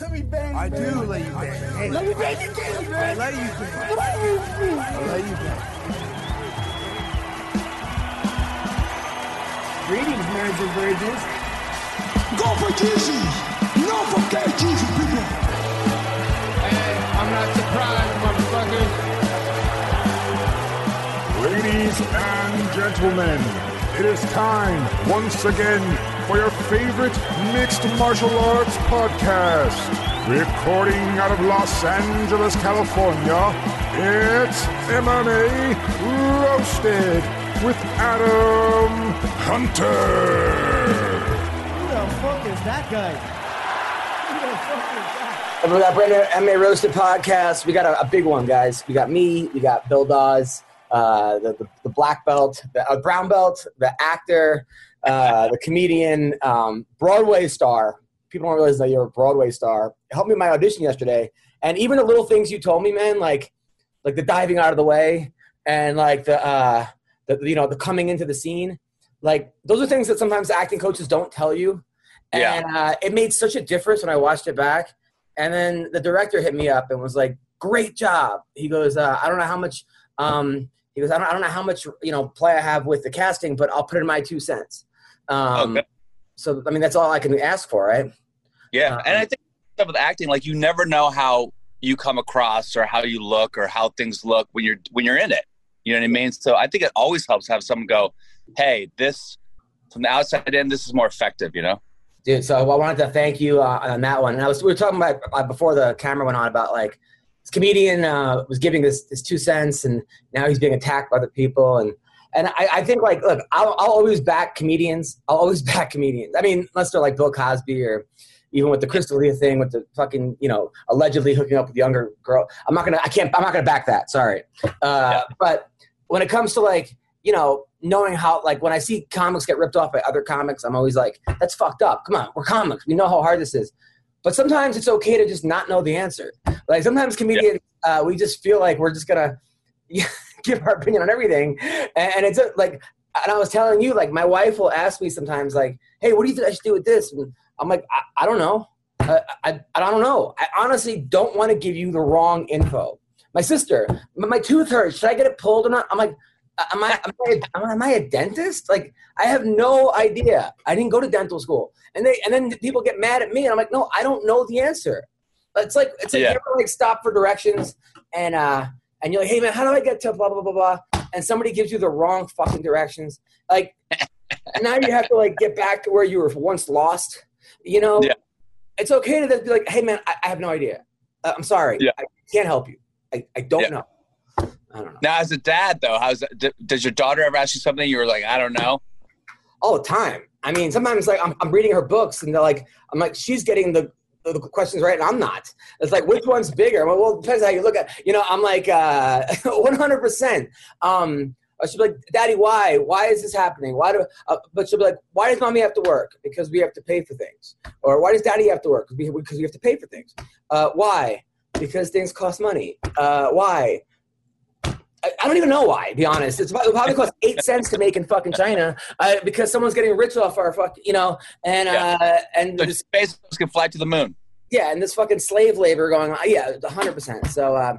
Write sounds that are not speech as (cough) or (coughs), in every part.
Let me bang. I man. do let you bang. Let me bang you, Kenny, I let you bang. What are you? I let you bang. Greetings, marriage and virgins. Go for Jesus. No for KGZ, people. Hey, I'm not surprised, motherfuckers. Ladies and gentlemen, it is time once again for your favorite mixed martial arts podcast. Recording out of Los Angeles, California, it's MMA Roasted with Adam Hunter. Who the fuck is that guy? Who the fuck is that? And we got brand new MMA Roasted podcast. We got a, a big one, guys. We got me, we got Bill Dawes, uh, the, the, the black belt, the uh, brown belt, the actor, uh, the comedian, um, Broadway star. People don't realize that you're a Broadway star. Helped me in my audition yesterday. And even the little things you told me, man, like like the diving out of the way and like the, uh, the you know the coming into the scene, like those are things that sometimes acting coaches don't tell you. Yeah. And uh, it made such a difference when I watched it back. And then the director hit me up and was like, "Great job." He goes, uh, "I don't know how much." Um, he goes, I don't, "I don't know how much you know play I have with the casting, but I'll put in my two cents." Um, Okay. So I mean, that's all I can ask for, right? Yeah, Um, and I think with acting, like you never know how you come across or how you look or how things look when you're when you're in it. You know what I mean? So I think it always helps to have someone go, "Hey, this from the outside in, this is more effective." You know? dude. So I wanted to thank you uh, on that one. And I was we were talking about uh, before the camera went on about like this comedian uh, was giving this his two cents, and now he's being attacked by the people. And and I, I think like look, I'll, I'll always back comedians. I'll always (laughs) back comedians. I mean, unless they're like Bill Cosby or even with the Chris D'Elia thing with the fucking you know allegedly hooking up with younger girl. I'm not gonna. I can't. I'm not gonna back that. Sorry. Uh, But when it comes to like you know knowing how like when I see comics get ripped off by other comics, I'm always like, that's fucked up. Come on, we're comics. We know how hard this is. But sometimes it's okay to just not know the answer. Like sometimes comedians, uh, we just feel like we're just gonna (laughs) (laughs) give our opinion on everything, and, and it's like. And I was telling you, like, my wife will ask me sometimes, like, "Hey, what do you think I should do with this?" And I'm like, "I, I don't know. I, I, I don't know. I honestly don't want to give you the wrong info." My sister, my my tooth hurts. Should I get it pulled or not? I'm like, am I, am I, am I, am I a dentist? Like, I have no idea. I didn't go to dental school. And they, and then people get mad at me, and I'm like, no, I don't know the answer. It's like, it's like, Yeah. like stop for directions, and uh, and you're like, hey man, how do I get to blah blah blah blah? And somebody gives you the wrong fucking directions. Like, (laughs) now you have to like get back to where you were once lost. You know, Yeah. it's okay to just be like, hey man, I, I have no idea. Uh, I'm sorry, Yeah. I can't help you. I, I don't Yeah. know. I don't know. Now, as a dad, though, how's d- does your daughter ever ask you something you were like, "I don't know"? all the time. I mean, sometimes like I'm, I'm reading her books and they're like, I'm like, she's getting the, the, questions right and I'm not. It's like, which one's bigger? Well, well, it depends how you look at. You know, I'm like, uh, (laughs) 100. percent Um, she'll be like, Daddy, why? Why is this happening? Why do? Uh, but she'll be like, Why does mommy have to work? Because we have to pay for things. Or why does Daddy have to work? Because we, because we have to pay for things. Uh, why? Because things cost money. Uh, why? I I don't even know why. To be honest, it's probably, it probably costs eight (laughs) cents to make in fucking China uh, because someone's getting rich off our fuck, you know, and uh, and So this, SpaceX can fly to the moon. yeah, and this fucking slave labor going on. Yeah, hundred percent. So um,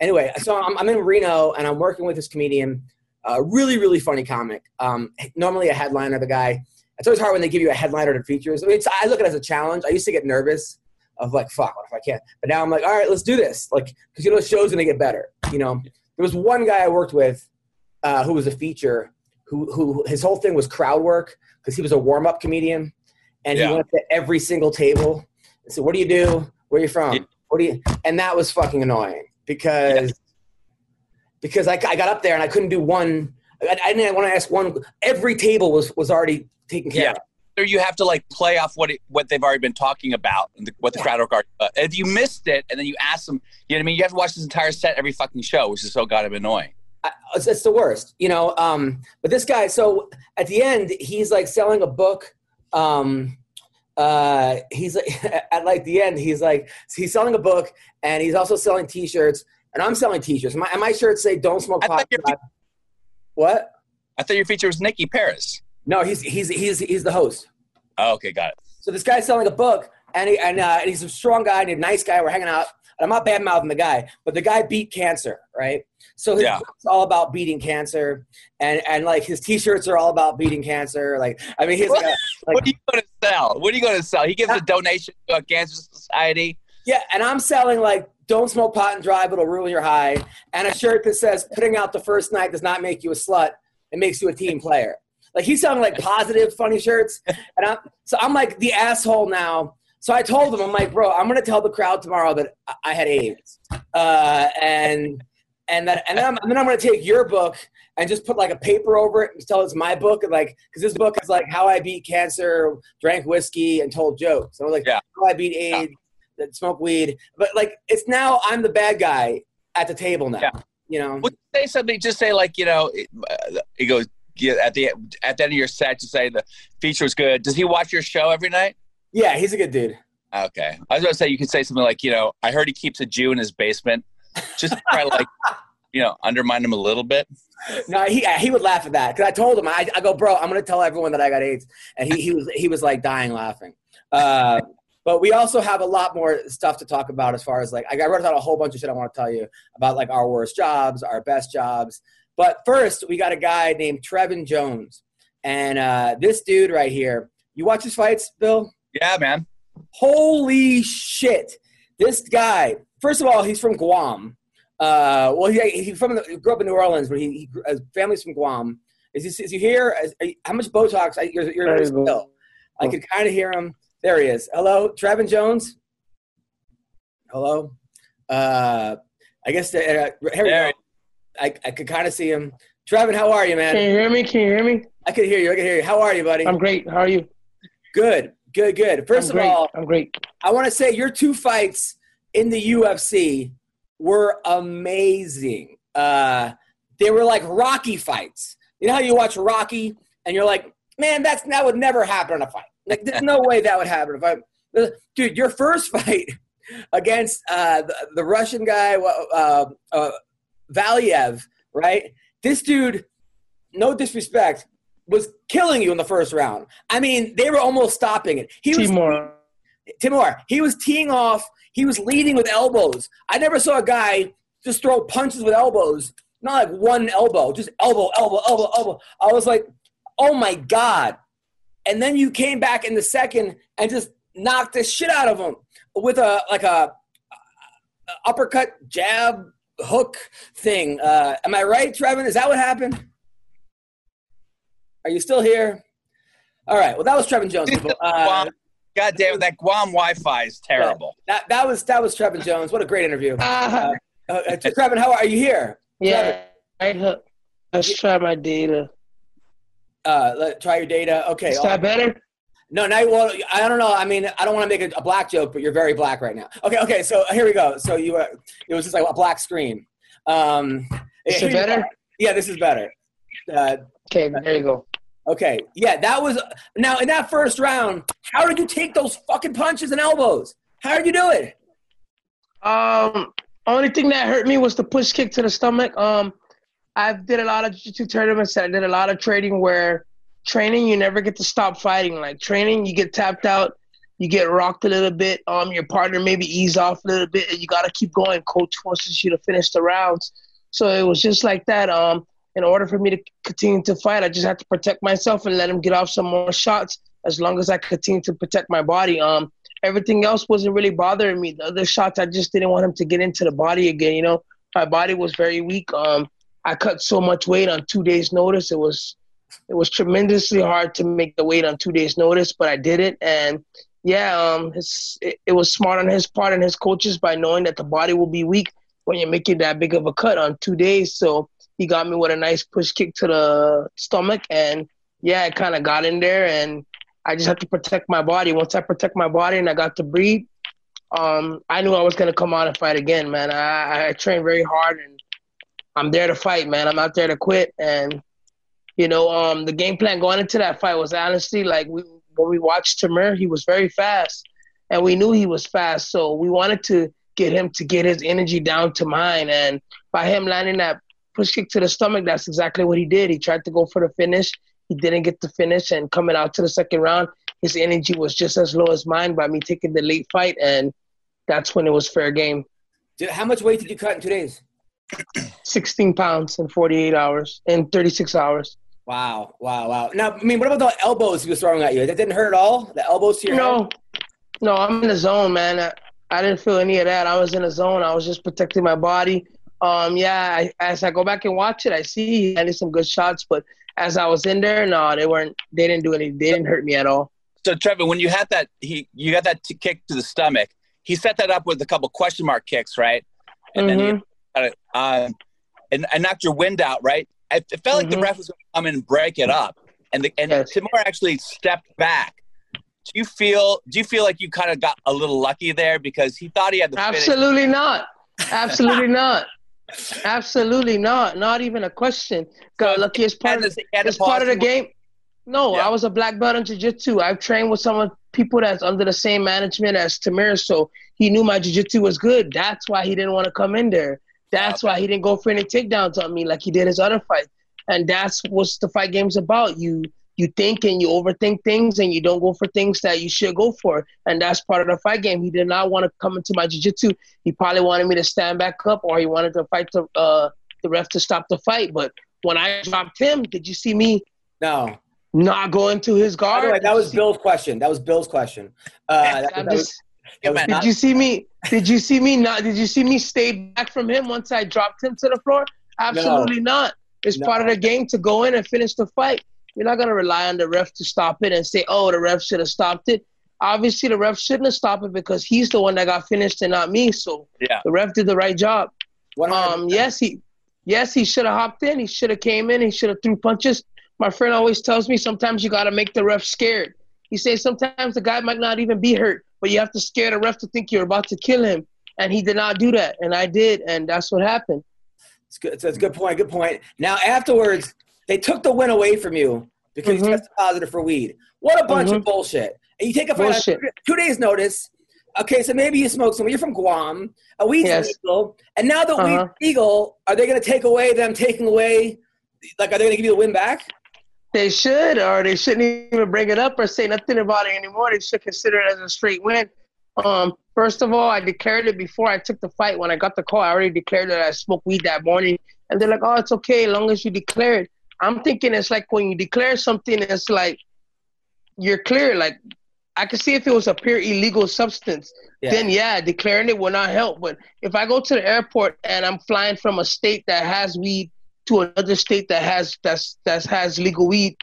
anyway, so I'm, I'm in Reno and I'm working with this comedian, uh, really really funny comic. Um, normally a headliner, the guy. It's always hard when they give you a headliner to features. I mean, it's, I look at it as a challenge. I used to get nervous of like, fuck, what if I can't? But now I'm like, all right, let's do this. Like, because you know, the show's gonna get better. You know, there was one guy I worked with uh, who was a feature who who his whole thing was crowd work because he was a warm up comedian and Yeah. he went to every single table and said, "What do you do? Where are you from? Yeah. What do you?" And that was fucking annoying because because I, I got up there and I couldn't do one. I, I didn't want to ask one. Every table was was already taken care Yeah. of. Or you have to like play off what it, what they've already been talking about and the, what the crowd are. Uh, if you missed it and then you ask them, you know what I mean? You have to watch this entire set every fucking show, which is so goddamn annoying. I- it's, it's the worst, you know. Um, but this guy, so at the end, he's like selling a book. Um, uh, he's like, (laughs) at like the end, he's like, he's selling a book, and he's also selling T-shirts, and I'm selling T-shirts. My, and my shirts say "Don't smoke pot." What? I thought your feature was Nikki Paris. No, he's he's he's he's the host. Oh, okay, got it. So this guy's selling a book, and he, and, uh, and he's a strong guy and a nice guy. We're hanging out. And I'm not bad mouthing the guy, but the guy beat cancer, right? So his Yeah. book's all about beating cancer, and and like his T-shirts are all about beating cancer. Like I mean, he's like, like what are you going to sell? What are you going to sell? He gives a donation to a cancer society. Yeah, and I'm selling like don't smoke pot and drive, it'll ruin your high, and a shirt that says putting out the first night does not make you a slut, it makes you a team player. Like he's selling like positive, funny shirts, and I'm so I'm like the asshole now. So I told him, I'm like, bro, I'm gonna tell the crowd tomorrow that I- had AIDS, uh, and and that and then I'm, and then I'm gonna take your book and just put like a paper over it and tell it's my book and like because this book is like how I beat cancer, drank whiskey, and told jokes. So I was like, Yeah. how I beat AIDS, that smoke weed, but like it's now I'm the bad guy at the table now. Yeah. You know, Would you say something? Just say like you know, uh, he goes yeah, at the at the end of your set. to say the feature was good. Does he watch your show every night? yeah, he's a good dude. Okay, I was going to say you could say something like you know, I heard he keeps a Jew in his basement. Just try to like (laughs) you know undermine him a little bit. No, he he would laugh at that because I told him I, I go, bro, I'm gonna tell everyone that I got AIDS, and he, he was he was like dying laughing. Uh, but we also have a lot more stuff to talk about as far as like I wrote down a whole bunch of shit I want to tell you about like our worst jobs, our best jobs. But first, we got a guy named Trevin Jones, and uh, this dude right here. You watch his fights, Bill? Yeah, man. Holy shit! This guy. First of all, he's from Guam. Uh, well, he, he from the, he grew up in New Orleans, but he, he his family's from Guam. Is, this, is you here? Is, you- how much Botox? I, you're, you're There you I can kind of hear him. There he is. Hello, Trevin Jones. Hello. Uh, I guess uh, here we There go. I, I could kind of see him. Trevin, how are you, man? Can you hear me? Can you hear me? I could hear you. I could hear you. How are you, buddy? I'm great. How are you? good. Good. Good. First I'm of great. all, I'm great. I want to say your two fights in the UFC were amazing. Uh, they were like Rocky fights. You know how you watch Rocky and you're like, man, that's that would never happen in a fight. Like, there's no way that would happen if I, dude. Your first (laughs) fight against uh, the, the Russian guy, uh, uh, Valiev, right? This dude, no disrespect, was killing you in the first round. I mean, they were almost stopping it. He was Timor. Timur, he was teeing off. He was leading with elbows. I never saw a guy just throw punches with elbows. Not like one elbow, just elbow, elbow, elbow, elbow. I was like, oh my God. And then you came back in the second and just knocked the shit out of him with a like a uppercut, jab, hook thing. Uh, am I right, Trevin? Is that what happened? Are you still here? All right. Well, that was Trevin Jones. people. (laughs) Uh, God damn it, that Guam Wi-Fi is terrible. that that was that was Trevin Jones. What a great interview. Ah, (laughs) Uh, uh, Trevin, how are you here? yeah. Right hook. Let's try my data. Uh, let, try your data. Okay. Is that better? No, now well, I don't know. I mean, I don't want to make a, a black joke, but you're very black right now. Okay, okay. So here we go. So you, uh, it was just like a black screen. Um, Is it better? Yeah, this is better. Uh, Okay, there you go. okay. Yeah, that was now in that first round. How did you take those fucking punches and elbows? How did you do it? Um, only thing that hurt me was the push kick to the stomach. Um, I did a lot of jiu-jitsu tournaments. I did a lot of trading where training you never get to stop fighting. Like training, you get tapped out, you get rocked a little bit. Um, your partner maybe ease off a little bit, and you got to keep going. Coach forces you to finish the rounds. So it was just like that. Um, in order for me to continue to fight, I just had to protect myself and let him get off some more shots. As long as I continue to protect my body, um, everything else wasn't really bothering me. The other shots, I just didn't want him to get into the body again. You know, my body was very weak. Um, I cut so much weight on two days' notice. It was, it was tremendously hard to make the weight on two days' notice, but I did it. And yeah, um, his, it, it was smart on his part and his coaches by knowing that the body will be weak when you're making that big of a cut on two days. So he got me with a nice push kick to the stomach, and yeah, I kind of got in there, and I just had to protect my body. Once I protect my body and I got to breathe, um, I knew I was gonna come out and fight again, man. I, I trained very hard, and I'm there to fight, man. I'm not there to quit, and you know, um, the game plan going into that fight was honestly like we when we watched Tamir, he was very fast, and we knew he was fast, so we wanted to get him to get his energy down to mine, and by him landing that push kick to the stomach, that's exactly what he did. He tried to go for the finish. He didn't get the finish, and coming out to the second round, his energy was just as low as mine by me taking the late fight, and that's when it was fair game. How much weight did you cut in two days? 16 pounds in 48 hours, in 36 hours. Wow, wow, wow. Now, I mean, what about the elbows he was throwing at you? That didn't hurt at all? The elbows to your No, head? no, I'm in the zone, man. I, I didn't feel any of that. I was in the zone. I was just protecting my body. Um, yeah, I, as I go back and watch it, I see he had some good shots, but as I was in there, no, they weren't. They didn't do any. They didn't hurt me at all. So Trevor, when you had that, he you got that t- kick to the stomach. He set that up with a couple question mark kicks, right? And then he got it, um, and, and knocked your wind out, right? It, it felt like the Mhm. ref was going to come in and break it up, and the, and Yes. Timur actually stepped back. Do you feel? Do you feel like you kind of got a little lucky there because he thought he had the finish? Absolutely not. (laughs) Absolutely not. Absolutely not. Not even a question. Got lucky as part And of, it's part of the game. No, Yeah. I was a black belt in jiu-jitsu. I've trained with some of people that's under the same management as Tamir, so he knew my jiu-jitsu was good. That's why he didn't want to come in there. That's why he didn't go for any takedowns on me like he did his other fight. And that's what the fight game's about. You you think and you overthink things and you don't go for things that you should go for. And that's part of the fight game. He did not want to come into my jiu-jitsu. He probably wanted me to stand back up or he wanted to fight the uh, the ref to stop the fight. But when I dropped him, did you see me No. not go into his By guard? the way, that was Bill's question. That was Bill's question. Uh, that, that just- was did you see me? Did you see me not? Did you see me stay back from him once I dropped him to the floor? Absolutely not. It's No. part of the game to go in and finish the fight. You're not gonna rely on the ref to stop it and say, "Oh, the ref should have stopped it." Obviously, the ref shouldn't have stopped it because he's the one that got finished and not me. So Yeah. the ref did the right job. 100%. Um, yes, he, yes, he should have hopped in. He should have came in. He should have threw punches. My friend always tells me sometimes you got to make the ref scared. He says sometimes the guy might not even be hurt, but you have to scare the ref to think you're about to kill him. And he did not do that, and I did, and that's what happened. It's good. It's a good point. Good point. Now, afterwards, they took the win away from you because you Mhm. tested positive for weed. What a bunch of Mhm. bullshit. And you take a fight two, two days' notice. Okay, so maybe you smoke some. You're from Guam. A weed's Yes. legal. And now that Uh-huh. weed's legal, are they going to take away them taking away? Like, are they going to give you the win back? They should, or they shouldn't even bring it up or say nothing about it anymore. They should consider it as a straight win. Um, first of all, I declared it before I took the fight. When I got the call, I already declared that I smoked weed that morning. And they're like, "Oh, it's okay as long as you declare it." I'm thinking it's like when you declare something, it's like you're clear. Like I could see if it was a pure illegal substance, Yeah. then yeah, declaring it will not help. But if I go to the airport and I'm flying from a state that has weed to another state that has that's that has legal weed,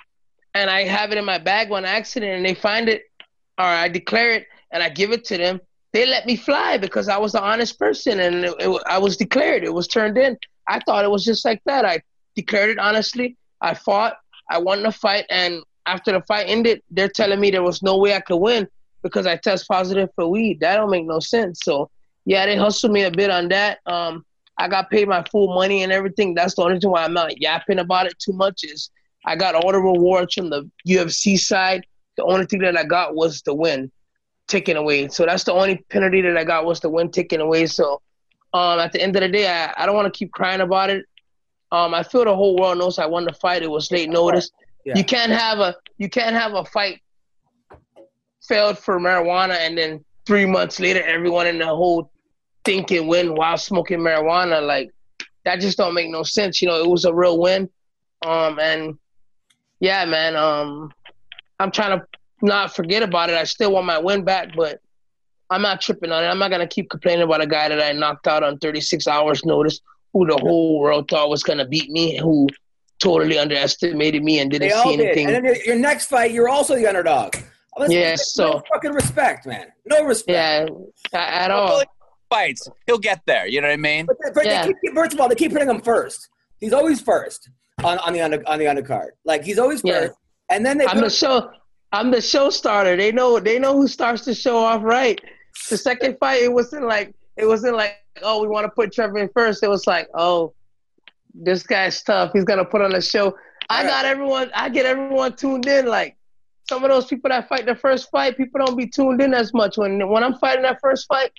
and I have it in my bag on accident, and they find it, or I declare it and I give it to them, they let me fly because I was an honest person and it, it, I was declared. It was turned in. I thought it was just like that. I declared it honestly. I fought. I won the fight, and after the fight ended, they're telling me there was no way I could win because I test positive for weed. That don't make no sense. So yeah, they hustled me a bit on that. Um, I got paid my full money and everything. That's the only reason why I'm not yapping about it too much. Is I got all the rewards from the UFC side. The only thing that I got was the win taken away. So that's the only penalty that I got was the win taken away. So um, at the end of the day, I, I don't want to keep crying about it. Um, I feel the whole world knows I won the fight. It was late notice. Yeah. You can't have a you can't have a fight failed for marijuana and then three months later everyone in the whole thing can win while smoking marijuana. Like that just don't make no sense. You know, it was a real win. Um, and yeah, man. Um, I'm trying to not forget about it. I still want my win back, but I'm not tripping on it. I'm not gonna keep complaining about a guy that I knocked out on 36 hours notice, who the whole world thought was gonna beat me, who totally underestimated me and didn't They see did. anything. And then your, next fight, you're also the underdog. Was- Yes, no so- fucking respect, man. No respect. yeah, at all. Fights, he'll get there. You know what I mean? But, but Yeah. they keep, first of all, they keep putting him first. He's always first on, on the under, on the undercard. Like he's always Yeah. first. And then they I'm the show. I'm the show starter. They know. They know who starts the show off right. The second fight, it wasn't like it wasn't like oh we want to put Trevor in first. It was like oh this guy's tough. He's gonna put on a show. I Right. got everyone. I get everyone tuned in. Like some of those people that fight the first fight, people don't be tuned in as much. When when I'm fighting that first fight,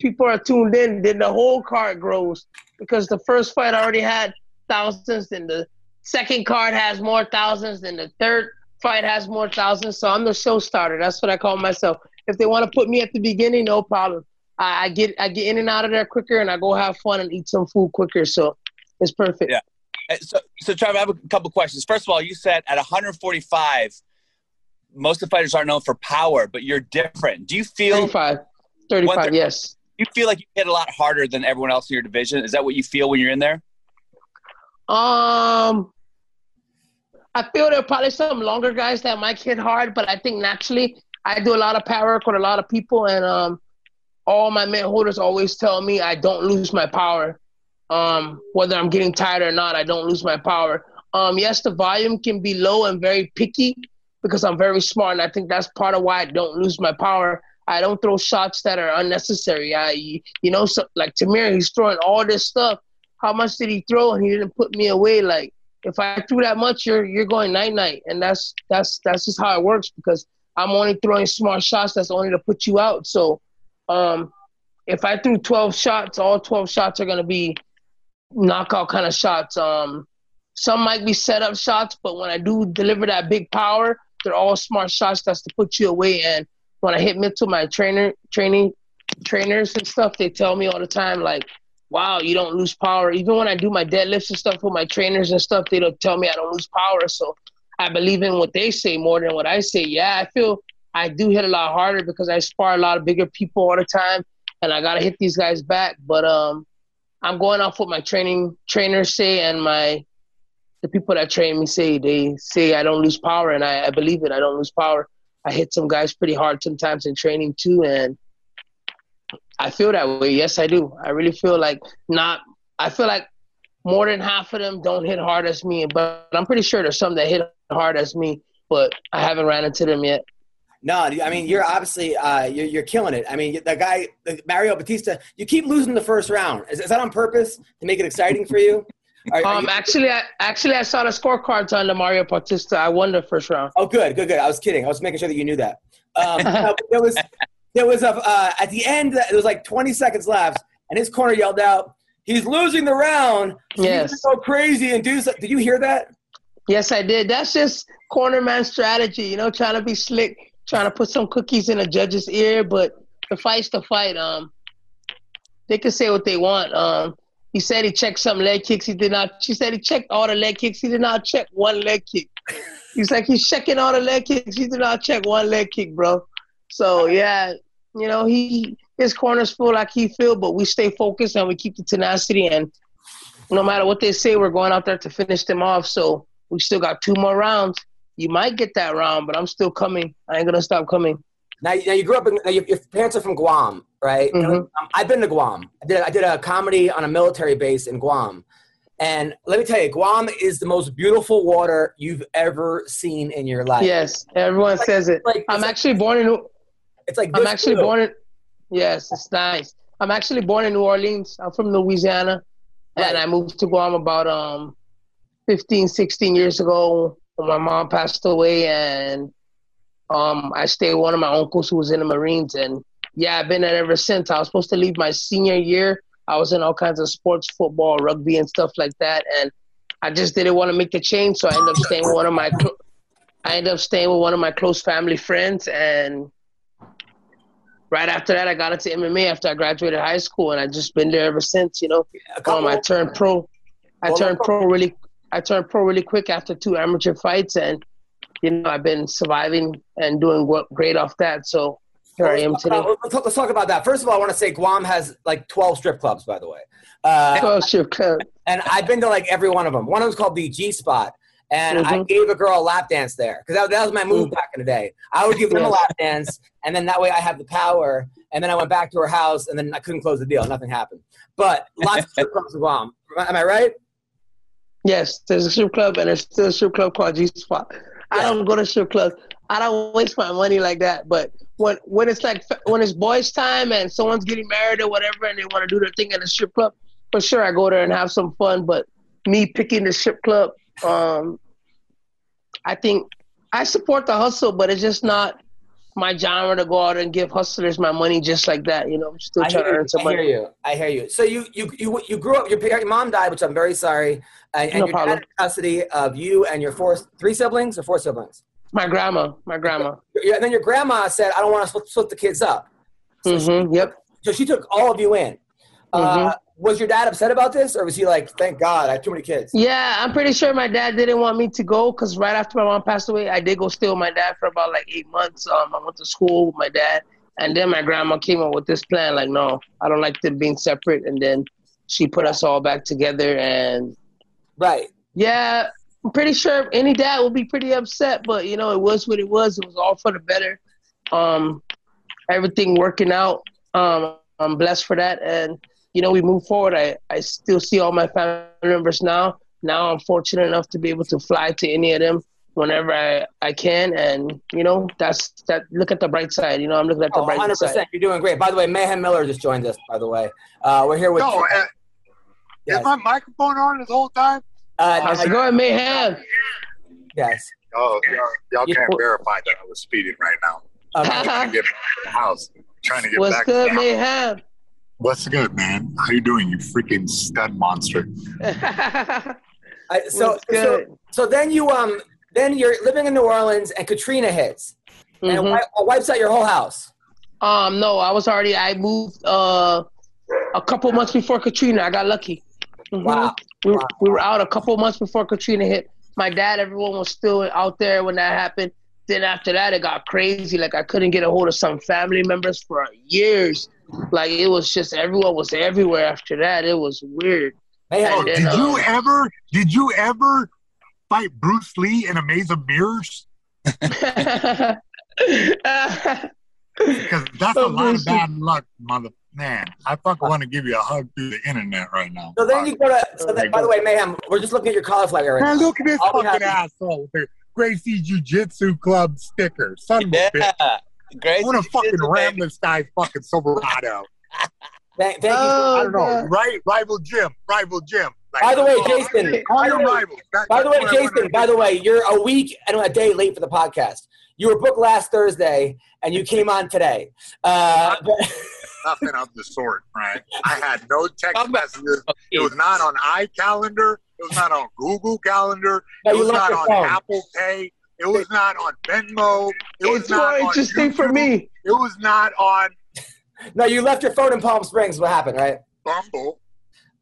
people are tuned in. Then the whole card grows because the first fight already had thousands, and the second card has more thousands, than the third fight has more thousands, so I'm the show starter. That's what I call myself. If they want to put me at the beginning, no problem. I, I get I get in and out of there quicker, and I go have fun and eat some food quicker. So it's perfect. Yeah. So, so Trevor, I have a couple questions. First of all, you said at 145, most of the fighters aren't known for power, but you're different. Do you feel 35. 35, What the- yes. You feel like you hit a lot harder than everyone else in your division? Is that what you feel when you're in there? Um, I feel there are probably some longer guys that might hit hard, but I think naturally I do a lot of power work with a lot of people, and um, all my mitt holders always tell me I don't lose my power. Um, whether I'm getting tired or not, I don't lose my power. Um, yes, the volume can be low and very picky because I'm very smart, and I think that's part of why I don't lose my power. I don't throw shots that are unnecessary. I, you know, so, like Tamir, he's throwing all this stuff. How much did he throw? And he didn't put me away. Like if I threw that much, you're you're going night night, and that's that's that's just how it works because I'm only throwing smart shots. That's only to put you out. So, um, if I threw 12 shots, all 12 shots are gonna be knockout kind of shots. Um, some might be set up shots, but when I do deliver that big power, they're all smart shots. That's to put you away. And when I hit to my trainer, training trainers and stuff, they tell me all the time like, "Wow, you don't lose power." Even when I do my deadlifts and stuff with my trainers and stuff, they don't tell me I don't lose power. So I believe in what they say more than what I say. Yeah, I feel I do hit a lot harder because I spar a lot of bigger people all the time, and I gotta hit these guys back. But um, I'm going off what my training trainers say and my the people that train me say. They say I don't lose power, and I, I believe it. I don't lose power. I hit some guys pretty hard sometimes in training too, and I feel that way. Yes, I do. I really feel like not. I feel like more than half of them don't hit hard as me, but I'm pretty sure there's some that hit hard as me, but I haven't ran into them yet. No, I mean you're obviously uh, you're, you're killing it. I mean the guy Mario Bautista, you keep losing the first round. Is, is that on purpose to make it exciting for you? Are- are Um, you- actually, I actually I saw the scorecards on the Mario Bautista. I won the first round. oh, good, good, good. I was kidding. I was making sure that you knew that. Um, (laughs) no, there was there was a uh, at the end. There was like 20 seconds left, and his corner yelled out, "He's losing the round. Yes. go crazy and do." So- Did you hear that? Yes, I did. That's just corner man strategy, you know, trying to be slick, trying to put some cookies in a judge's ear. But the fight's the fight. Um, they can say what they want. Um, he said he checked some leg kicks. He did not. She said he checked all the leg kicks. He did not check one leg kick. (laughs) He's like he's checking all the leg kicks. He did not check one leg kick, bro. So yeah, you know he his corners feel like he feel, but we stay focused and we keep the tenacity. And no matter what they say, we're going out there to finish them off. So we still got two more rounds. You might get that round, but I'm still coming. I ain't gonna stop coming. Now, now you grew up in. Now your, your parents are from Guam, right? Mhm. Um, I've been to Guam. I did. I did a comedy on a military base in Guam, and let me tell you, Guam is the most beautiful water you've ever seen in your life. Yes, everyone says it. like- I'm it's like- actually born in. It's like I'm actually blue. born in. Yes, it's nice. I'm actually born in New Orleans. I'm from Louisiana, and I moved to Guam about um 15, 16 years ago when my mom passed away, and um I stayed with one of my uncles who was in the Marines, and yeah, I've been there ever since. I was supposed to leave my senior year. I was in all kinds of sports, football, rugby, and stuff like that, and I just didn't want to make the change, so I ended up staying with one of my. Cl- I ended up staying with one of my close family friends, and right after that, I got into MMA after I graduated high school, and I've just been there ever since. You know, um, I turned pro. I turned pro really. I turned pro really quick after two amateur fights, and you know I've been surviving and doing great off that. So here I am today. about, let's, talk, let's talk about that. First of all, I want to say Guam has like 12 strip clubs, by the way. Uh, Oh, sure, club. and I've been to like every one of them. One of them's called the G Spot, and I Mhm. gave a girl a lap dance there because that, that was my move Mm. back in the day. I would give them a lap dance, and then that way I have the power. And then I went back to her house, and then I couldn't close the deal. Nothing happened. But lots of strip clubs in Guam. Am I right? Yes, there's a strip club, and there's still a strip club called G Spot. I don't go to strip clubs. I don't waste my money like that. But when when it's like when it's boys' time and someone's getting married or whatever, and they want to do their thing at a strip club, for sure I go there and have some fun. But me picking the strip club, um, I think I support the hustle, but it's just not my genre to go out and give hustlers my money just like that. You know, I'm still I trying to hear, earn you. some I money. hear you. I hear you. So you you you, you grew up. Your, your mom died, which I'm very sorry. And, and No your problem. dad in custody of you and your four three siblings or four siblings. My grandma, my grandma. Yeah, and then your grandma said, "I don't want to split, split the kids up." So, she, hmm Yep. so she took all of you in. Uh, was your dad upset about this, or was he like, "Thank God, I have too many kids"? Yeah, I'm pretty sure my dad didn't want me to go because right after my mom passed away, I did go stay with my dad for about like eight months. Um, I went to school with my dad, and then my grandma came up with this plan. Like, no, I don't like them being separate, and then she put us all back together. And Right. yeah, I'm pretty sure any dad would be pretty upset, but you know, it was what it was. It was all for the better. Um, everything working out. Um, I'm blessed for that, and you know, we move forward. I, I still see all my family members now. Now I'm fortunate enough to be able to fly to any of them whenever I, I can. And, you know, that's that. Look at the bright side. You know, I'm looking at the Oh, bright 100%. side. You're doing great. By the way, Mayhem Miller just joined us, by the way. Uh, we're here with. No, uh, Yes. is my microphone on this whole time? Uh, How's it going, Mayhem? yes. Oh, y'all, y'all can't verify that I was speeding right now. Okay. I'm trying to get back to the house. I'm trying to get What's back good, to the house. Mayhem? What's good, man? How you doing, you freaking stud monster? (laughs) I, so, so, so then you um then you're living in New Orleans and Katrina hits and it Mhm. wi- it wipes out your whole house. Um, no, I was already. I moved uh a couple months before Katrina. I got lucky. Mhm. Wow. We Wow. we were out a couple months before Katrina hit. My dad, everyone was still out there when that happened. Then after that, it got crazy. Like I couldn't get a hold of some family members for years. Like it was just everyone was everywhere after that. It was weird. Mayhem, Oh, And then, did uh, you ever? Did you ever fight Bruce Lee in a maze of mirrors? (laughs) Because that's a lot of bad luck, mother. Man, I fucking want to give you a hug through the internet right now. so then you go to. So then, by the way, Mayhem, we're just looking at your cauliflower right Man, now. look at this I'll fucking asshole with the Gracie Jiu Jitsu Club sticker. Son of a Yeah. bitch. Gracie I want to fucking Jiu-Jitsu, ram baby. this guy's fucking Silverado. (laughs) Thank, thank you. Oh, I don't know. God. Right? Rival gym. Rival gym. Like, By the way, Jason. Call By your the way, rival. That- by the way, that's what I Jason. By the way, you're a week and a day late for the podcast. You were booked last Thursday, and you came on today. Uh, Nothing (laughs) of the sort, right? I had no text (laughs) Talk messages. It was not on iCalendar. It was not on Google Calendar. No, It was not on phone. Apple Pay. It was not on Venmo. It was it's not more on interesting for me. It was not on (laughs) no, you left your phone in Palm Springs. What happened, right? Bumble.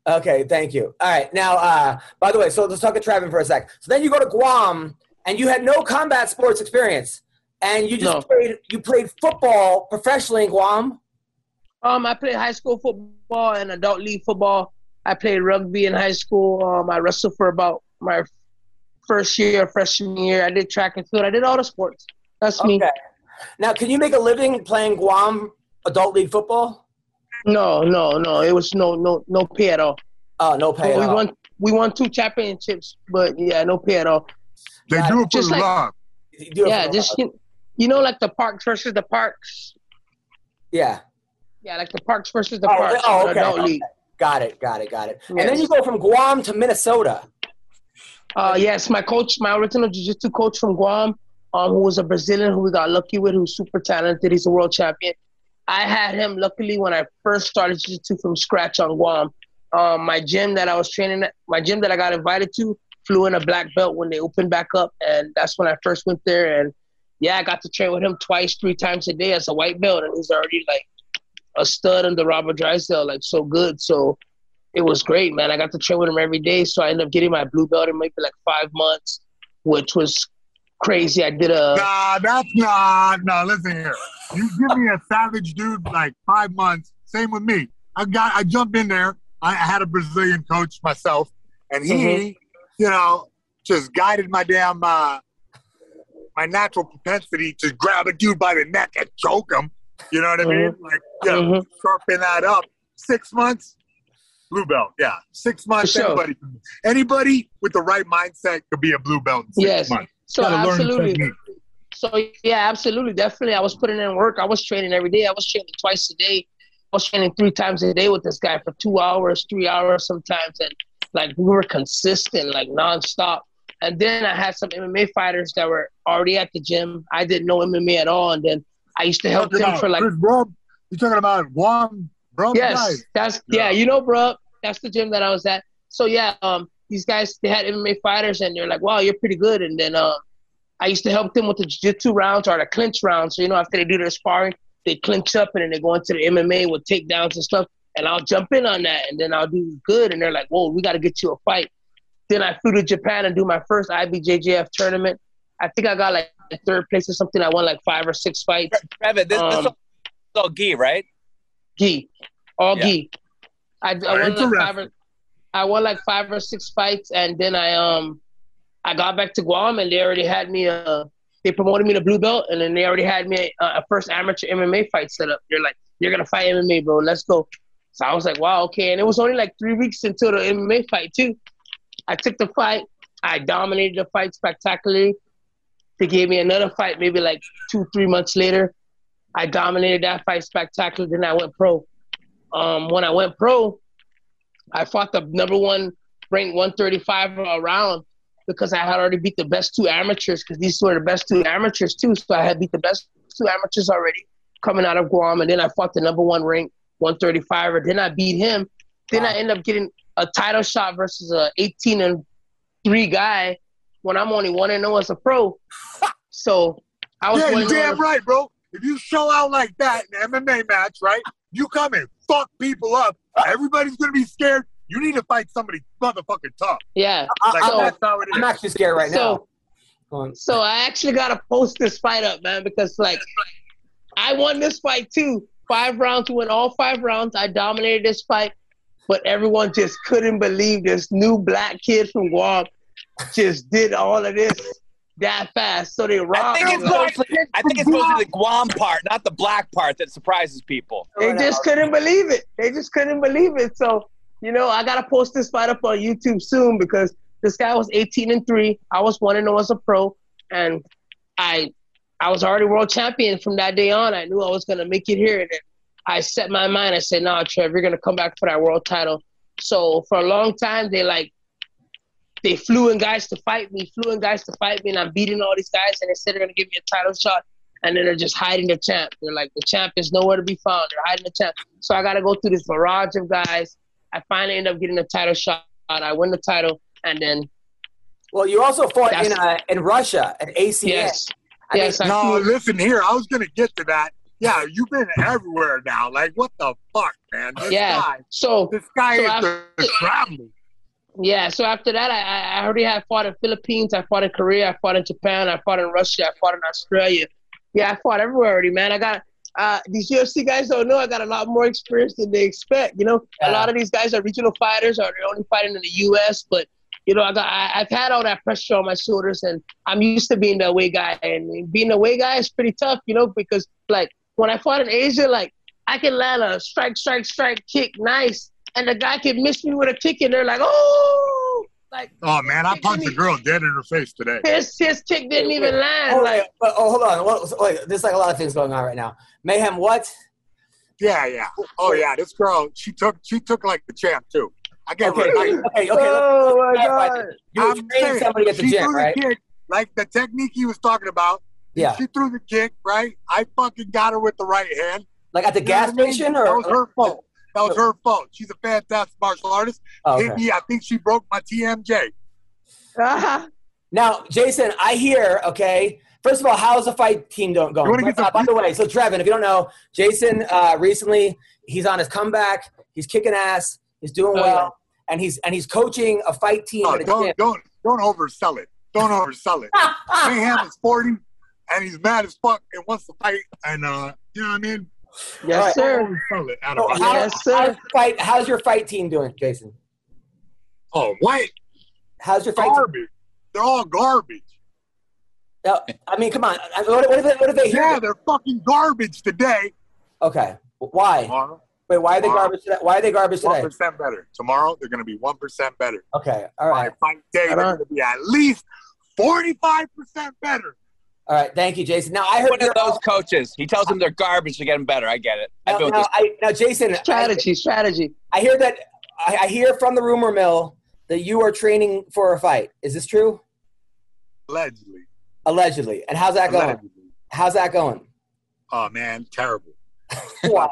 Okay, thank you. All right, now, uh, by the way, so let's talk to Trevin for a sec. So then you go to Guam, and you had no combat sports experience, and you just No. played. You played football professionally in Guam. Um, I played high school football and adult league football. I played rugby in high school. Um, I wrestled for about my first year, freshman year. I did track and field. I did all the sports. That's me. Now, can you make a living playing Guam adult league football? No, no, no. It was no, no, no pay at all. Oh, no pay. But we all. won, we won two championships, but yeah, no pay at all. They Yeah, do it for just like- love. You do Yeah, just you, you know, like the parks versus the parks. yeah. Yeah, like the parks versus the Oh, parks. oh, okay, adult okay. league. Got it. Got it. Got it. And then you go from Guam to Minnesota. Uh, yes, my coach, my original jiu-jitsu coach from Guam, um, who was a Brazilian who we got lucky with, who's super talented. He's a world champion. I had him luckily when I first started jiu-jitsu from scratch on Guam. Um, my gym that I was training at, my gym that I got invited to, flew in a black belt when they opened back up, and that's when I first went there. And yeah, I got to train with him twice, three times a day as a white belt, and he's already like a stud under Robert Drysdale, like so good. So it was great, man. I got to train with him every day, so I ended up getting my blue belt in maybe like five months, which was crazy. I did a Nah, that's not. No, listen here. You give me a savage dude like five months. Same with me. I got. I jumped in there. I I had a Brazilian coach myself, and he, Mhm. you know, just guided my damn uh, my natural propensity to grab a dude by the neck and choke him. You know what I mean? Like, you know, Mhm. sharpen that up. Six months, blue belt. Yeah, six months. Sure. Anybody, anybody with the right mindset could be a blue belt in six Yes. months. so Gotta learn the absolutely. So yeah, absolutely, definitely. I was putting in work. I was training every day. I was training twice a day. I was training three times a day with this guy for two hours, three hours sometimes, and like we were consistent, like nonstop. And then I had some MMA fighters that were already at the gym. I didn't know MMA at all, and then I used to help them for like Chris Brub? You talking about Guam Brub Yes, guys? that's Yeah. yeah. You know, bro, that's the gym that I was at. So yeah, um, these guys they had MMA fighters, and they're like, "Wow, you're pretty good." And then um, I used to help them with the jiu-jitsu rounds or the clinch rounds. So you know, after they do their sparring, they clinch up and then they go into the MMA with takedowns and stuff. And I'll jump in on that, and then I'll do good. And they're like, "Whoa, we got to get you a fight." Then I flew to Japan and do my first IBJJF tournament. I think I got like third place or something. I won like five or six fights. Trevin, this, Um, this is all gi, right? Gi, all Yeah. gi. I, I won like five or, I won like five or six fights, and then I um I got back to Guam, and they already had me uh they promoted me to blue belt, and then they already had me a, a first amateur MMA fight set up. They're like, "You're gonna fight MMA, bro. Let's go." So I was like, "Wow, okay." And it was only like three weeks until the MMA fight too. I took the fight. I dominated the fight spectacularly. They gave me another fight maybe like two, three months later. I dominated that fight spectacularly. Then I went pro. Um, when I went pro, I fought the number one ranked 135 round because I had already beat the best two amateurs because these were the best two amateurs too. So I had beat the best two amateurs already coming out of Guam, and then I fought the number one ranked 135er. Then I beat him. Then I end up getting a title shot versus a 18 and three guy when I'm only one and zero as a pro. So I was Yeah, you're oh damn as- right, bro. If you show out like that in an MMA match, right? You come and fuck people up. Everybody's gonna be scared. You need to fight somebody motherfucking tough. Yeah. Like So- that's how it is. I'm actually scared right now. So- Go on. So I actually gotta post this fight up, man, because like I won this fight too. Five rounds, we won all five rounds. I dominated this fight, but everyone just couldn't believe this new black kid from Guam just did all of this that fast. So they I robbed think it's mostly, I think it's mostly the Guam part, not the black part, that surprises people. They just couldn't believe it. They just couldn't believe it. So, you know, I gotta post this fight up on YouTube soon because this guy was 18 and three. I was one and zero as a pro, and I, I was already world champion from that day on. I knew I was gonna make it here, and then I set my mind. I said, "No, Trev, you're gonna come back for that world title." So for a long time, they like. They flew in guys to fight me, flew in guys to fight me, and I'm beating all these guys. And they said they're gonna give me a title shot and then they're just hiding the champ. They're like, the champ is nowhere to be found. They're hiding the champ. So I got to go through this barrage of guys. I finally end up getting a title shot. I win the title, and then Well, you also fought in That's- uh, in Russia at ACN. yes, I mean, yes, I No, flew- listen here. I was gonna get to that. Yeah, you've been everywhere now. Like, what the fuck, man? This Yeah. guy, So this guy So is after- the traveling. Yeah, so after that, I, I already had fought in Philippines. I fought in Korea. I fought in Japan. I fought in Russia. I fought in Australia. Yeah, I fought everywhere already, man. I got uh, these UFC guys don't know I got a lot more experience than they expect. You know, Yeah. a lot of these guys are regional fighters or they're only fighting in the U.S. But you know, I got I, I've had all that pressure on my shoulders, and I'm used to being the away guy. And being the away guy is pretty tough, you know, because like when I fought in Asia, like I can land a strike, strike, strike, kick, nice, and the guy can miss me with a kick, and they're like, oh, like Oh man, I punched a girl dead in her face today. his his kick didn't even land. Oh, Like wait, but- oh, hold on. What, wait, there's like a lot of things going on right now. Mayhem, what? Yeah, yeah. Oh yeah, this girl, she took she took like the champ too. I gave Okay, her a okay, okay. oh my god. You I'm trained saying, somebody at the she gym, threw right? the kick, like the technique he was talking about. Yeah. She threw the kick, right? I fucking got her with the right hand. Like at the You gas what I mean? station, that or was her fault. That was her fault. She's a fantastic martial artist. Oh, Hit me. I think she broke my TMJ. Ah, (laughs) Now, Jason, I hear. Okay, first of all, how's the fight team do- going? You Uh, by the way, so Trevin, if you don't know, Jason uh, recently he's on his comeback. He's kicking ass. He's doing Oh, well, and he's and he's coaching a fight team Oh, don't gym. don't don't oversell it. Don't oversell it. (laughs) Mayhem is forty, and he's mad as fuck and wants to fight. And uh, you know what I mean? Yes, All sir. Don't oversell it. Out So of how- Yes, sir. how's, your fight, how's your fight team doing, Jason? oh, what? How's your fight? Team? Garbage. They're all garbage. No, I mean, come on. What, what, if they, what if they hear? Yeah, they're fucking garbage today. Okay, why? Tomorrow, Wait, why are they Tomorrow. garbage today? Why are they garbage one today? 1% better. Tomorrow, they're gonna be one percent better. Okay, All right. By fight day, they're gonna be at least forty-five percent better. All right. Thank you, Jason. Now I heard One of you're those coaches. He tells them they're garbage to get them better. I get it. I've now, with now, this. I, now, Jason, I, Strategy, strategy. I hear that I, I hear from the rumor mill that you are training for a fight. Is this true? Allegedly. Allegedly. And how's that going? Allegedly. How's that going? Oh man, terrible. (laughs) Why?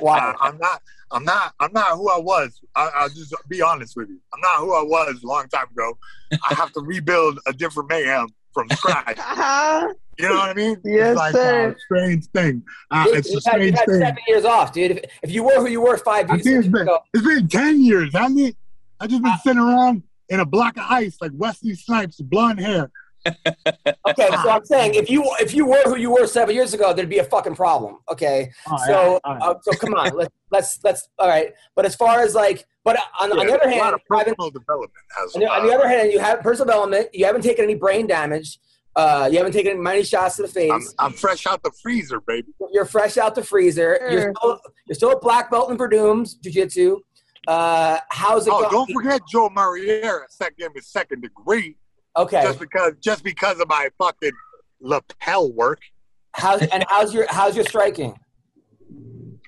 Why? I, I'm not. I'm not. I'm not who I was. I, I'll just be honest with you. I'm not who I was a long time ago. I have to rebuild a different mayhem from scratch. (laughs) Uh-huh. you know what I mean? Yes, it's like sir. a strange thing. Uh, Dude, it's a you've had, you've had thing. seven years off, dude. If, if you were who you were five years think it's been ago, it's been ten years, hasn't it? I just Uh, been sitting around in a block of ice like Wesley Snipes, blonde hair. Okay. So I'm saying if you if you were who you were seven years ago, there'd be a fucking problem. Okay. All right, So all right, all right. uh, so come on, let's let's let's all right. But as far as like, but on, on the other a lot hand, of personal development has. on the, on the uh, other hand, you have personal development. You haven't taken any brain damage. Uh, you haven't taken many shots to the face. I'm, I'm fresh out the freezer, baby. You're fresh out the freezer. You're still you're still a black belt in Verdooms Jiu-Jitsu. Uh, how's it Oh, going? don't forget Joe Moreira second his second degree Okay. just because just because of my fucking lapel work. How's and how's your how's your striking?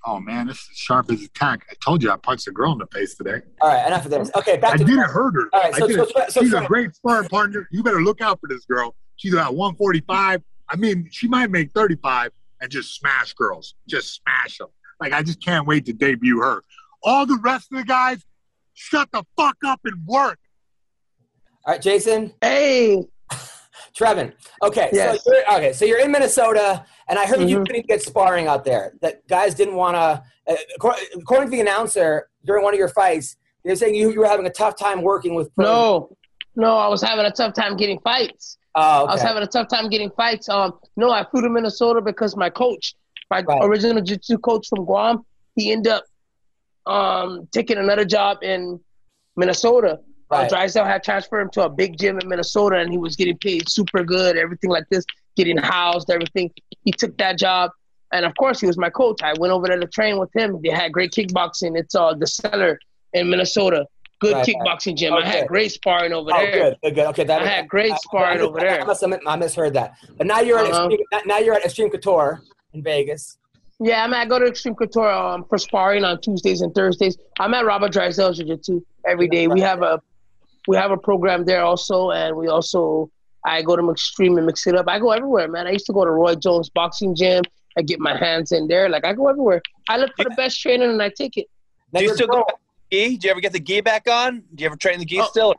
Oh man, this is sharp as a tack. I told you I punched a girl in the face today. All right, enough of this. Okay, back I to didn't hurt her. All right, so- so- so- she's a great sparring partner. You better look out for this girl. She's about 145. I mean, she might make 35 and just smash girls. Just smash them. Like, I just can't wait to debut her. All the rest of the guys, shut the fuck up and work. All right, Jason, Hey, (laughs) Trevin. Okay, Yes. so you're, okay, so you're in Minnesota, and I heard you Mhm. couldn't get sparring out there. That guys didn't want to. Uh, according, to the announcer during one of your fights, they're saying you, you were having a tough time working with. pros. no, no, I was having a tough time getting fights. Oh, I was having a tough time getting fights. Um, no, I flew to Minnesota because my coach, my Right. original jiu-jitsu coach from Guam, he ended up um, taking another job in Minnesota. Uh, Drysdale had transferred him to a big gym in Minnesota, and he was getting paid super good, everything like this, getting housed, everything. He took that job, and of course, he was my coach. I went over there to train with him. They had great kickboxing. It's uh, the Cellar in Minnesota. Good Right, right. kickboxing gym. Oh, I had great sparring over Oh, there. good, good, good. Okay, that I had great sparring over there. I must admit, I misheard that. But now you're Uh-huh. at Extreme, now you're at Extreme Couture in Vegas. Yeah, I'm at go to Extreme Couture um, for sparring on Tuesdays and Thursdays. I'm at Robert Drysdale Jiu Jitsu every day. We have a we have a program there also, and we also I go to Extreme and mix it up. I go everywhere, man. I used to go to Roy Jones Boxing Gym. I get my hands in there. Like I go everywhere. I look for the best training and I take it. Now Do you still go back gi? Do you ever get the gi back on? Do you ever train the gi Oh. still?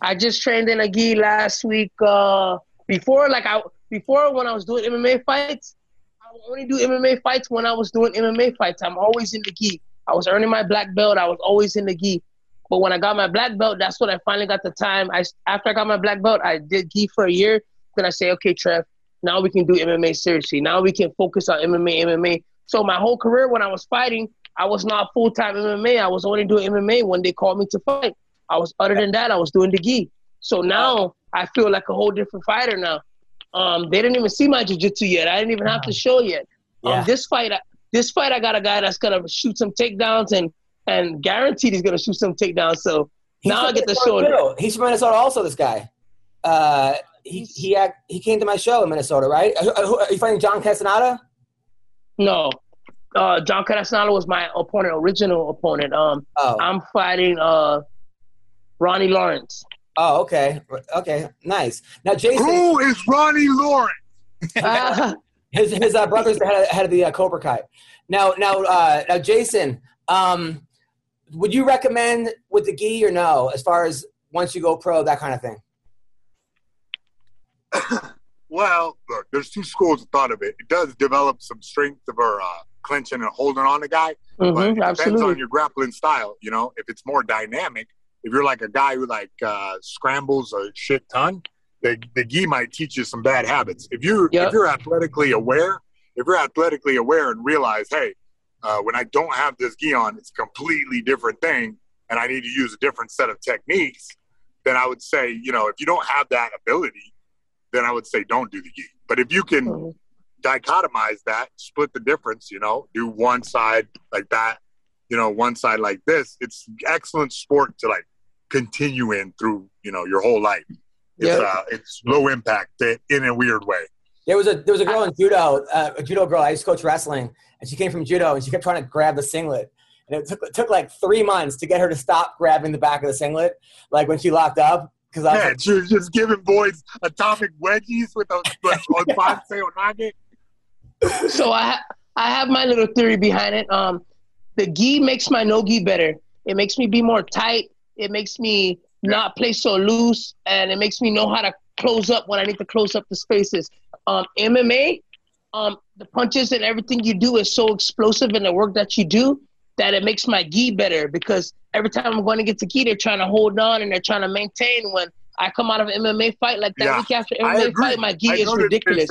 I just trained in a gi last week. Uh, before, like I before when I was doing MMA fights, I would only do MMA fights when I was doing MMA fights. I'm always in the gi. I was earning my black belt. I was always in the gi. But when I got my black belt, that's when I finally got the time. I after I got my black belt, I did gi for a year. Then I say, okay, Trev, now we can do MMA seriously. Now we can focus on MMA, MMA. So my whole career when I was fighting, I was not full time MMA. I was only doing MMA when they called me to fight. I was other than that, I was doing the gi. So now I feel like a whole different fighter now. Um, they didn't even see my jiu-jitsu yet. I didn't even have to show yet. Yeah. Um, this fight, this fight, I got a guy that's gonna shoot some takedowns and and guaranteed he's gonna shoot some takedowns. So He's now I get the Minnesota show. He's from Minnesota, also. This guy. Uh, he he act, he came to my show in Minnesota, right? Are, are- are you fighting John Castaneda? No, uh, John Castaneda was my opponent, original opponent. Um, Oh, I'm fighting uh, Ronnie Lawrence. oh, okay, okay, nice. Now, Jason, Who is Ronnie Lawrence? Ah, (laughs) his his uh, brother's the head of, head of the uh, Cobra Kai. Now, now, uh, now, Jason, um, would you recommend with the gi or no? As far as once you go pro, that kind of thing. (coughs) Well, look, there's two schools of thought of it. It does develop some strength of her uh, clinching and holding on the guy, but mhm, it depends on your grappling style. You know, if it's more dynamic, if you're like a guy who like uh, scrambles a shit ton, the the gi might teach you some bad habits. If you Yep. if you're athletically aware, if you're athletically aware and realize, hey, uh, when I don't have this gi on, it's a completely different thing, and I need to use a different set of techniques. Then I would say, you know, if you don't have that ability, then I would say don't do the gi. But if you can Mhm. dichotomize that, split the difference, you know, do one side like that, you know, one side like this. It's excellent sport to like continue in through, you know, your whole life. It's Yeah. uh it's low impact in a weird way. There was a there was a girl in judo, uh, a judo girl. I used to coach wrestling, and she came from judo, and she kept trying to grab the singlet, and it took it took like three months to get her to stop grabbing the back of the singlet, like when she locked up. Because I was Yeah, like, she was just giving boys atomic wedgies with a with Onbanse Onage. so I I have my little theory behind it. Um, the gi makes my no gi better. It makes me be more tight. It makes me not play so loose, and it makes me know how to close up when I need to close up the spaces. Um, MMA, um, the punches and everything you do is so explosive in the work that you do that it makes my gi better because every time I'm going to get to gi, they're trying to hold on and they're trying to maintain. When I come out of an MMA fight like that Yeah, week after MMA fight, my gi I is ridiculous.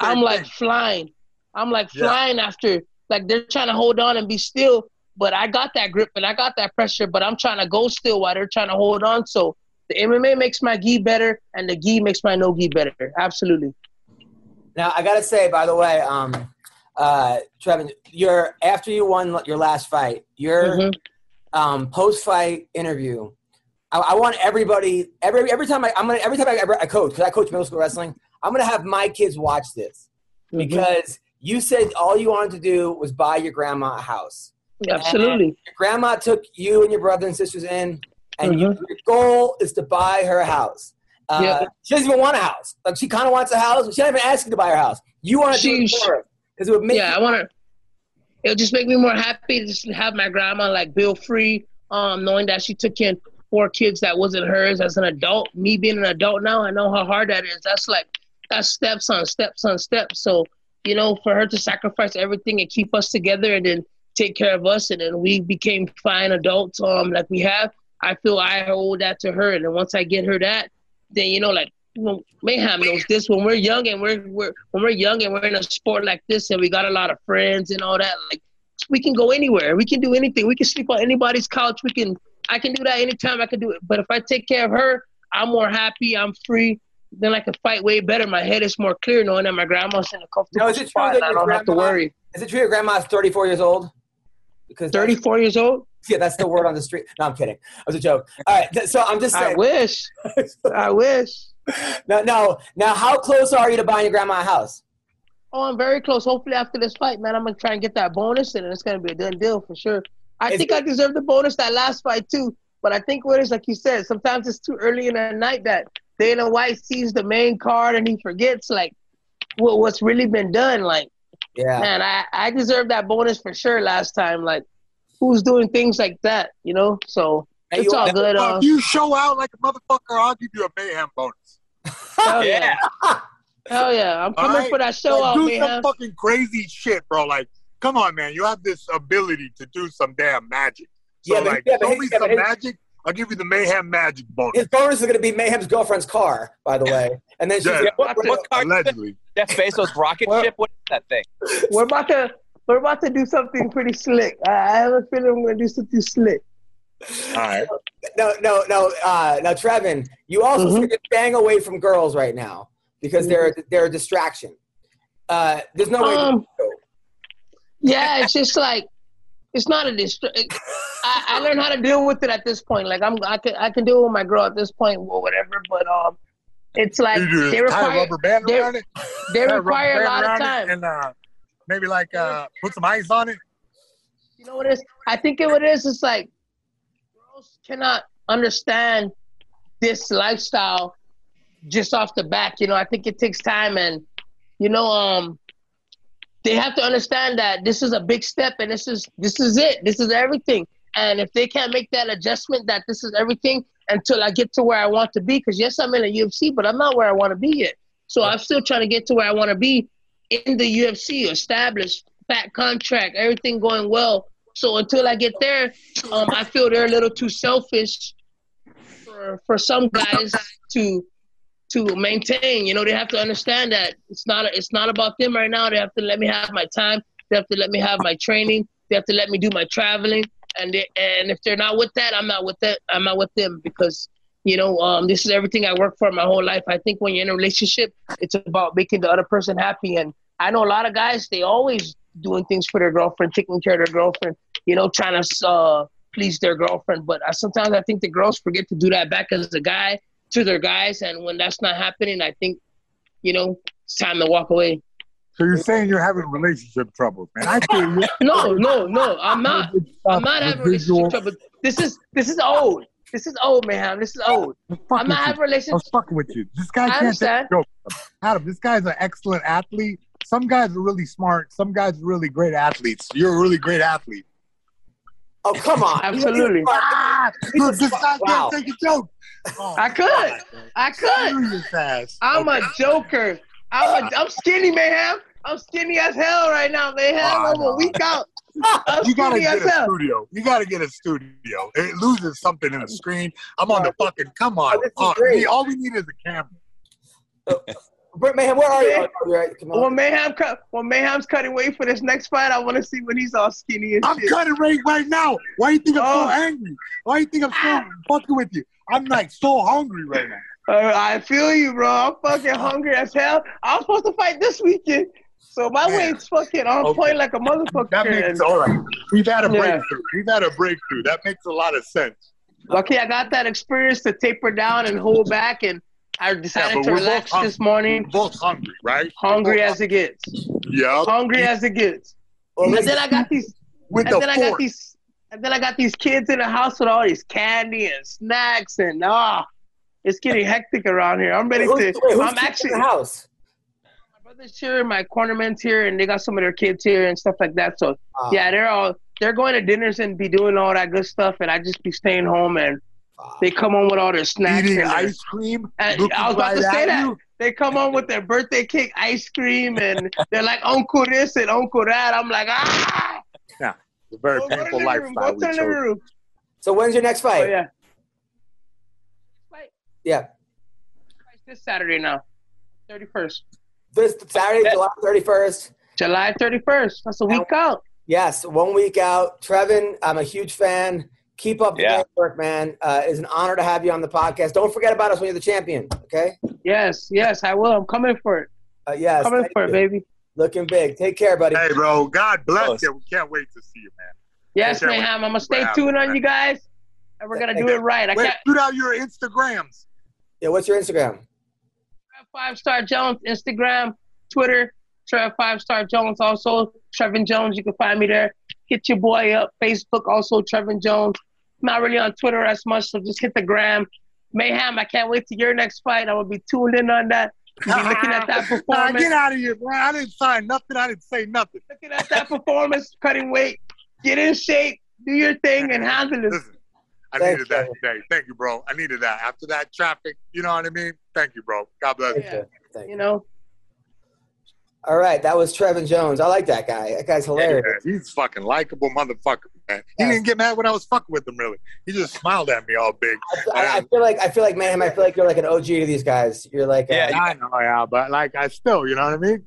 I'm like flying. I'm like Yeah. flying after like they're trying to hold on and be still, but I got that grip and I got that pressure, but I'm trying to go still while they're trying to hold on. So the MMA makes my gi better and the gi makes my no gi better. Absolutely. Now I gotta say, by the way, um, uh, Trevin, your after you won your last fight, your Mhm. um, post-fight interview. I, I want everybody every every time I I'm gonna every time I, ever, I coach because I coach middle school wrestling. I'm gonna have my kids watch this Mhm. because you said all you wanted to do was buy your grandma a house. Absolutely. Your grandma took you and your brother and sisters in, and you, your goal is to buy her a house. Uh, Yeah. She doesn't even want a house. Like she kind of wants a house. She not even asking to buy her house. You want to do it for her because it would make yeah, I want to. It'll just make me more happy to just have my grandma like bill free, um, knowing that she took in four kids that wasn't hers as an adult. Me being an adult now, I know how hard that is. That's like that's steps on steps on steps. So you know, for her to sacrifice everything and keep us together and then take care of us, and then we became fine adults, um, like we have. I feel I owe that to her, and then once I get her that, then you know, like Mayhem knows this. When we're young and we're, we're when we're young and we're in a sport like this, and we got a lot of friends and all that, like we can go anywhere. We can do anything. We can sleep on anybody's couch. We can. I can do that anytime. I can do it. But if I take care of her, I'm more happy. I'm free. Then I can fight way better. My head is more clear knowing that my grandma's in a comfortable Now, is it true spot. that I don't have to worry. Is it true your grandma's 34 years old? Because 34 years old. (laughs) Yeah, that's the word on the street. No, I'm kidding. It was a joke. All right, so I'm just I wish. I (laughs) wish. No, no. Now, how close are you to buying your grandma a house? Oh, I'm very close. Hopefully, after this fight, man, I'm gonna try and get that bonus, and it's gonna be a done deal for sure. I Is think it- I deserve the bonus that last fight too. But I think what is like you said, sometimes it's too early in the night that Dana White sees the main card and he forgets like what what's really been done. Like, Yeah. man, I I deserve that bonus for sure last time. Like, who's doing things like that? You know, so Hey, it's you- all good. Uh, if you show out like a motherfucker, I'll give you a mayhem bonus. hell (laughs) Yeah. hell yeah, I'm coming right? for that show Like, out, do man. some fucking crazy shit, bro. Like, come on, man. You have this ability to do some damn magic. So, Yeah, but- like, yeah, but show his- me yeah, some magic. I'll give you the mayhem magic bonus. His bonus is going to be Mayhem's girlfriend's car, by the way. And then she's Yeah. gonna, What, what car? Allegedly. (laughs) Jeff Bezos rocket ship? What is that thing? We're about to we're about to do something pretty slick. I, I have a feeling we're gonna do something slick. All right. no, no, no. Uh, now, Trevin, you also Mhm. mm staying away from girls right now because they're they're a distraction. Uh, there's no way. Um. Yeah, it's just like it's not a dist- I, I learned how to deal with it at this point. Like I'm, I can, I can deal with my girl at this point or whatever. But um, it's like they require, they- they a require a lot of time. And uh, maybe like uh, put some ice on it. You know what it is? I think it what it is. It's like girls cannot understand this lifestyle just off the back. You know, I think it takes time, and you know, um, they have to understand that this is a big step, and this is this is it. This is everything. And if they can't make that adjustment, that this is everything until I get to where I want to be, because yes, I'm in a UFC, but I'm not where I want to be yet. So I'm still trying to get to where I want to be in the UFC, established, fat contract, everything going well. So until I get there, um, I feel they're a little too selfish for for some guys to to maintain. You know, they have to understand that it's not it's not about them right now. They have to let me have my time. They have to let me have my training. They have to let me do my traveling. And they, and if they're not with that, I'm not with that. I'm not with them because you know um, this is everything I work for my whole life. I think when you're in a relationship, it's about making the other person happy. And I know a lot of guys they always doing things for their girlfriend, taking care of their girlfriend. You know, trying to uh, please their girlfriend. But I, sometimes I think the girls forget to do that back as a guy to their guys. And when that's not happening, I think you know it's time to walk away. So you're saying you're having relationship troubles, man? I feel. (laughs) No, no, no. I'm not. I'm not having relationship trouble. This is this is old. This is old, man. This is old. I'm not having relationship. I'm fucking with you. This guy I can't take a joke. Adam, this guy's an excellent athlete. Some guys are really smart. Some guys are really great athletes. You're a really great athlete. Oh come on! (laughs) Absolutely. Ah, He's a look, this guy wow. can't take a joke. Oh, I could. God. I could. Serious ass. I'm Okay. a joker. I'm a, I'm skinny, mayhem. I'm skinny as hell right now, mayhem. Oh, I I'm a week out. (laughs) I'm You gotta skinny get as a hell. studio. You gotta get a studio. It loses something in the screen. I'm on the fucking. Come on. Oh, this is Oh, great. we- all we need is a camera. Britt Mayhem, where are you? Oh, right. Come on. When Mayhem cut, when Mayhem's cutting weight for this next fight, I want to see when he's all skinny and I'm shit. cutting right right now. Why do you think I'm Oh. so angry? Why do you think I'm so fucking with you? I'm like so hungry right now. (laughs) Uh, I feel you, bro. I'm fucking hungry as hell. I was supposed to fight this weekend, so my Man. weight's fucking on Okay. point like a motherfucker. That makes And- all right. We've had a Yeah. breakthrough. We've had a breakthrough. That makes a lot of sense. Lucky I got that experience to taper down and hold back, and I decided but to relax this morning. We're both hungry, right? Hungry as it gets. Yeah. Hungry as it gets. Well, And then I got these. With and the then I got these. And then I got these kids in the house with all these candy and snacks, and ah, it's getting hectic around here. I'm ready who's, to. wait, who's I'm actually. in the house. My brother's here, my cornerman's here, and they got some of their kids here and stuff like that. So Uh, yeah, they're all they're going to dinners and be doing all that good stuff, and I just be staying home and they come on with all their snacks. Eating and ice cream. and I was about to say that. you. They come on with their birthday cake, ice cream, and they're like Uncle this and Uncle that. I'm like, ah, It's a very go painful living room, lifestyle go to the room. So when's your next fight? Oh fight? yeah, Fight. Yeah. Fight's this Saturday now, thirty first, This Saturday, July 31st. July thirty first. That's a week out. Yes, one week out. Trevin, I'm a huge fan. Keep up the Yeah. work, man. Uh, it's an honor to have you on the podcast. Don't forget about us when you're the champion, okay? Yes, yes, I will. I'm coming for it. Uh, yes. Coming thank for it, baby. Looking big. Take care, buddy. Hey, bro. God bless Close. you. We can't wait to see you, man. Yes, Okay, Mayhem. I'm gonna stay tuned on you guys, and we're gonna do it right. I Wait, can't. shoot out your Instagrams. Yeah, what's your Instagram? Five Star Jones, Instagram, Twitter, Trev Five Star Jones. Also, Trevin Jones. You can find me there. Hit your boy up. Facebook, also Trevin Jones. Not really on Twitter as much, so just hit the gram. Mayhem, I can't wait to your next fight. I will be tuned in on that. You'll be looking at that (laughs) Nah, performance. get out of here, bro. I didn't sign nothing. I didn't say nothing. looking at that performance, cutting weight. Get in shape. Do your thing and handle it. Listen, I Thanks, needed that today. Thank you, bro. I needed that. After that traffic, you know what I mean? Thank you, bro. God bless you. Yeah. Thank you. You know, All right, that was Trevin Jones. I like that guy. That guy's hilarious. Yeah, he's fucking likable motherfucker, man. He Yeah. didn't get mad when I was fucking with him, really. He just smiled at me all big. I, I feel like I feel like man, I feel like you're like an OG to these guys. You're like uh, Yeah, I know, yeah, but like I still, you know what I mean?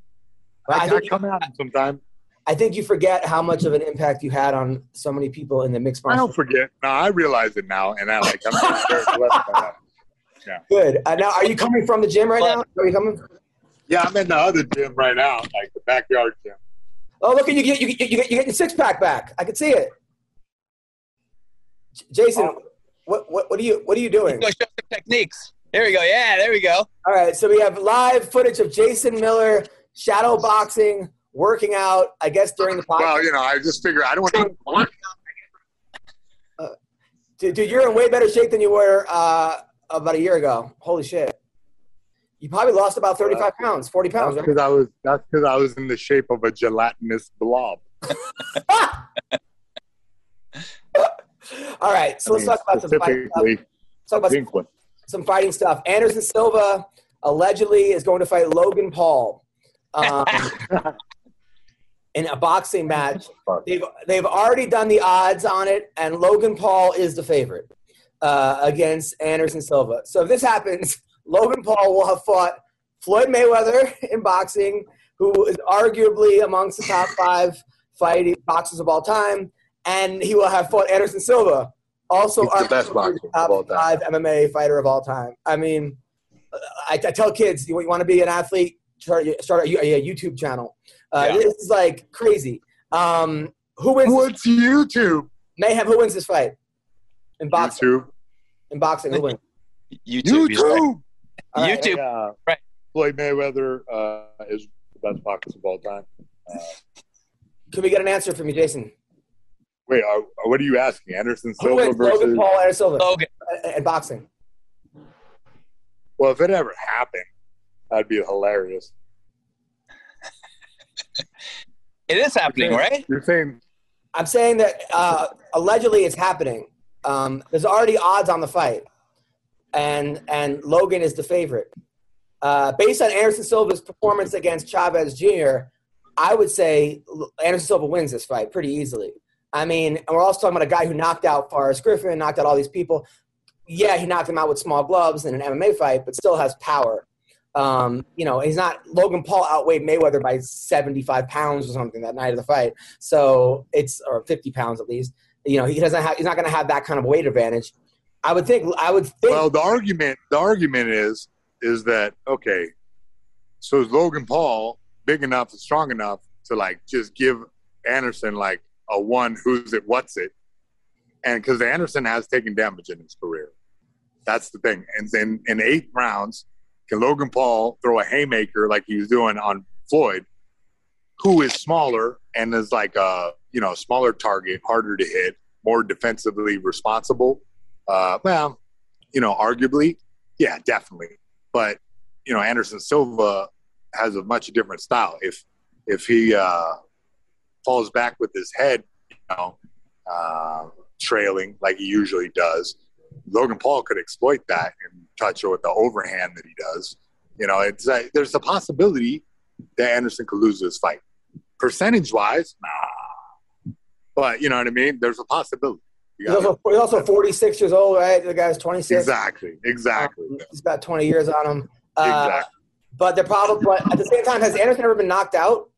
I I, I think- come at him sometimes. I think you forget how much of an impact you had on so many people in the mixed martial. I don't forget. No, I realize it now, and I like. I'm very blessed by that. Good. Uh, now, are you coming from the gym right now? Are you coming? Yeah, I'm in the other gym right now, like the backyard gym. Oh, look at you! You, you, you, you get your six pack back. I can see it. J- Jason, what, what what are you what are you doing? Go show some techniques. There we go. Yeah, there we go. All right, so we have live footage of Jason Miller shadow boxing, working out. I guess during the podcast. Well, you know, I just figure I don't want to. (laughs) Dude, dude, you're in way better shape than you were uh, about a year ago. Holy shit! You probably lost about 35 pounds, 40 pounds. That's Right? because I was. That's because I was in the shape of a gelatinous blob. (laughs) All right, so let's mean, talk about some fighting stuff. Let's talk about some, some fighting stuff. Anderson Silva allegedly is going to fight Logan Paul um, (laughs) in a boxing match. They've they've already done the odds on it, and Logan Paul is the favorite uh, against Anderson Silva. So if this happens, Logan Paul will have fought Floyd Mayweather (laughs) in boxing, who is arguably amongst the top five fighting boxers of all time, and he will have fought Anderson Silva, also He's the best arguably boxer top of all time. five MMA fighter of all time. I mean, I, I tell kids, you, want to be an athlete, start, start a, a YouTube channel. Uh, Yeah. This is like crazy. Um, who wins? What's YouTube? Mayhem. Who wins this fight? In boxing. YouTube. In boxing, who wins? YouTube. you say. YouTube. All right. YouTube. Yeah. Right. Floyd Mayweather uh, is the best boxer of all time. Can we get an answer from you, Jason? Wait, uh, what are you asking? Anderson Who Silva wins? versus? Logan Paul and Silva Logan. uh, in boxing. Well, if it ever happened, that'd be hilarious. (laughs) It is happening, right? You're saying I'm saying that uh, allegedly it's happening. Um, there's already odds on the fight, and and Logan is the favorite. Uh, based on Anderson Silva's performance against Chavez Jr., I would say Anderson Silva wins this fight pretty easily. I mean, we're also talking about a guy who knocked out Forrest Griffin, knocked out all these people. Yeah, he knocked him out with small gloves in an MMA fight, but still has power. Um, you know, he's not Logan Paul outweighed Mayweather by 75 pounds or something that night of the fight. So it's or 50 pounds at least. You know, he doesn't have he's not going to have that kind of weight advantage. I would think I would think Well, the argument the argument is is that okay, so is Logan Paul big enough and strong enough to like just give Anderson like a one who's it what's it, and because Anderson has taken damage in his career, that's the thing. And then in eight rounds, can Logan Paul throw a haymaker like he was doing on Floyd, who is smaller and is like a you know smaller target, harder to hit, more defensively responsible? Uh, well, you know, arguably, yeah, definitely. But you know, Anderson Silva has a much different style. If if he uh, falls back with his head, you know, uh, trailing like he usually does, Logan Paul could exploit that and touch with the overhand that he does. You know, it's there's a possibility that Anderson could lose this fight. Percentage wise, nah. But you know what I mean? There's a possibility. You also, he's also 46 years old, right? The guy's 26. exactly, exactly, Um, he's about 20 years on him. Uh, exactly. But the problem, but at the same time, has Anderson ever been knocked out?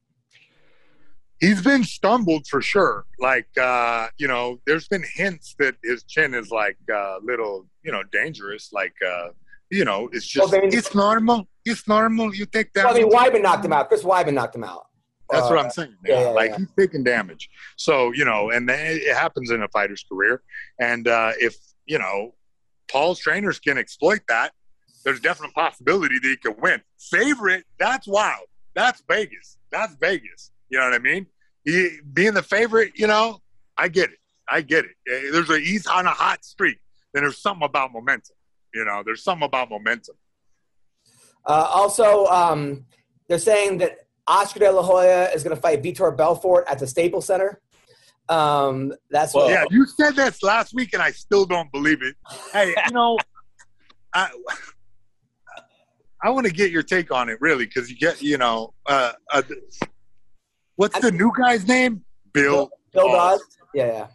He's been stumbled for sure. Like uh, you know, there's been hints that his chin is like a uh, little, you know, dangerous. Like uh, you know, it's just Well, it's normal. It's normal. You take that. Well, I mean, Weidman knocked him out. Chris Weidman knocked him out. That's what Uh, I'm saying. yeah, like yeah. he's taking damage. So you know, and then it happens in a fighter's career. And uh, if you know, Paul's trainers can exploit that, there's a definite possibility that he could win. Favorite, that's wild. That's Vegas. That's Vegas. You know what I mean? He, being the favorite, you know, I get it. I get it. Eh, There's a he's on a hot streak. Then there's something about momentum. You know, there's something about momentum. Uh, also, um, they're saying that Oscar De La Hoya is going to fight Vitor Belfort at the Staples Center. Um, that's what. Yeah, you said this last week, and I still don't believe it. Hey, you know, I I want to get your take on it, really, because you get, you know, uh, uh, what's the new guy's name? Bill. Bill Dawes. Dawes. Yeah, yeah.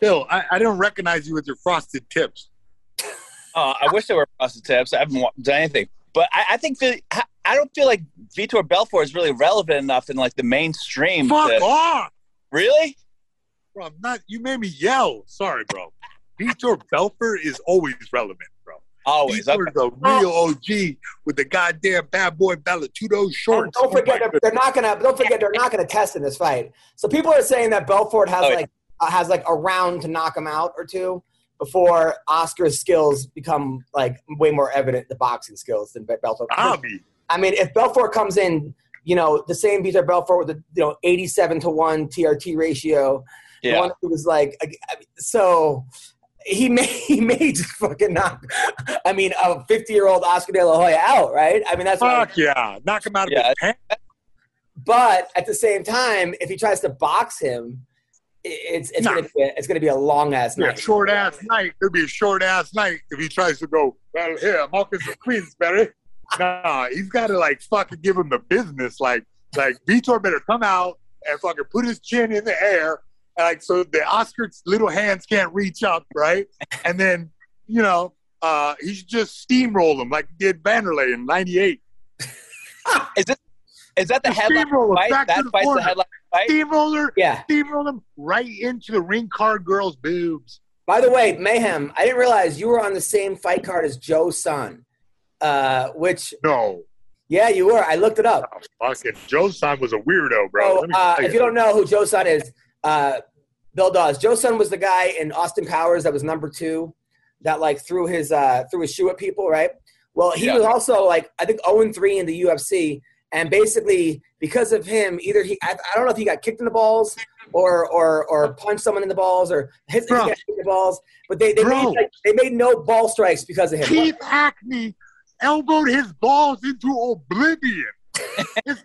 Bill, I, I don't recognize you with your frosted tips. Uh, I wish there were frosted tips. I haven't done anything, but I, I think that I- I don't feel like Vitor Belfort is really relevant enough in like the mainstream. Fuck to- off, really? bro! I'm not. You made me yell. Sorry, bro. Vitor Belfort is always relevant, bro. Always. Okay. Vitor's the real OG with the goddamn bad boy Vale Tudo And don't forget, they're, they're not gonna. Don't forget, they're not gonna test in this fight. So people are saying that Belfort has Oh, yeah. like uh, has like a round to knock him out or two before Oscar's skills become like way more evident, the boxing skills than Be- Belfort. Bobby. I mean, if Belfort comes in, you know, the same Vitor Belfort with the you know eighty-seven to one TRT ratio, the Yeah. one who was like, I- I- so he (laughs) may he may just fucking knock. I mean, a fifty-year-old Oscar De La Hoya out, right? I mean, that's what Fuck yeah. Knock him out of Yeah. his pants. But at the same time, if he tries to box him, it's it's Nah. gonna be a, it's gonna be a long ass Yeah, night. short ass night. It'll be a short ass night if he tries to go, well, here, Marquess of Queensberry. Nah, he's got to like fucking give him the business. Like, like Vitor better come out and fucking put his chin in the air, like so the Oscar's little hands can't reach up, right? And then you know, uh, he should just steamroll him like he did Vanderlei in '98. (laughs) Is this is that the Just headline fight? back to That the fight's the corner. headline fight. Steamroller, Yeah. steamroll him right into the ring card girl's boobs. By the way, Mayhem, I didn't realize you were on the same fight card as Joe Son, uh, which No, yeah, you were. I looked it up. fucking Joe's son was a weirdo, bro. So, uh, if you don't know who Joe Son is, uh, Bill Dawes. Joe Son was the guy in Austin Powers that was number two, that like threw his uh, threw his shoe at people, right? Well, he Yeah. was also like I think zero and three in the UFC, and basically because of him, either he I, I don't know if he got kicked in the balls or or or punched someone in the balls or hit, he got kicked in the balls, but they they Bro. made like, they made no ball strikes because of him. Keith Hackney elbowed his balls into oblivion. (laughs) His-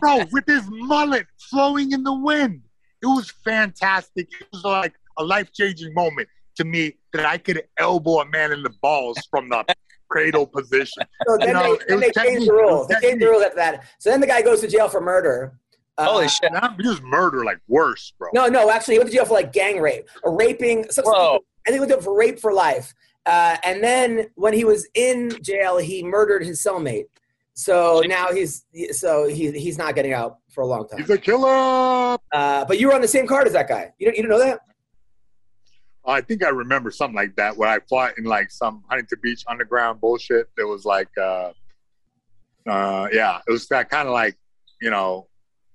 bro, with his mullet flowing in the wind. it was fantastic. It was like a life changing moment to me that I could elbow a man in the balls from the cradle position. (laughs) So then You know, they, then they changed the It rules. They changed the technique. rules after that. So then the guy goes to jail for murder. Uh, Holy shit! Not just murder, like worse, bro. No, no, actually, he went to jail for like gang rape or raping. So, Whoa. I think he went to jail for rape for life. Uh, and then when he was in jail, he murdered his cellmate. So now he's so he, he's not getting out for a long time. He's a killer. Uh, but you were on the same card as that guy. You didn't, you didn't know that? I think I remember something like that where I fought in like some Huntington Beach underground bullshit. That was like, uh, uh, yeah, it was that kind of like, you know,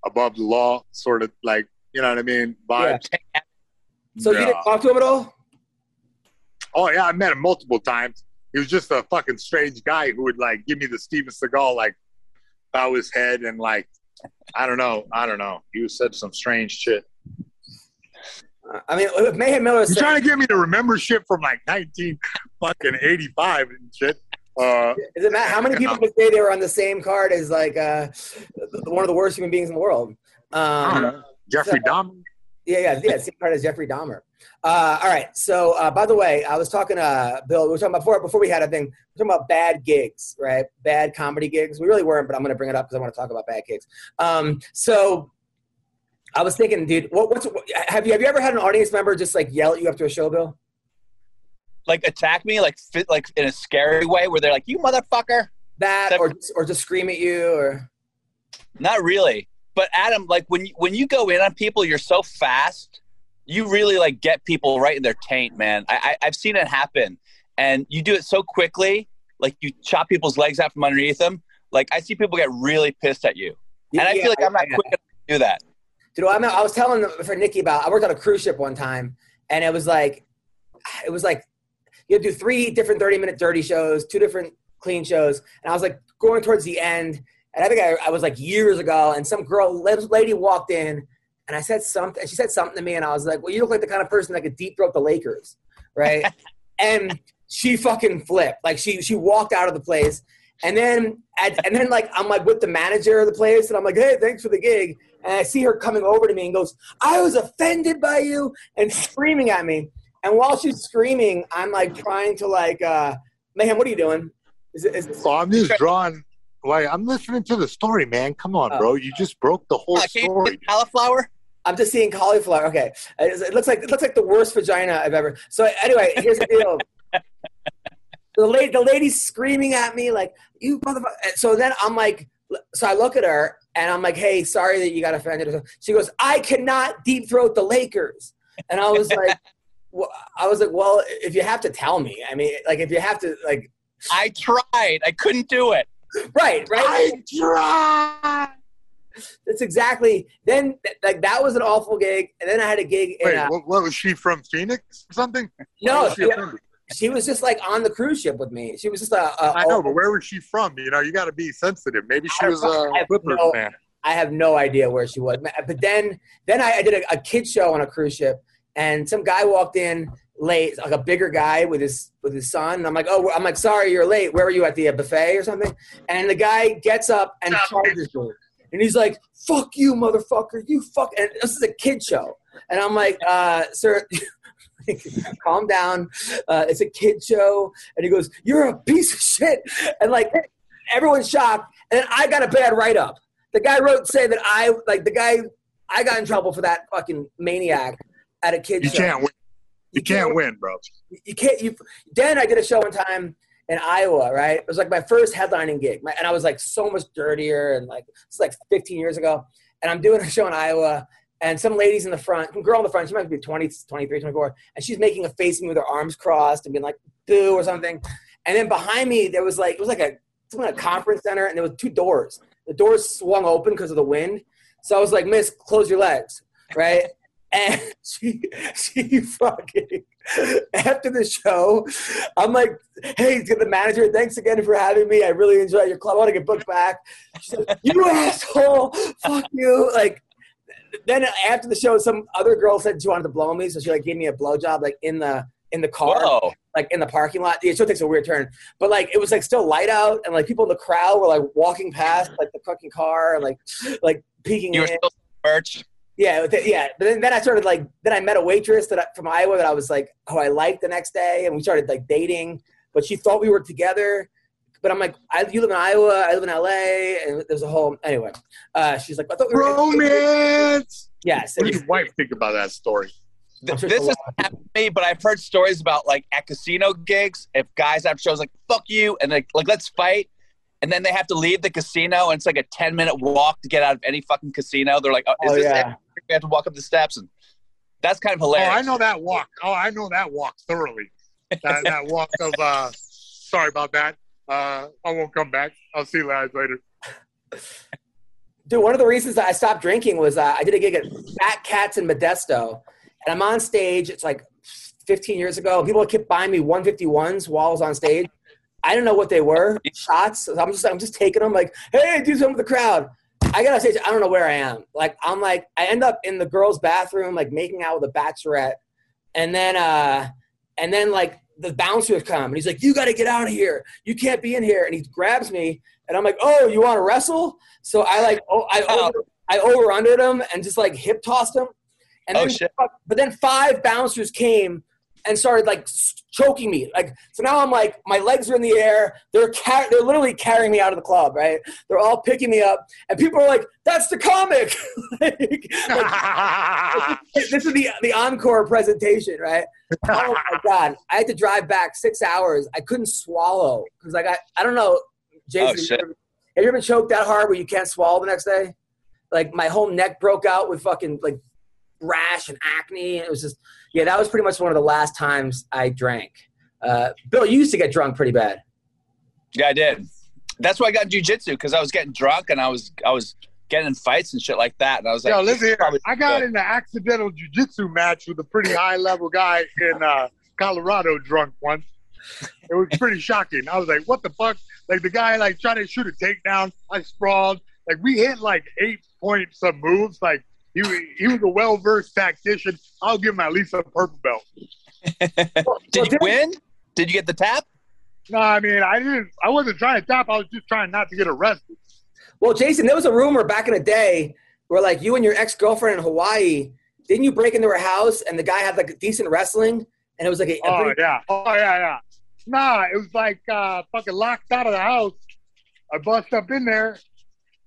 above the law sort of like, you know what I mean? Vibe. So you didn't talk to him at all? Oh yeah, I met him multiple times. He was just a fucking strange guy who would like give me the Steven Seagal like bow his head and like I don't know, I don't know. He was said some strange shit. I mean, if Mayhem Miller He's said, trying to get me to remember shit from like nineteen fucking eighty five and shit. Uh, Does it matter how many people could say they were on the same card as like uh, one of the worst human beings in the world? Um. Jeffrey Dahmer. Yeah, yeah, yeah. Same card as Jeffrey Dahmer. Uh, all right. So, uh, by the way, I was talking to uh, Bill. We were talking about before, before we had a thing. We're talking about bad gigs, right? Bad comedy gigs. We really weren't, but I'm going to bring it up because I want to talk about bad gigs. Um, so, I was thinking, dude, what, what's what, have you have you ever had an audience member just like yell at you after a show, Bill? Like attack me, like fit, like in a scary way, where they're like, "You motherfucker." That That- or or just scream at you or Not really. But Adam, like when you, when you go in on people, you're so fast. You really like get people right in their taint, man. I, I I've seen it happen, and you do it so quickly. Like you chop people's legs out from underneath them. Like I see people get really pissed at you, and I feel like I'm not yeah. quick enough to do that. Dude, I, I was telling for Nikki about. I worked on a cruise ship one time, and it was like, it was like, you do three different thirty-minute dirty shows, two different clean shows, and I was like going towards the end, and I think I, I was like years ago, and some girl, lady walked in, and I said something, and she said something to me, and I was like, well, you look like the kind of person that could deep throat the Lakers, right? (laughs) and she fucking flipped, like she she walked out of the place. And then, at, and then, like I'm like with the manager of the place, and I'm like, "Hey, thanks for the gig." And I see her coming over to me and goes, I was offended by you and screaming at me. And while she's screaming, I'm like trying to like, uh, Mayhem, what are you doing? Is it, is it, So I'm just drawing. Like I'm listening to the story, man. Come on, Oh. bro. You just broke the whole Uh, story. cauliflower? I'm just seeing cauliflower. Okay, it it looks like it looks like the worst vagina I've ever. So anyway, here's the deal. (laughs) the lady, the lady's screaming at me like, "You motherfucker!" So then I'm like, so I look at her and I'm like, "Hey, sorry that you got offended." She goes, "I cannot deep throat the Lakers," and I was like, (laughs) well, "I was like, well, if you have to tell me, I mean, like if you have to, like, I tried. I couldn't do it. Right, right." I tried. That's exactly. Then like that was an awful gig, and then I had a gig in. Wait, uh, what, what was she from Phoenix or something? No, was she she, she was just like on the cruise ship with me. She was just a. a I know, but where was she from? You know, you got to be sensitive. Maybe she I was don't know. Have Clippers no- fan. I have no idea where she was. But then, then I, I did a, a kid show on a cruise ship, and some guy walked in late, like a bigger guy with his with his son. And I'm like, oh, I'm like, sorry, you're late. Where were you at the uh, buffet or something? And the guy gets up and charges me, and he's like, "Fuck you, motherfucker! You fuck!" And this is a kid show, and I'm like, uh, "Sir." (laughs) calm down uh, it's a kid show and he goes you're a piece of shit and like everyone's shocked and then i got a bad write-up the guy wrote say that i like the guy i got in trouble for that fucking maniac at a kid You show can't win. You can't win, bro. you can't you then i did a show one time in iowa right? It was like my first headlining gig. My, and i was like so much dirtier and like it's like 15 years ago. And i'm doing a show in iowa and some ladies in the front some girl in the front she might be 20 23 24 and she's making a face at me with her arms crossed and being like boo or something. And then behind me there was like it was like a something like a conference center and there was two doors. The doors swung open because of the wind. So i was like miss close your legs right and (laughs) she she fucking after the show i'm like hey to the manager thanks again for having me i really enjoy your club i want to get booked back she said you asshole fuck you like then after the show some other girl said she wanted to blow me so she like gave me a blowjob like in the in the car Whoa. like in the parking lot. The show takes a weird turn, but like it was like still light out, and like people in the crowd were like walking past like the fucking car and like like peeking You were in. still merch. Yeah, th- yeah. But then, then I started like then I met a waitress that I, from Iowa that I was like, oh, I liked the next day, and we started like dating. But she thought we were together. But I'm like, I, you live in Iowa, I live in LA, and there's a whole anyway. Uh, she's like, I thought we were Romance. Yes, What it does was- your wife think about that story? Th- sure this is a happened to me, but I've heard stories about like at casino gigs, if guys have shows like "fuck you" and like, like let's fight, and then they have to leave the casino, and it's like a ten minute walk to get out of any fucking casino. They're like, oh, "Is Oh, this yeah. It?" You have to walk up the steps, and that's kind of hilarious. Oh, hilarious. I know that walk. Oh, I know that walk thoroughly. That, that (laughs) walk of uh sorry about that. Uh I won't come back. I'll see you guys later. Dude, one of the reasons that I stopped drinking was uh, I did a gig at Fat Cats in Modesto, and I'm on stage. It's like 15 years ago. People kept buying me 151s while I was on stage. I don't know what they were. Shots. I'm just I'm just taking them. Like, hey, do something with the crowd. I gotta say, I don't know where I am. Like, I'm like I end up in the girls' bathroom, like making out with a bachelorette, and then uh, and then like the bouncer come and he's like, "You got to get out of here. You can't be in here." And he grabs me, and I'm like, "Oh, you want to wrestle?" So I like, oh, I over, I over undered him and just like hip tossed him. And Oh, then, shit. but then five bouncers came and started like choking me. Like so now I'm like my legs are in the air. They're car- they're literally carrying me out of the club. Right? They're all picking me up, and people are like, "That's the comic." (laughs) like, like, (laughs) this is the the encore presentation, right? (laughs) Oh my god! I had to drive back six hours. I couldn't swallow because I got I don't know, Jason. Oh, have you ever- have you ever been choked that hard where you can't swallow the next day? Like my whole neck broke out with fucking like rash and acne. And it was just yeah, that was pretty much one of the last times I drank. Uh, Bill, you used to get drunk pretty bad. Yeah, I did. That's why I got jujitsu because I was getting drunk and I was I was getting in fights and shit like that, and I was like, Yo, listen here. I got good. in an accidental jujitsu match with a pretty high level guy in uh, Colorado drunk once. It was pretty shocking. I was like, what the fuck? Like the guy like trying to shoot a takedown. I sprawled. Like we hit like eight point some moves. Like he wa- he was a well versed tactician. I'll give him at least a purple belt. (laughs) Did you didn't- win? Did you get the tap? No, I mean I didn't. I wasn't trying to tap. I was just trying not to get arrested. Well, Jason, there was a rumor back in the day where like you and your ex girlfriend in Hawaii, didn't you break into her house and the guy had like decent wrestling and it was like a, a Oh pretty- yeah. Oh yeah, yeah. Nah, it was like uh fucking locked out of the house. I bust up in there.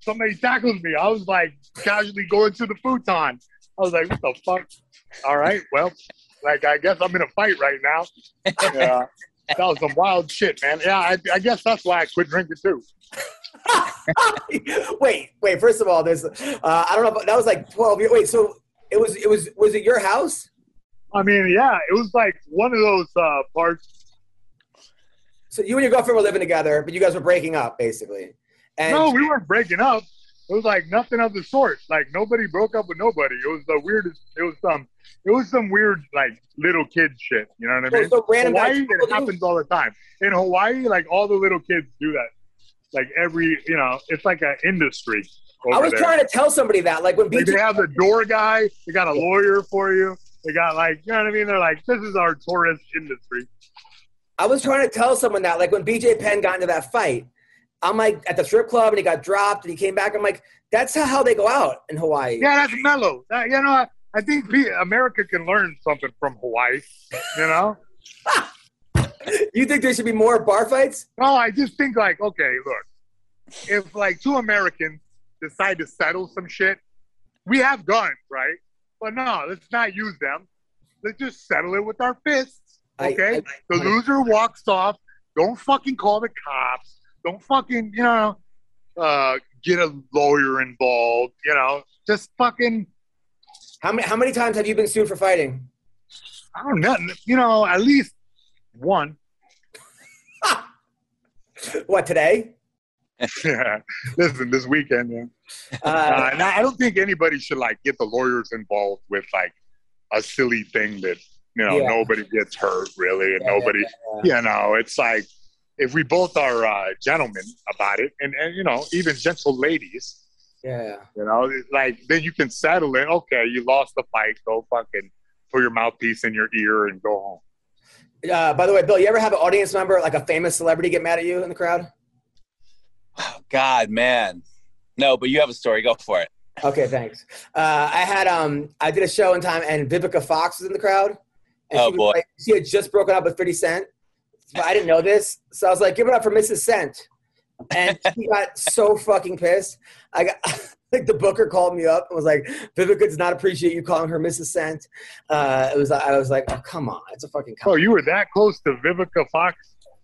Somebody tackles me. I was like casually going to the futon. I was like, what the fuck? All right, well, like I guess I'm in a fight right now. Yeah. That was some wild shit, man. Yeah, I, I guess that's why I quit drinking too. (laughs) wait, wait. First of all, there's uh, I don't know. That was like twelve years. Wait, so it was it was was it your house? I mean, yeah, it was like one of those uh, parts. So you and your girlfriend were living together, but you guys were breaking up basically. And No, we weren't breaking up. It was like nothing of the sort. Like nobody broke up with nobody. It was the weirdest. It was some. It was some weird like little kid shit. You know what I mean? so random Hawaii, it happens all the time. In Hawaii, like all the little kids do that. Like every, you know, it's like an industry. Over I was there. trying to tell somebody that, like when Like BJ they have the door guy. They got a lawyer for you. They got like, you know what I mean? They're like, this is our tourist industry. I was trying to tell someone that, like when BJ Penn got into that fight, I'm like at the strip club and he got dropped and he came back. I'm like, that's how, they go out in Hawaii. Yeah, that's mellow. That, you know, I, I think America can learn something from Hawaii. You know? (laughs) You think there should be more bar fights? No, I just think like, okay, look, if like two Americans decide to settle some shit, we have guns, right? But no, let's not use them. Let's just settle it with our fists. I- Okay? I- the loser walks off. Don't fucking call the cops. Don't fucking, you know, uh, get a lawyer involved. You know, just fucking, How many how many times have you been sued for fighting? I don't know, you know, at least one. (laughs) What today? (laughs) yeah. Listen, this weekend, yeah. Uh, Uh, and I don't think anybody should like get the lawyers involved with like a silly thing that you know Yeah. nobody gets hurt really, and Yeah, nobody, yeah, you know, it's like if we both are uh, gentlemen about it, and and you know even gentle ladies, yeah. you know, like then you can settle it. Okay, you lost the fight, go fucking put your mouthpiece in your ear and go home. Uh, by the way, Bill, you ever have an audience member, like a famous celebrity, get mad at you in the crowd? God, man. No, but you have a story. Go for it. Okay, thanks. Uh, I had um, I did a show in time, and Vivica Fox was in the crowd. And Oh, she was boy. like- she had just broken up with Fifty Cent, but I didn't know this, so I was like, "Give it up for Mrs. Cent," and (laughs) she got so fucking pissed. I got (laughs) like the booker called me up and was like, "Vivica does not appreciate you calling her Mrs. Cent." Uh, it was I was like, "Oh come on, it's a fucking Oh, you were that close to Vivica Fox?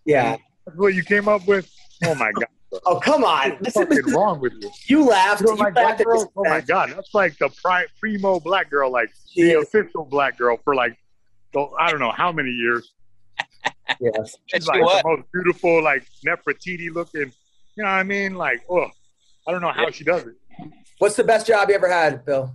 yeah." That's what you came up with? Oh my god. (laughs) Oh come on, What's this is, wrong with you? you laughed. You You, know, my black laughed at girl? Oh my god, that's like the pri- primo black girl, like She the is. official black girl for like the, I don't know how many years. Yes. (laughs) She's like what? the most beautiful, like Nefertiti looking. You know what I mean? Like, oh, I don't know how she does it. What's the best job you ever had, Bill?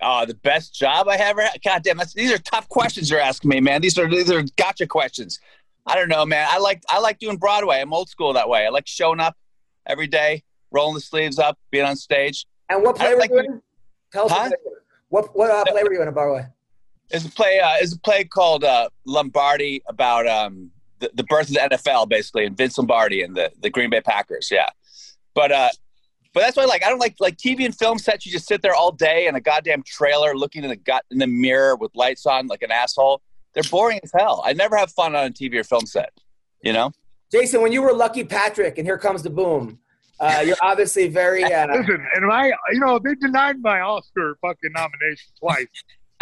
Oh, the best job I ever had. God damn, that's, these are tough questions you're asking me, man. These are these are gotcha questions. I don't know, man. I like I like doing Broadway. I'm old school that way. I like showing up every day, rolling the sleeves up, being on stage. And what play were like you in? Tell us Huh? what what uh, play were you in, by the way? There's a play. Uh, there's a play called uh, Lombardi about um, the, the birth of the NFL, basically, and Vince Lombardi and the, the Green Bay Packers. Yeah, but uh, but that's why I like. I don't like like TV and film sets. You just sit there all day in a goddamn trailer, looking in the gut in the mirror with lights on, like an asshole. They're boring as hell. I never have fun on a TV or film set. You know. Jason, when you were Lucky Patrick and Here Comes the Boom, uh, you're obviously very. (laughs) Uh, Listen, and I, you know, they denied my Oscar fucking nomination twice.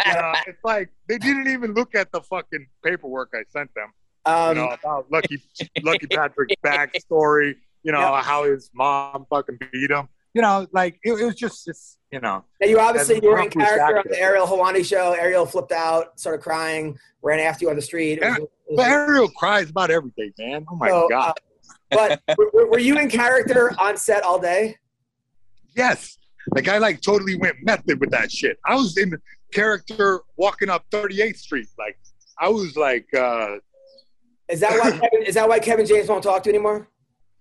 Uh, it's like they didn't even look at the fucking paperwork I sent them. um, You know about Lucky Lucky Patrick's backstory. You know Yeah. how his mom fucking beat him. You know, like it, it was just, it's, you know. now you obviously you were in character on the Ariel Helwani show. Ariel flipped out, started crying, ran after you on the street. Was- But Ariel cries about everything, man. Oh my so, god. uh, but (laughs) were, were you in character on set all day? Yes. Like I like totally went method with that shit. I was in character walking up 38th Street. Like I was like, uh Is that why Kevin, is that why Kevin James won't talk to you anymore?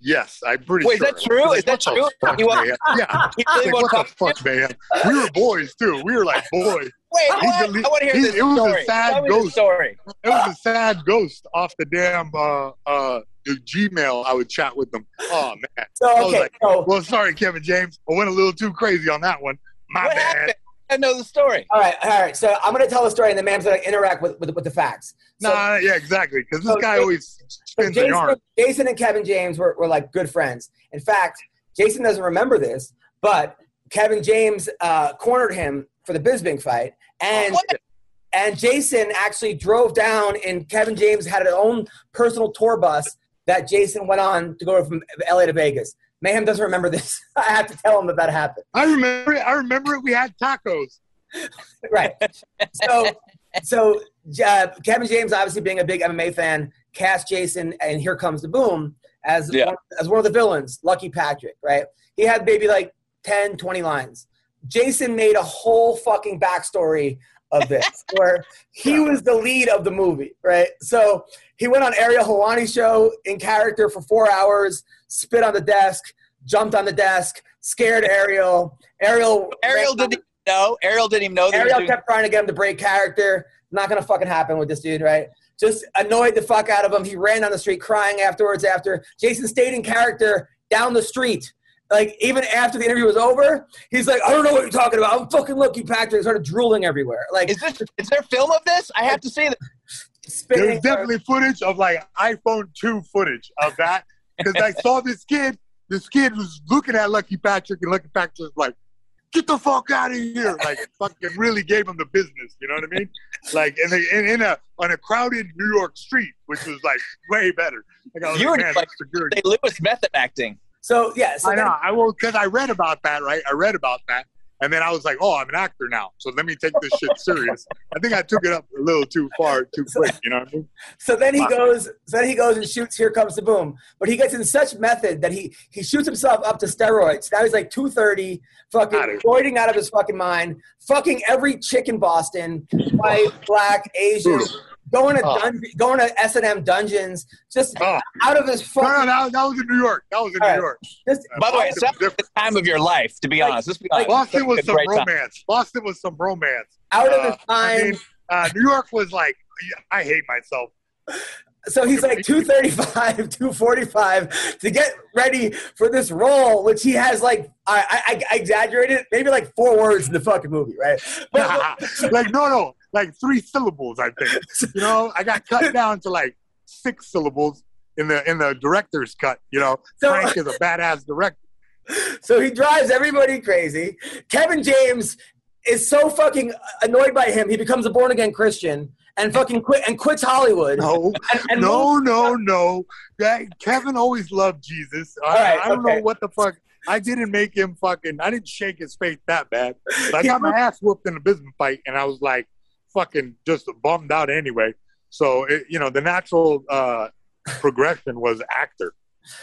yes, I'm pretty Wait, is that true? Like, Is that true? fuck, You want- man? Yeah. (laughs) You really Like, want what the fuck, man? We were boys too. We were like boys. Wait, what? a le- I want to hear this it was a sad Tell me the ghost. story. It was a sad ghost off the damn uh uh the Gmail. I would chat with them. Oh man. So I was okay, like, so Well, sorry, Kevin James. I went a little too crazy on that one. My What bad. happened? I know the story. all right, all right. So I'm gonna tell the story, and the man's gonna interact with with, with the facts. So, Nah, yeah, exactly. Because this So guy Jason- always spins a Jason, yarn. Jason and Kevin James were, were like good friends. In fact, Jason doesn't remember this, but Kevin James uh, cornered him for the Bisping fight, and What? and Jason actually drove down, and Kevin James had his own personal tour bus that Jason went on to go from LA to Vegas. Mayhem doesn't remember this. (laughs) I have to tell him that that happened. I remember it. I remember it. We had tacos. (laughs) right. So, so uh, Kevin James, obviously being a big MMA fan, cast Jason, and here comes the boom as Yeah. one, as one of the villains, Lucky Patrick. Right? He had maybe like 10, 20 lines. Jason made a whole fucking backstory of this, where he was the lead of the movie. Right? So he went on Ariel Helwani show in character for four hours, spit on the desk, jumped on the desk, scared Ariel. Ariel Ariel didn't even know. Ariel didn't even know. Ariel doing- kept trying to get him to break character. Not gonna fucking happen with this dude, right? Just annoyed the fuck out of him. He ran down the street crying afterwards. After Jason stayed in character down the street, like even after the interview was over, he's like, "I don't know what you're talking about. I'm fucking Lucky Patrick." Started drooling everywhere, like Is this? Is there film of this? I have to see this. spitting. There's definitely footage of like iPhone 2 footage of that. Because I saw this kid. This kid was looking at Lucky Patrick, and Lucky Patrick was like, "Get the fuck out of here!" Like, fucking really gave him the business. You know what I mean? Like, in, a, in, in a on a crowded New York street, which was like way better. Like, I was You like, were man, like- that's security. St. Louis method acting. So yeah, so I then- know. I will because I read about that, right? I read about that, and then I was like, "Oh, I'm an actor now, so let me take this shit serious." I think I took it up a little too far, too quick. You know what I mean? So then he goes. So then he goes and shoots. Here comes the boom. But he gets in such method that he he shoots himself up to steroids. Now he's like two thirty, fucking Outta here. roiding out of his fucking mind, fucking every chick in Boston, white, black, Asian, going to Oh. dun- going to S and M dungeons, just Oh. out of his No, no, that, that was in New York. That was in All New. York. Just, By the way, Boston it sounds was like the time of your life. To be Like- honest, let's be like- honest. Boston was It's some great time. romance. Boston was some romance. out of Uh, his I mind. mean, uh, New York was like, I hate myself. So he's like 235, 245 to get ready for this role, which he has like, I, I, I exaggerated, maybe like four words in the fucking movie, right? But, (laughs) like no, no, like three syllables. I think. You know, I got cut (laughs) down to like six syllables in the in the director's cut. You know, So- Frank is a badass director. (laughs) so he drives everybody crazy. Kevin James is so fucking annoyed by him, he becomes a born again Christian and fucking quit and quits Hollywood. No, And, and no, no, no. That Kevin always loved Jesus. I, right, I don't okay. know what the fuck. I didn't make him fucking. I didn't shake his faith that bad. (laughs) I got my ass whooped in a Bisping fight, and I was like, fucking, just bummed out anyway. So it, you know, the natural uh, progression was actor.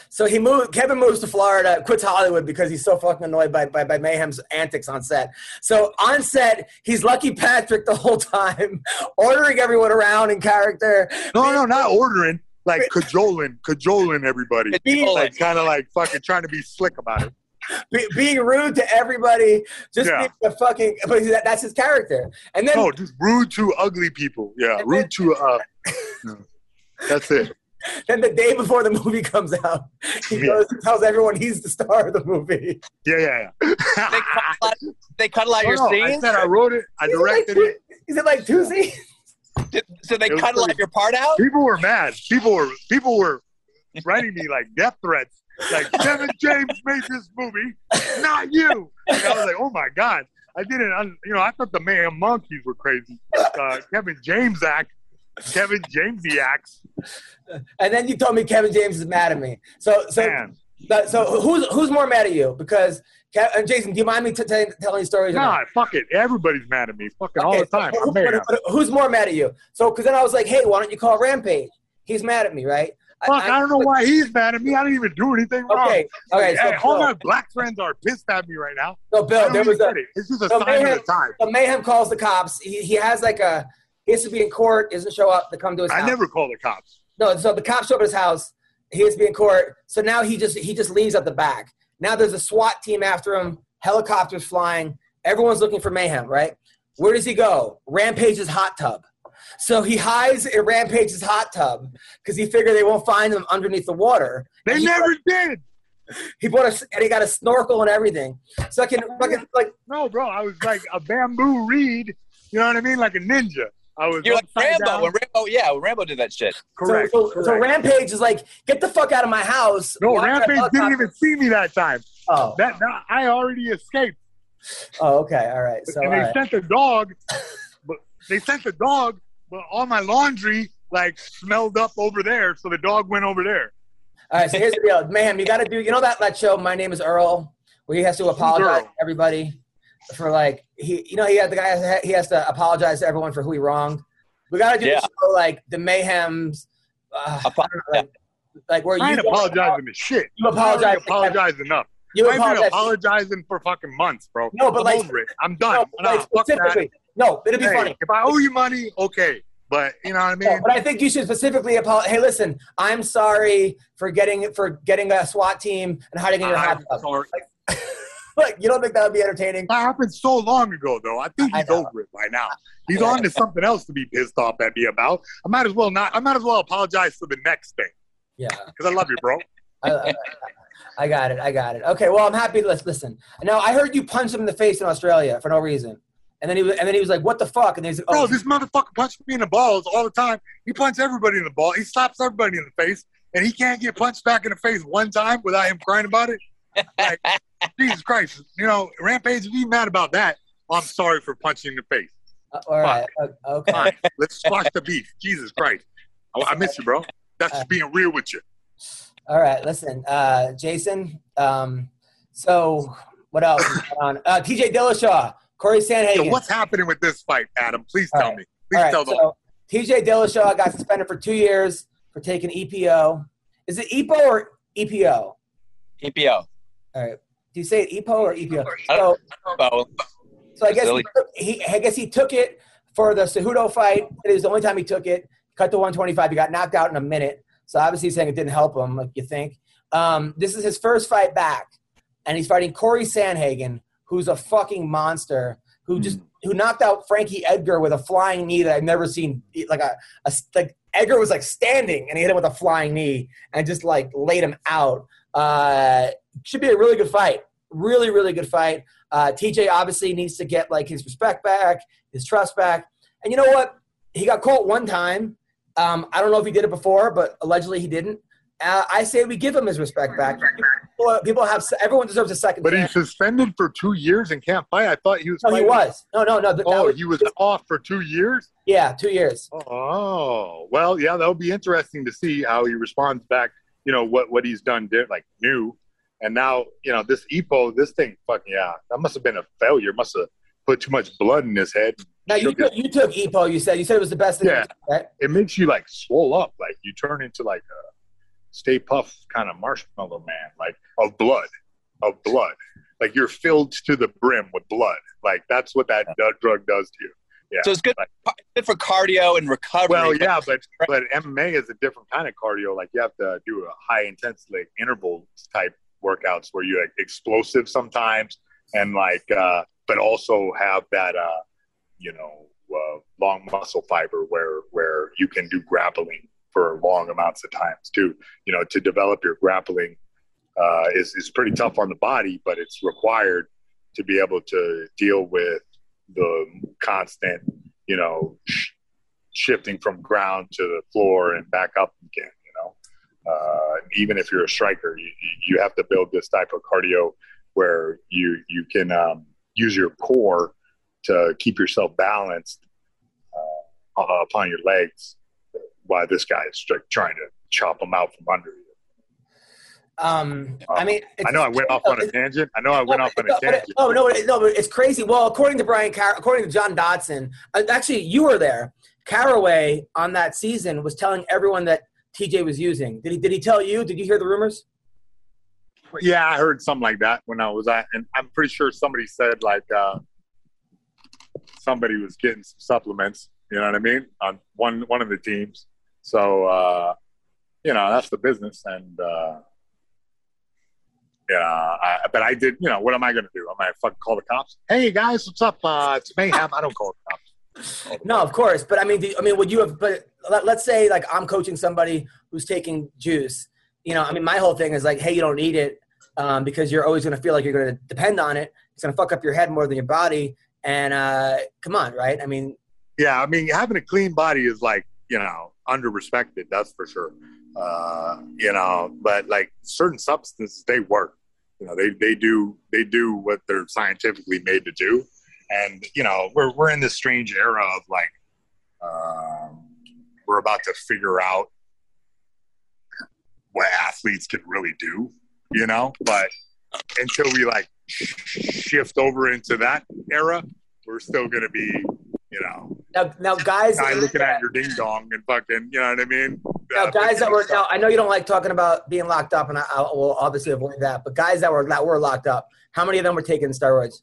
So he moved. Kevin moves to Florida, quits Hollywood because he's so fucking annoyed by, by by Mayhem's antics on set. So on set, he's Lucky Patrick the whole time, (laughs) ordering everyone around in character. No, no, not ordering. Like (laughs) cajoling, cajoling everybody. Like kind of like fucking trying to be slick about it. Be- being rude to everybody, just Yeah. being a fucking. But that, that's his character. And then No, just rude to ugly people. Yeah, rude to uh. no. That's it. (laughs) then the day before the movie comes out, he Yeah. goes and tells everyone he's the star of the movie. Yeah, yeah, yeah. They cut out, they cut out your No, no, I scenes. said I wrote it. I Is it like directed it. Is it like two scenes? Did- so they It was cut pretty- out your part out. People were mad. People were people were writing me like death threats. Like Kevin James made this movie, not you. And I was like, oh my god. I didn't. un- You know, I thought the man Monkeys were crazy. Uh, Kevin James act. Kevin Jamesy acts. And then you told me Kevin James is mad at me. So so Man, so who's who's more mad at you? Because Ke- uh, Jason, do you mind me t- t- telling stories? nah, fuck it. Everybody's mad at me. Fucking all the time. so who- who's more mad at you? So because then I was like, hey, why don't you call Rampage? He's mad at me, right? Fuck, I don't know why he's mad at me. I didn't even do anything wrong. Okay, okay. So, Hey, all my black friends are pissed at me right now. so I Bill, there was a it. It's just a so sign Mayhem- of the time. so Mayhem calls the cops. He, he has like a he has to be in court. Doesn't show up to come to his house. I house. never call the cops. No, so the cops show up at his house. He has to be in court. So now he just he just leaves at the back. Now there's a SWAT team after him. Helicopters flying. Everyone's looking for mayhem, right? Where does he go? Rampage's hot tub. So he hides in Rampage's hot tub because he figured they won't find him underneath the water. They And he, never did. He bought a and he got a snorkel and everything. So I can fucking like No, bro. I was like a bamboo reed. You know what I mean? Like a ninja. I was You're like upside Rambo. down. When Rambo, yeah, when Rambo did that shit. Correct. So, so, so. Rampage is like, get the fuck out of my house. no, Rampage didn't even see me that time. Oh, That, that I already escaped. oh, okay, all right. So and they right. sent the dog, (laughs) but they sent the dog, but all my laundry like smelled up over there, so the dog went over there. All right, so here's the deal, mayhem. You got to do. You know that that show, My Name Is Earl, where he has to apologize to everybody for like he, you know, he had the guy has- he has to apologize to everyone for who he wronged. We got to do Yeah. the show like the mayhems, uh, Apo- like, like where you I ain't apologizing to shit. You I apologize. already enough. You I've been apologizing for fucking months, bro. No, but I'm like- over it. I'm done. No, Nah, like, specifically, no, it'll be Hey, funny. If I owe you money, okay. But you know what I mean? No, but I think you should specifically apologize. Hey, listen, I'm sorry for getting for getting a SWAT team and hiding in your hot I'm tub. sorry. (laughs) Like, you don't think that would be entertaining? That happened so long ago, though. I think he's know. over it by now. He's on to something else to be pissed off at me about. I might as well not. I might as well apologize for the next thing Yeah. because I love you, bro. I, I, I got it. I got it. Okay. Well, I'm happy. Let's listen. Now, I heard you punch him in the face in Australia for no reason, and then he was, and then he was like, "What the fuck?" And he's like, Bro, "Oh, this motherfucker punched me in the balls all the time. He punches everybody in the ball. He slaps everybody in the face, and he can't get punched back in the face one time without him crying about it. Like, (laughs) Jesus Christ. You know, Rampage, if you mad about that, I'm sorry for punching in the face. uh, all right, uh, okay." Fine. Let's squash the beef. Jesus Christ. I, I miss you, bro. That's just being real with you. All right. Listen, uh, Jason. Um, so what else on? Uh, T.J. Dillashaw, Corey So Sandhagen. what's happening with this fight, Adam? Please All tell right. me. Please All right, tell them. so TJ Dillashaw got suspended for two years for taking EPO. Is it EPO or EPO? EPO. All right. Do you say it EPO or EPO? I So, Oh, so I guess he, took- he, I guess he took it for the Cejudo fight. It was the only time he took it. Cut to 125. He got knocked out in a minute. So obviously he's saying it didn't help him, like you think. Um, this is his first fight back, and he's fighting Corey Sandhagen, who's a fucking monster, who just who knocked out Frankie Edgar with a flying knee that I've never seen. Like a, a like Edgar was like standing, and he hit him with a flying knee and just like laid him out. Uh, should be a really good fight. Really, really good fight. Uh, TJ obviously needs to get like his respect back, his trust back. And you know what? He got caught one time. Um, I don't know if he did it before, but allegedly he didn't. Uh, I say we give him his respect back. People, people have everyone deserves a second. But chance. he's suspended for two years and can't fight. I thought he was. No, he was. No, no, no. Oh, was- he was off for two years. Yeah, two years. Oh, well, yeah, that'll be interesting to see how he responds back. You know what what he's done, like new, and now you know this EPO, this thing, fuck yeah, that must have been a failure. Must have put too much blood in his head. Now you took, you took EPO. You said you said it was the best thing. Yeah. Right? It makes you like swell up, like you turn into like a Stay Puft kind of marshmallow man, like of blood, of blood. Like you're filled to the brim with blood. Like that's what that uh, drug does to you. Yeah. So it's good, good for cardio and recovery. Well, yeah, but but MMA is a different kind of cardio. Like you have to do a high intensity like, interval type workouts where you like explosive sometimes, and like uh, but also have that uh, you know uh, long muscle fiber where where you can do grappling for long amounts of times too. You know, to develop your grappling uh, is is pretty tough on the body, but it's required to be able to deal with the constant, you know, sh- shifting from ground to the floor and back up again. You know, uh, even if you're a striker, you, you have to build this type of cardio where you you can um, use your core to keep yourself balanced uh, upon your legs, while this guy is like, trying to chop them out from under you. Um, I mean, it's, I know I went off on a tangent. I know I went off on a No, but tangent. Oh no, no, but it's crazy. Well, according to Brian, Car- according to John Dodson, uh, actually, you were there. Caraway on that season was telling everyone that TJ was using. Did he? Did he tell you? Did you hear the rumors? Yeah, I heard something like that when I was at, and I'm pretty sure somebody said like uh, somebody was getting some supplements. You know what I mean? On one one of the teams. So uh, you know that's the business, and uh, yeah. I, but I did. You know what am I going to do? Am I fucking call the cops? Hey guys, what's up? Uh, it's mayhem. I don't call the cops. No, of course. But I mean, do, I mean, would you have? But let, let's say like I'm coaching somebody who's taking juice. You know, I mean, my whole thing is like, hey, you don't need it um, because you're always going to feel like you're going to depend on it. It's going to fuck up your head more than your body. And uh, come on, right? I mean, Yeah, I mean, having a clean body is like, you know, under respected, that's for sure. Uh, you know, but like certain substances, they work. You know, they, they do they do what they're scientifically made to do. And, you know, we're we're in this strange era of like um, we're about to figure out what athletes can really do, you know, but until we like shift over into that era, we're still going to be, you know, now, now guys, guy looking at your ding dong and fucking, you know what I mean? now Uh, guys that were now, I know you don't like talking about being locked up, and I, I will obviously avoid that. But guys that were that were locked up, how many of them were taking steroids?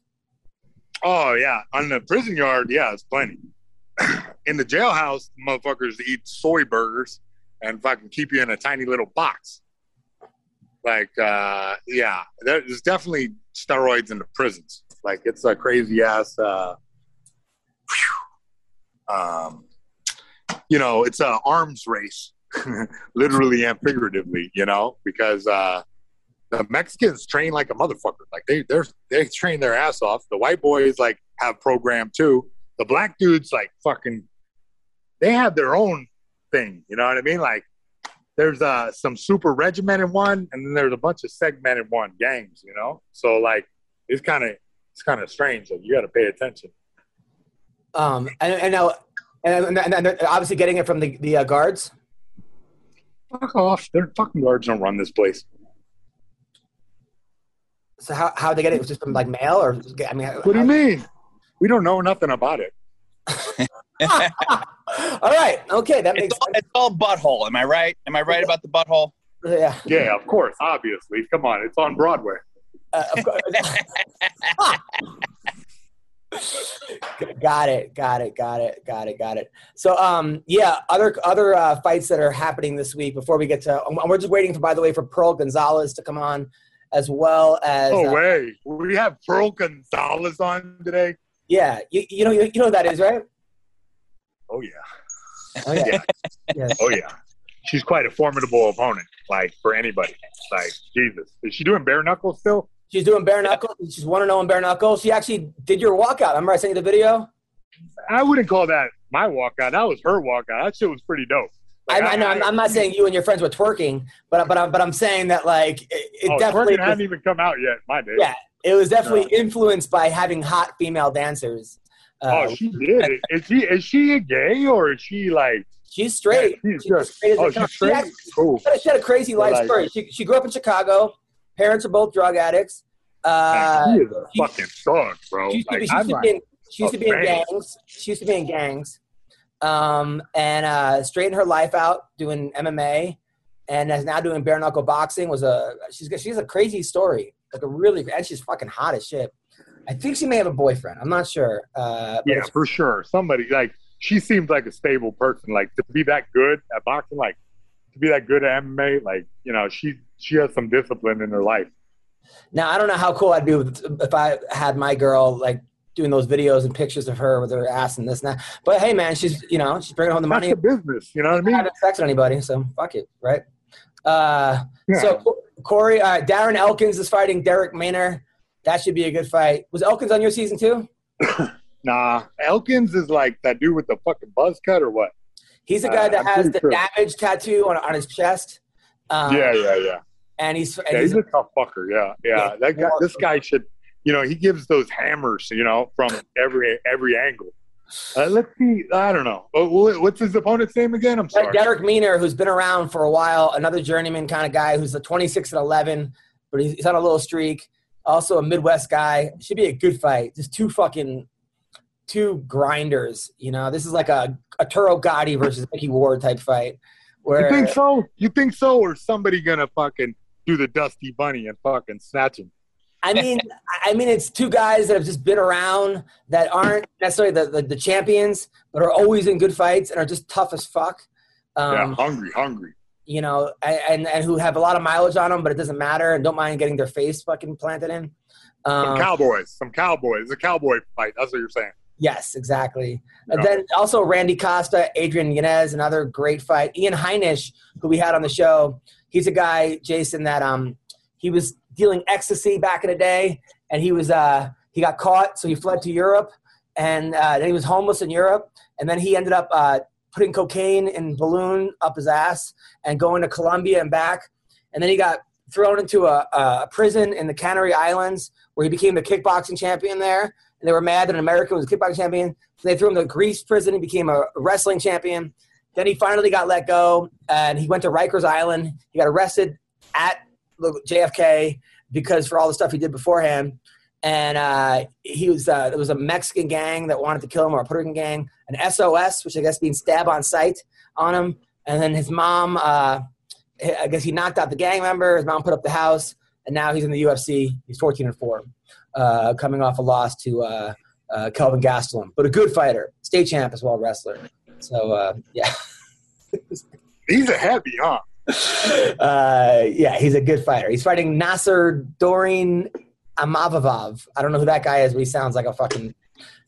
Oh yeah, on the prison yard, yeah, it's plenty. (clears throat) in the jailhouse, motherfuckers eat soy burgers and fucking keep you in a tiny little box. Like, uh, yeah, there's definitely steroids in the prisons. Like, it's a crazy ass. Uh, whew. Um, you know, it's an arms race, (laughs) literally and figuratively. You know, because uh, the Mexicans train like a motherfucker. Like they they're they train their ass off. The white boys like have program too. The black dudes like fucking they have their own thing. You know what I mean? Like there's uh some super regimented one, and then there's a bunch of segmented one gangs. You know, so like it's kind of it's kind of strange. Like you got to pay attention. Um, and, and now, and, and, and they're obviously getting it from the the uh, guards. Fuck off! Their fucking guards don't run this place. So how how they get it? It was just from like mail, or I mean, What do you mean? We don't know nothing about it. (laughs) All right, okay, that makes It's all, it's all butthole. Am I right? Am I right about the butthole? sense. Yeah, Yeah, of course, obviously. Come on, it's on Broadway. uh, of course. (laughs) (laughs) (laughs) got it, got it, got it, got it, got it. So, um, yeah, other other uh, fights that are happening this week. Before we get to, we're just waiting for, by the way, for Pearl Gonzalez to come on, as well as. No uh. We have Pearl Gonzalez on today. yeah, you, you know you, you know who that is, right? Oh yeah. Oh yeah. Yeah. Yes. Oh yeah, she's quite a formidable opponent. Like for anybody. Like Jesus, is she doing bare knuckles still? She's doing bare knuckles. She's one to zero in bare knuckles. She actually did your walkout. Remember I sent you the video? I wouldn't call that my walkout. That was her walkout. That shit was pretty dope. I, Like, I know. I'm, I'm not saying you and your friends were twerking, but but I'm but I'm saying that like it, it oh, definitely twerking hadn't even come out yet. My day. yeah it was definitely influenced by having hot female dancers. Uh, Oh, she did. Is she is she a gay or is she like? she's straight. Yeah, she's She's just- straight oh, she's straight. She, actually- Cool. she had a crazy life Like- story. She, she grew up in Chicago. Parents are both drug addicts. Uh, she a she- fucking thug, bro. she used to be, Like, she used to like, be in, she used to be in gangs. She used to be in gangs. Um, and uh, straightened her life out doing MMA, and is now doing bare knuckle boxing. Was a she's she's a crazy story, like a really, and she's fucking hot as shit. I think she may have a boyfriend. I'm not sure. Uh, yeah, for sure. Somebody like she seems like a stable person. Like to be that good at boxing, like to be that good at MMA, like you know, she she has some discipline in her life. Now I don't know how cool I'd be with, if I had my girl like doing those videos and pictures of her with her ass and this and that. But hey, man, she's you know she's bringing home the That's money. business. You know what I I mean? haven't sex with anybody, so fuck it, right? Uh, Yeah. So Corey, uh, Darren Elkins is fighting Darrick Minner. That should be a good fight. Was Elkins on your season too? (coughs) Nah, Elkins is like that dude with the fucking buzz cut or what? He's the guy Uh, that I'm has the sure. damage tattoo on, on his chest. Um, yeah, yeah, yeah. And he's, and Yeah, he's he's a tough fucker. Yeah, yeah. Yeah. That guy, this guy should, you know, he gives those hammers, you know, from every every angle. Uh, let's see. I don't know. Oh, What's his opponent's name again? I'm sorry. Darrick Minner, who's been around for a while, another journeyman kind of guy who's a 26 and 11, but he's, he's on a little streak. Also a Midwest guy. Should be a good fight. Just two fucking two grinders. You know, this is like a a Turo Gatti versus Micky Ward type fight. Where You think so? You think so? Or somebody gonna fucking do the Dusty Bunny and fucking snatch him? I mean, (laughs) I mean, it's two guys that have just been around that aren't necessarily the, the, the champions, but are always in good fights and are just tough as fuck. Um, yeah, hungry, hungry. you know, and and who have a lot of mileage on them, but it doesn't matter, and don't mind getting their face fucking planted in. Some Um, cowboys, some cowboys. It's a cowboy fight. That's what you're saying. yes, exactly. And then also Randy Costa, Adrian Yanez, another great fight. Ian Heinisch, who we had on the show, he's a guy, Jason, that um he was dealing ecstasy back in the day, and he was uh he got caught, so he fled to Europe, and uh, then he was homeless in Europe, and then he ended up uh, putting cocaine in balloon up his ass and going to Colombia and back, and then he got thrown into a, a prison in the Canary Islands where he became the kickboxing champion there. And they were mad that an American was a kickboxing champion. So they threw him to Greece prison. He became a wrestling champion. Then he finally got let go and he went to Rikers Island. He got arrested at JFK because for all the stuff he did beforehand. And uh, he was uh, there was a Mexican gang that wanted to kill him, or a Puerto Rican gang, an SOS, which I guess means stab on sight on him. And then his mom, uh, I guess he knocked out the gang member. His mom put up the house, and now he's in the UFC. He's 14 and four, uh, coming off a loss to uh, uh, Kelvin Gastelum, but a good fighter, state champ as well, wrestler. So uh, yeah, (laughs) He's a heavy, huh? uh, yeah, he's a good fighter. He's fighting Nasser Doreen Amavavov. I don't know who that guy is, but he sounds like a fucking.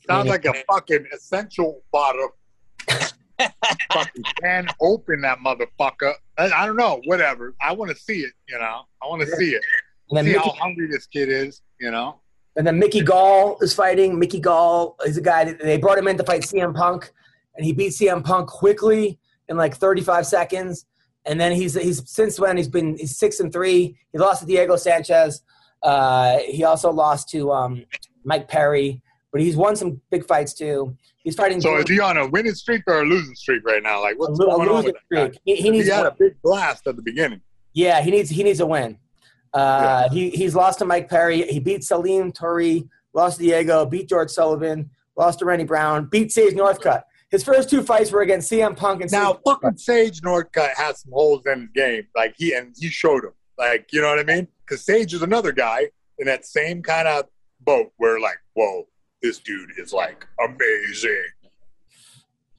Sounds like a fucking essential bottle. (laughs) fucking can open that motherfucker. I, I don't know. Whatever. I want to see it. You know. I want to see it. And then See Mickey, how hungry this kid is. You know. and then Mickey Gall is fighting. Mickey Gall is a guy that they brought him in to fight CM Punk, and he beat CM Punk quickly in like 35 seconds. And then he's he's since when he's been he's six and three. He lost to Diego Sanchez. Uh, he also lost to um, Mike Perry, but he's won some big fights too. He's fighting. So is he on a winning streak or a losing streak right now? Like a, what's a going on losing with streak. He, he needs he had win. a big blast at the beginning. Yeah, he needs he needs a win. Uh, he he's lost to Mike Perry. He beat Salim Touahri, lost to Diego, beat George Sullivan, lost to Randy Brown, beat Sage Northcutt. His first two fights were against CM Punk and Now, fucking Sage Northcutt has some holes in his game. Like he and he showed them. Like you know what I mean? Because Sage is another guy in that same kind of boat where like, whoa, this dude is like amazing.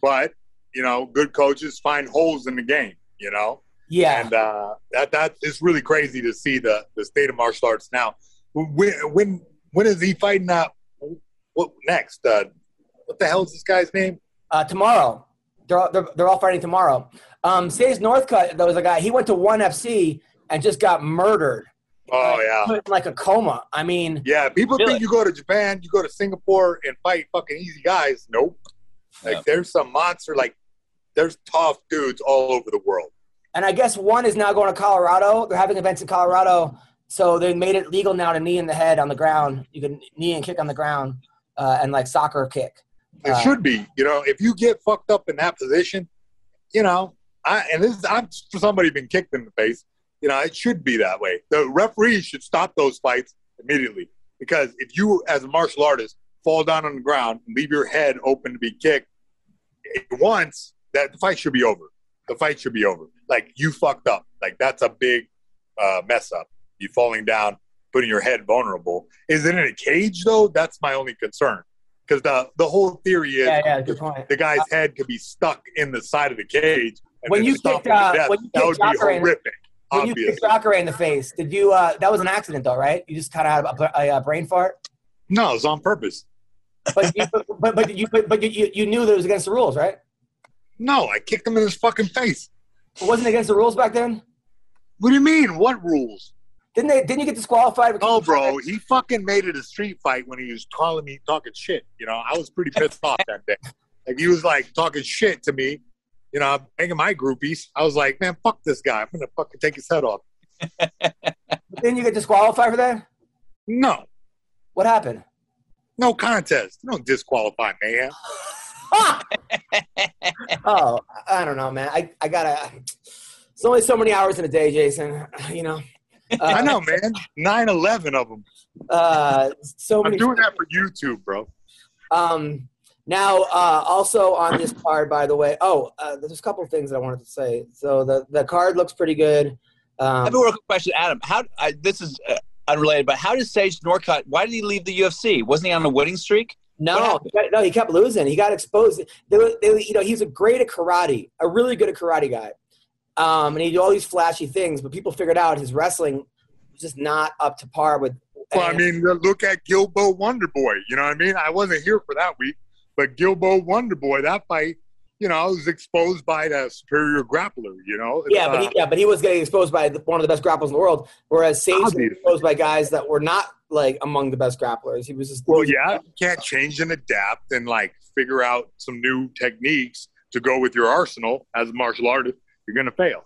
But you know, good coaches find holes in the game. You know, Yeah, and uh, that that is really crazy to see the the state of martial arts now. When when when is he fighting? Uh, what next? Uh, what the hell is this guy's name? Uh, tomorrow. They're all, they're, they're all fighting tomorrow. Um, Sage Northcutt, there was a guy. He went to One FC and just got murdered. Oh yeah. Put in like a coma. I mean, Yeah, people Really? think you go to Japan, you go to Singapore and fight fucking easy guys. Nope. Like Yeah. there's some monster like there's tough dudes all over the world. and I guess one is now going to Colorado. They're having events in Colorado, so they made it legal now to knee in the head on the ground. You can knee and kick on the ground, uh, and like soccer kick. It Uh, should be. You know, if you get fucked up in that position, you know, I and this is I'm for somebody been kicked in the face. You know, it should be that way. The referees should stop those fights immediately because if you, as a martial artist, fall down on the ground and leave your head open to be kicked once, that the fight should be over. The fight should be over. Like you fucked up. Like that's a big uh, mess up. You falling down, putting your head vulnerable. Is it in a cage though? That's my only concern. Because the the whole theory is Yeah, yeah, point. the guy's head could be stuck in the side of the cage. And When you kicked, uh, death. when you that would kicked be Jacare in- horrific. When you kicked Jacare in the face, did you? Uh, that was an accident, though, right? You just kind of had a, a, a brain fart. no, it was on purpose. But you, but, but, but you but, but you, you, you knew that it was against the rules, right? No, I kicked him in his fucking face. It wasn't against the rules back then. What do you mean? What rules? Didn't they? Didn't you get disqualified? Oh, bro, he fucking made it a street fight when he was calling me talking shit. You know, I was pretty pissed off that day. Like he was like talking shit to me. You know, I'm banging my groupies. I was like, man, fuck this guy. I'm gonna fucking take his head off. Didn't you get disqualified for that? No, What happened? no contest. You don't disqualify man. (laughs) oh, I don't know, man. I, I gotta. It's only so many hours in a day, Jason. You know. Uh, I know, (laughs) man. Nine, eleven of them. Uh, so I'm doing that for YouTube, bro. Um, now, uh, also on this card, by the way. Oh, uh, there's a couple things that I wanted to say. So the the card looks pretty good. I have Um, a real quick question, Adam. How I, this is uh, unrelated, but how did Sage Northcutt? Why did he leave the UFC? Wasn't he on a winning streak? No, no, he kept losing. He got exposed. They, were- they, were- you know, he's a great at karate, a really good at karate guy. Um, and he did all these flashy things, but people figured out his wrestling was just not up to par with. Well, I mean, look at Gilbo Wonderboy. You know what I mean? I wasn't here for that week, but Gilbo Wonderboy, that fight, you know, I was exposed by the superior grappler. You know? Yeah, but Uh, he, yeah, but he was getting exposed by the, one of the best grapplers in the world, whereas Sage was exposed by guys that were not like among the best grapplers. He was just well, yeah, you can't change and adapt and like figure out some new techniques to go with your arsenal as a martial artist. You're gonna fail.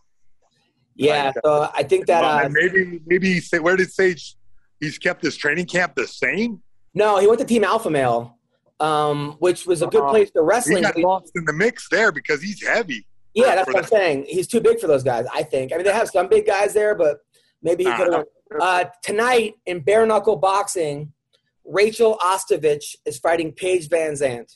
yeah. So I think that uh, maybe, maybe say, where did Sage? He's kept his training camp the same. no, he went to Team Alpha Male, um, which was a good Uh, place He wrestling. got lost in the mix there because he's heavy. yeah, that's what I'm saying. He's too big for those guys. I think. I mean, they have some big guys there, but maybe he could have. Uh, tonight in bare knuckle boxing, Rachel Ostovich is fighting Paige Van Zant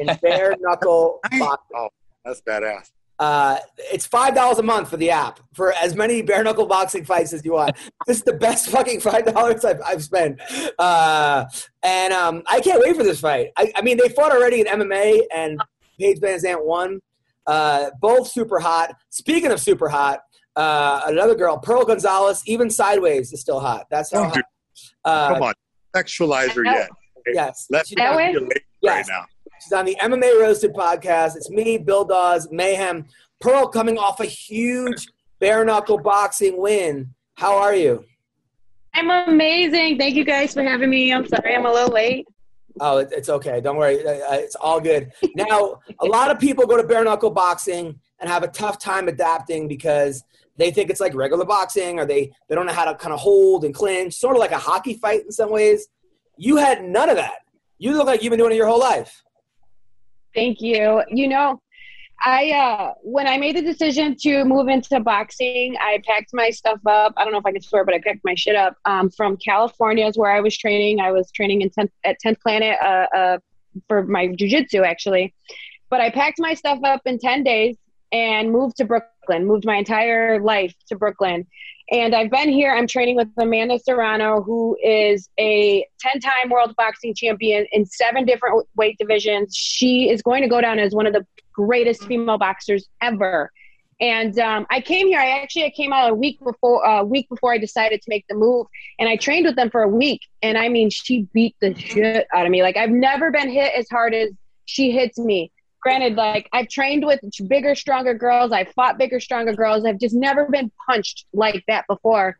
in (laughs) bare knuckle boxing. Oh, that's badass. Uh, it's five dollars a month for the app for as many bare knuckle boxing fights as you want. (laughs) this is the best fucking five dollars I've, I've spent, uh, and um, I can't wait for this fight. I, I mean, they fought already in MMA, and Paige Van Zant won. Uh, both super hot. Speaking of super hot, uh, another girl, Pearl Gonzalez, even sideways is still hot. That's how Don't do- hot. Uh, Come on, sexualize her yet. yes, Let She- me That be way? a Yes. right now. She's on the MMA Roasted podcast. It's me, Bill Dawes, Mayhem. Pearl coming off a huge bare knuckle boxing win. How are you? I'm amazing. Thank you guys for having me. I'm sorry I'm a little late. Oh, it's okay. Don't worry. It's all good. Now, a lot of people go to bare knuckle boxing and have a tough time adapting because they think it's like regular boxing or they, they don't know how to kind of hold and clinch, sort of like a hockey fight in some ways. You had none of that. You look like you've been doing it your whole life. Thank you. You know, I uh when I made the decision to move into boxing, I packed my stuff up. I don't know if I can swear, but I packed my shit up um, from California is where I was training. I was training in 10th, at 10th Planet uh, uh, for my jujitsu actually. But I packed my stuff up in 10 days and moved to Brooklyn, moved my entire life to Brooklyn. And I've been here. I'm training with Amanda Serrano, who is a 10 time world boxing champion in seven different weight divisions. She is going to go down as one of the greatest female boxers ever. And um, I came here. I actually I came out a week before a week before I decided to make the move, and I trained with them for a week. And I mean, she beat the shit out of me. Like I've never been hit as hard as she hits me. Granted, like I've trained with bigger, stronger girls. I've fought bigger, stronger girls. I've just never been punched like that before.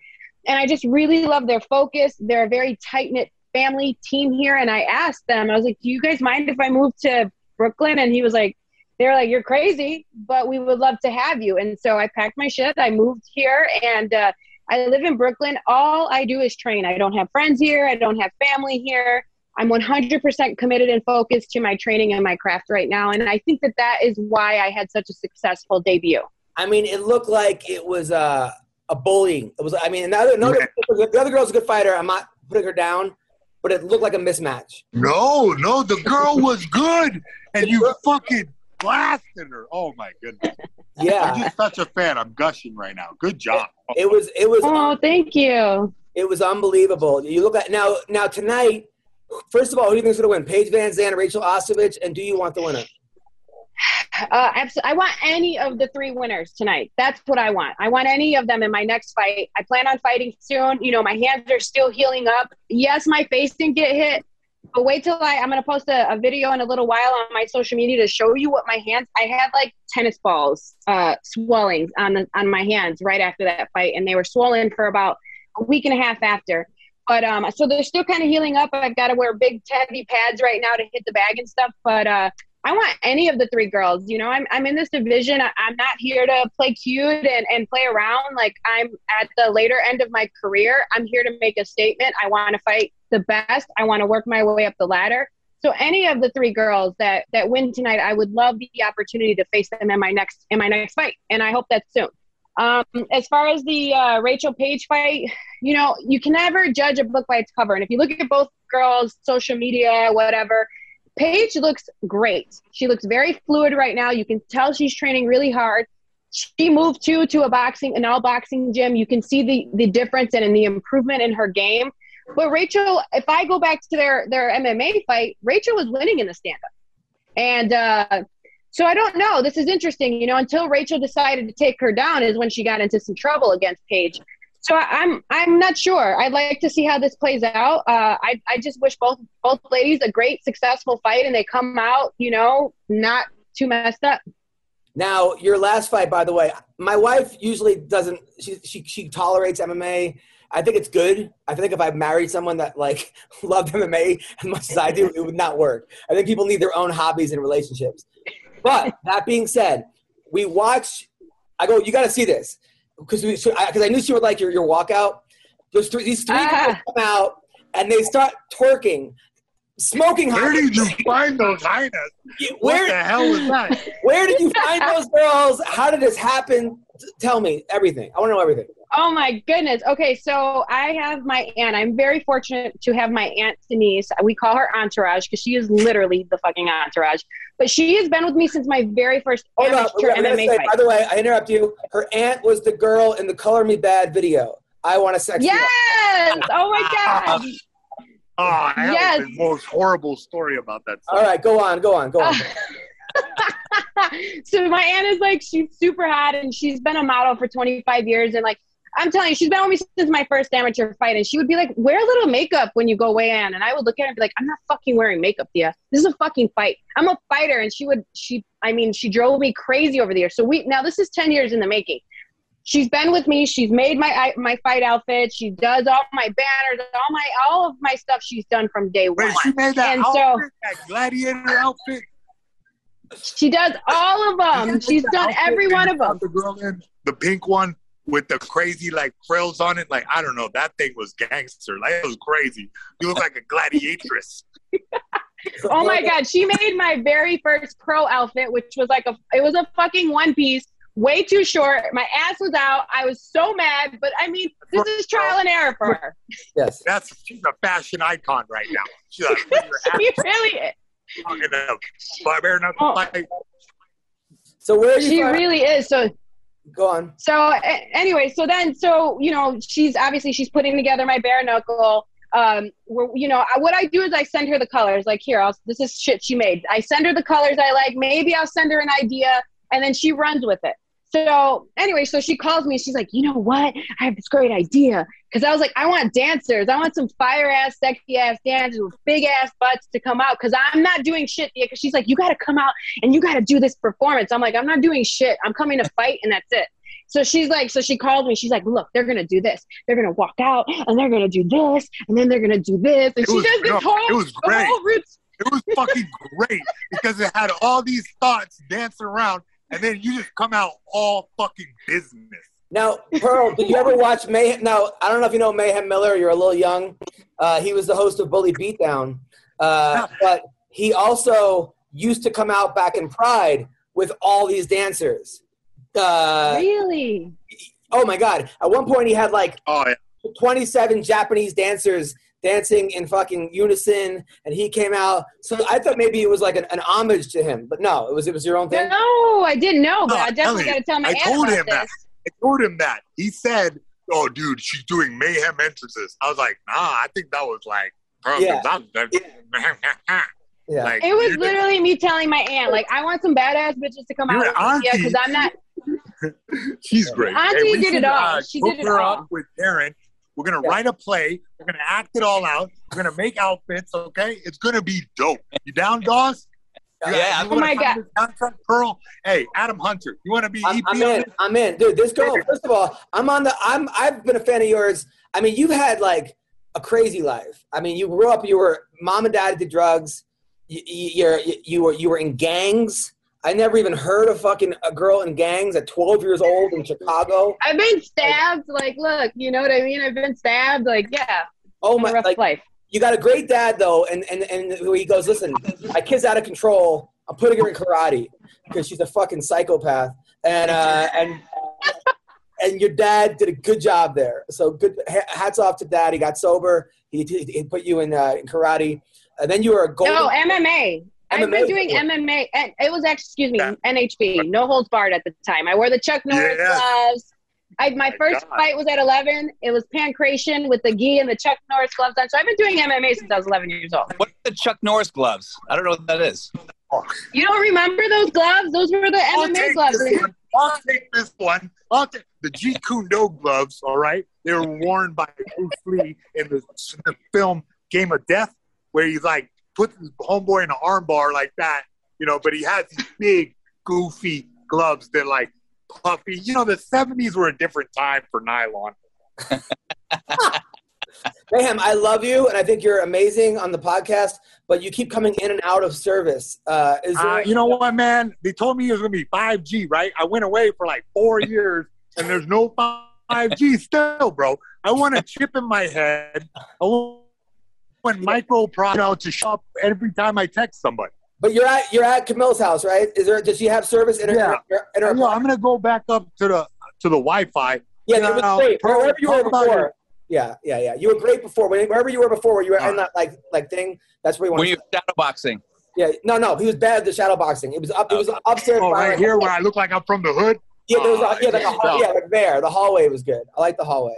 And I just really love their focus. They're a very tight knit family team here. And I asked them, I was like, do you guys mind if I move to Brooklyn? And he was like, they're like, you're crazy, but we would love to have you. And so I packed my shit. I moved here and uh, I live in Brooklyn. All I do is train. I don't have friends here. I don't have family here. I'm 100% committed and focused to my training and my craft right now. And I think that that is why I had such a successful debut. I mean, it looked like it was uh, a bullying. It was. I mean, the other, another, the other girl's a good fighter. I'm not putting her down, but it looked like a mismatch. No, no, the girl was good, and you fucking blasted her. Oh my goodness. Yeah, I'm just such a fan. I'm gushing right now. Good job. It was. It was. Oh, thank you. It was unbelievable. You look at now. Now tonight. First of all, who do you think is going to win? Paige Van Zant, Rachel Ostovich, and do you want the winner? (sighs) Uh. I want any of the three winners tonight. That's what I want. I want any of them in my next fight. I plan on fighting soon. You know, my hands are still healing up. Yes, my face didn't get hit, but wait till I. I'm going to post a, a, video in a little while on my social media to show you what my hands. I had like tennis balls, uh, swellings on the, on my hands right after that fight, and they were swollen for about a week and a half after. But um, so they're still kind of healing up. I've got to wear big heavy pads right now to hit the bag and stuff. But uh, I want any of the three girls. You know, I'm I'm in this division. I, am not here to play cute and, and play around. Like I'm at the later end of my career. I'm here to make a statement. I want to fight the best. I want to work my way up the ladder. So any of the three girls that that win tonight, I would love the opportunity to face them in my next in my next fight, and I hope that's soon. Um, as far as the uh, Rachel Paige fight, you know, you can never judge a book by its cover. And if you look at both girls' social media, whatever, Paige looks great. She looks very fluid right now. You can tell she's training really hard. She moved to to a boxing, an all boxing gym. You can see the the difference and in the improvement in her game. But Rachel, if I go back to their their MMA fight, Rachel was winning in the stand up, and uh, so I don't know. This is interesting. You know, until Rachel decided to take her down is when she got into some trouble against Paige. So I'm I'm not sure. I'd like to see how this plays out. Uh, I I just wish both both ladies a great successful fight and they come out, you know, not too messed up. Now, your last fight, by the way, my wife usually doesn't. She she she tolerates MMA. I think it's good. I think if I married someone that like (laughs) loved MMA as much as I do, it would not work. I think people need their own hobbies and relationships. But that being said, we watch. I go. You got to see this because because so, I, I, knew she would like your your walkout. Those three, these three ah. come out and they start twerking, smoking. Where did you find those hyenas? Where what the hell is that? (laughs) Where did you find those girls? How did this happen? Tell me everything. I want to know everything. Oh my goodness. Okay, so I have my aunt. I'm very fortunate to have my aunt Denise. We call her Entourage because she is literally the fucking entourage. But she has been with me since my very first Hold amateur MMA say, fight. By the way, I interrupt you. Her aunt was the girl in the Color Me Badd" video. I want to sex Yes. oh my god. Oh, ah, I have the most horrible story about that. All right, go on, go on, go on. (laughs) (laughs) so my aunt is like she's super hot and she's been a model for 25 years and like I'm telling you, she's been with me since my first amateur fight, and she would be like, "Wear a little makeup when you go weigh in," and I would look at her and be like, "I'm not fucking wearing makeup, Thea. This is a fucking fight. I'm a fighter." And she would, she, I mean, she drove me crazy over the years. So we now this is ten years in the making. She's been with me. She's made my my fight outfit. She does all my banners, all my all of my stuff. She's done from day Wait, one. She made that and outfit, so, that gladiator outfit. She does all of them. She's done every one of them. The girl in the pink one with the crazy like frills on it. Like I don't know, that thing was gangster. Like it was crazy. You look like a gladiatress. (laughs) oh my god, she made my very first pro outfit, which was like a it was a fucking one piece, way too short. My ass was out. I was so mad, but I mean, this is trial and error for her. Yes, that's she's a fashion icon right now. She's like, (laughs) she really is. Barbarian oh. fight. So where she really is. So go on. So anyway, so then, so you know, she's obviously she's putting together my bare knuckle. Um, where you know, what I do is I send her the colors. Like here, I'll, this is shit she made. I send her the colors I like. Maybe I'll send her an idea, and then she runs with it. So anyway, so she calls me. She's like, you know what? I have this great idea. Because I was like, I want dancers. I want some fire ass, sexy ass dancers with big ass butts to come out. Because I'm not doing shit. Because she's like, you got to come out and you got to do this performance. I'm like, I'm not doing shit. I'm coming to fight, and that's it. So she's like, so she called me. She's like, look, they're gonna do this. They're gonna walk out, and they're gonna do this, and then they're gonna do this, and It she was- does this whole, it was great. whole. It was fucking great because it had all these thoughts dancing around, and then you just come out all fucking business. Now, Pearl, did you ever watch Mayhem? Now, I don't know if you know Mayhem Miller. You're a little young. Uh, he was the host of Bully Beatdown, uh, but he also used to come out back in Pride with all these dancers. Uh, really? oh my God! At one point, he had like Oh yeah. 27 Japanese dancers dancing in fucking unison, and he came out. So I thought maybe it was like an, an homage to him, but no, it was it was your own thing. No, I didn't know, but No, I definitely got to tell my I told about him that. I told him that. He said, "Oh, dude, she's doing mayhem entrances." I was like, "Nah, I think that was like." Yeah. (laughs) Yeah. Like, It was you're- literally me telling my aunt, like, I want some badass bitches to come Your out yeah, auntie- because I'm not. (laughs) She's great. Auntie we did should, it all. uh, She did it her all. up with Darren. We're gonna Yeah. write a play. We're gonna act it all out. We're gonna make outfits. Okay, it's gonna be dope. You down, Doss? You- Yeah, you Oh my God. Contract, Pearl. Hey, Adam Hunter. You want to be I'm, EP I'm in. I'm in, dude. This girl. First of all, I'm on the. I'm. I've been a fan of yours. I mean, you've had like a crazy life. I mean, you grew up. You were mom and dad did drugs. You, you, you're, you were you were in gangs. I never even heard of fucking a girl in gangs at 12 years old in Chicago. I've been stabbed. Like, look, you know what I mean? I've been stabbed. Like, yeah, Oh my! rough Like life. you got a great dad though, and and and he goes, listen, my kid's out of control. I'm putting her in karate because she's a fucking psychopath, and uh, and (laughs) and your dad did a good job there. So good, hats off to dad. He got sober. He, he, he put you in, uh, in karate, and then you were a golden. No, MMA. I've been doing before. MMA, and it was actually, excuse me, Yeah. NHB, no holds barred at the time. I wore the Chuck Norris Yes. gloves. I, my My first God. fight was at 11. It was pancration with the gi and the Chuck Norris gloves on. So I've been doing MMA since I was 11 years old. What are the Chuck Norris gloves? I don't know what that is. You don't remember those gloves? Those were the I'll MMA gloves. I'll take this one. I'll take the Jeet Kune Do gloves. All right, they were worn by Bruce Lee in the, the film Game of Death, where he's like his homeboy in an armbar like that, you know. But he has these (laughs) big, goofy gloves that like puffy. You know, the '70s were a different time for nylon. (laughs) Mayhem, I love you, and I think you're amazing on the podcast. But you keep coming in and out of service. Uh, is there, Uh, you know what, man? They told me it was gonna be 5G, right? I went away for like four (laughs) years, and there's no 5G still, bro. I want a chip in my head. I want micro pro- you know, to show up every time I text somebody. But you're at you're at Camille's house, right? Is there? Does she have service in her? Yeah. In her, Yeah, I'm gonna go back up to the to the Wi-Fi. yeah, that was Now, great. Pearl, Wherever you were before. your- Yeah, yeah, yeah. You were great before. Wherever you were before, where you were in that like like thing. That's where you want. Were you shadow boxing? Yeah, no, no. He was bad at the shadow boxing. It was up. It was upstairs. Oh, right here where I look like I'm from the hood. Yeah, there was. Oh, A, yeah, like a yeah. yeah, like there. The hallway was good. I like the hallway.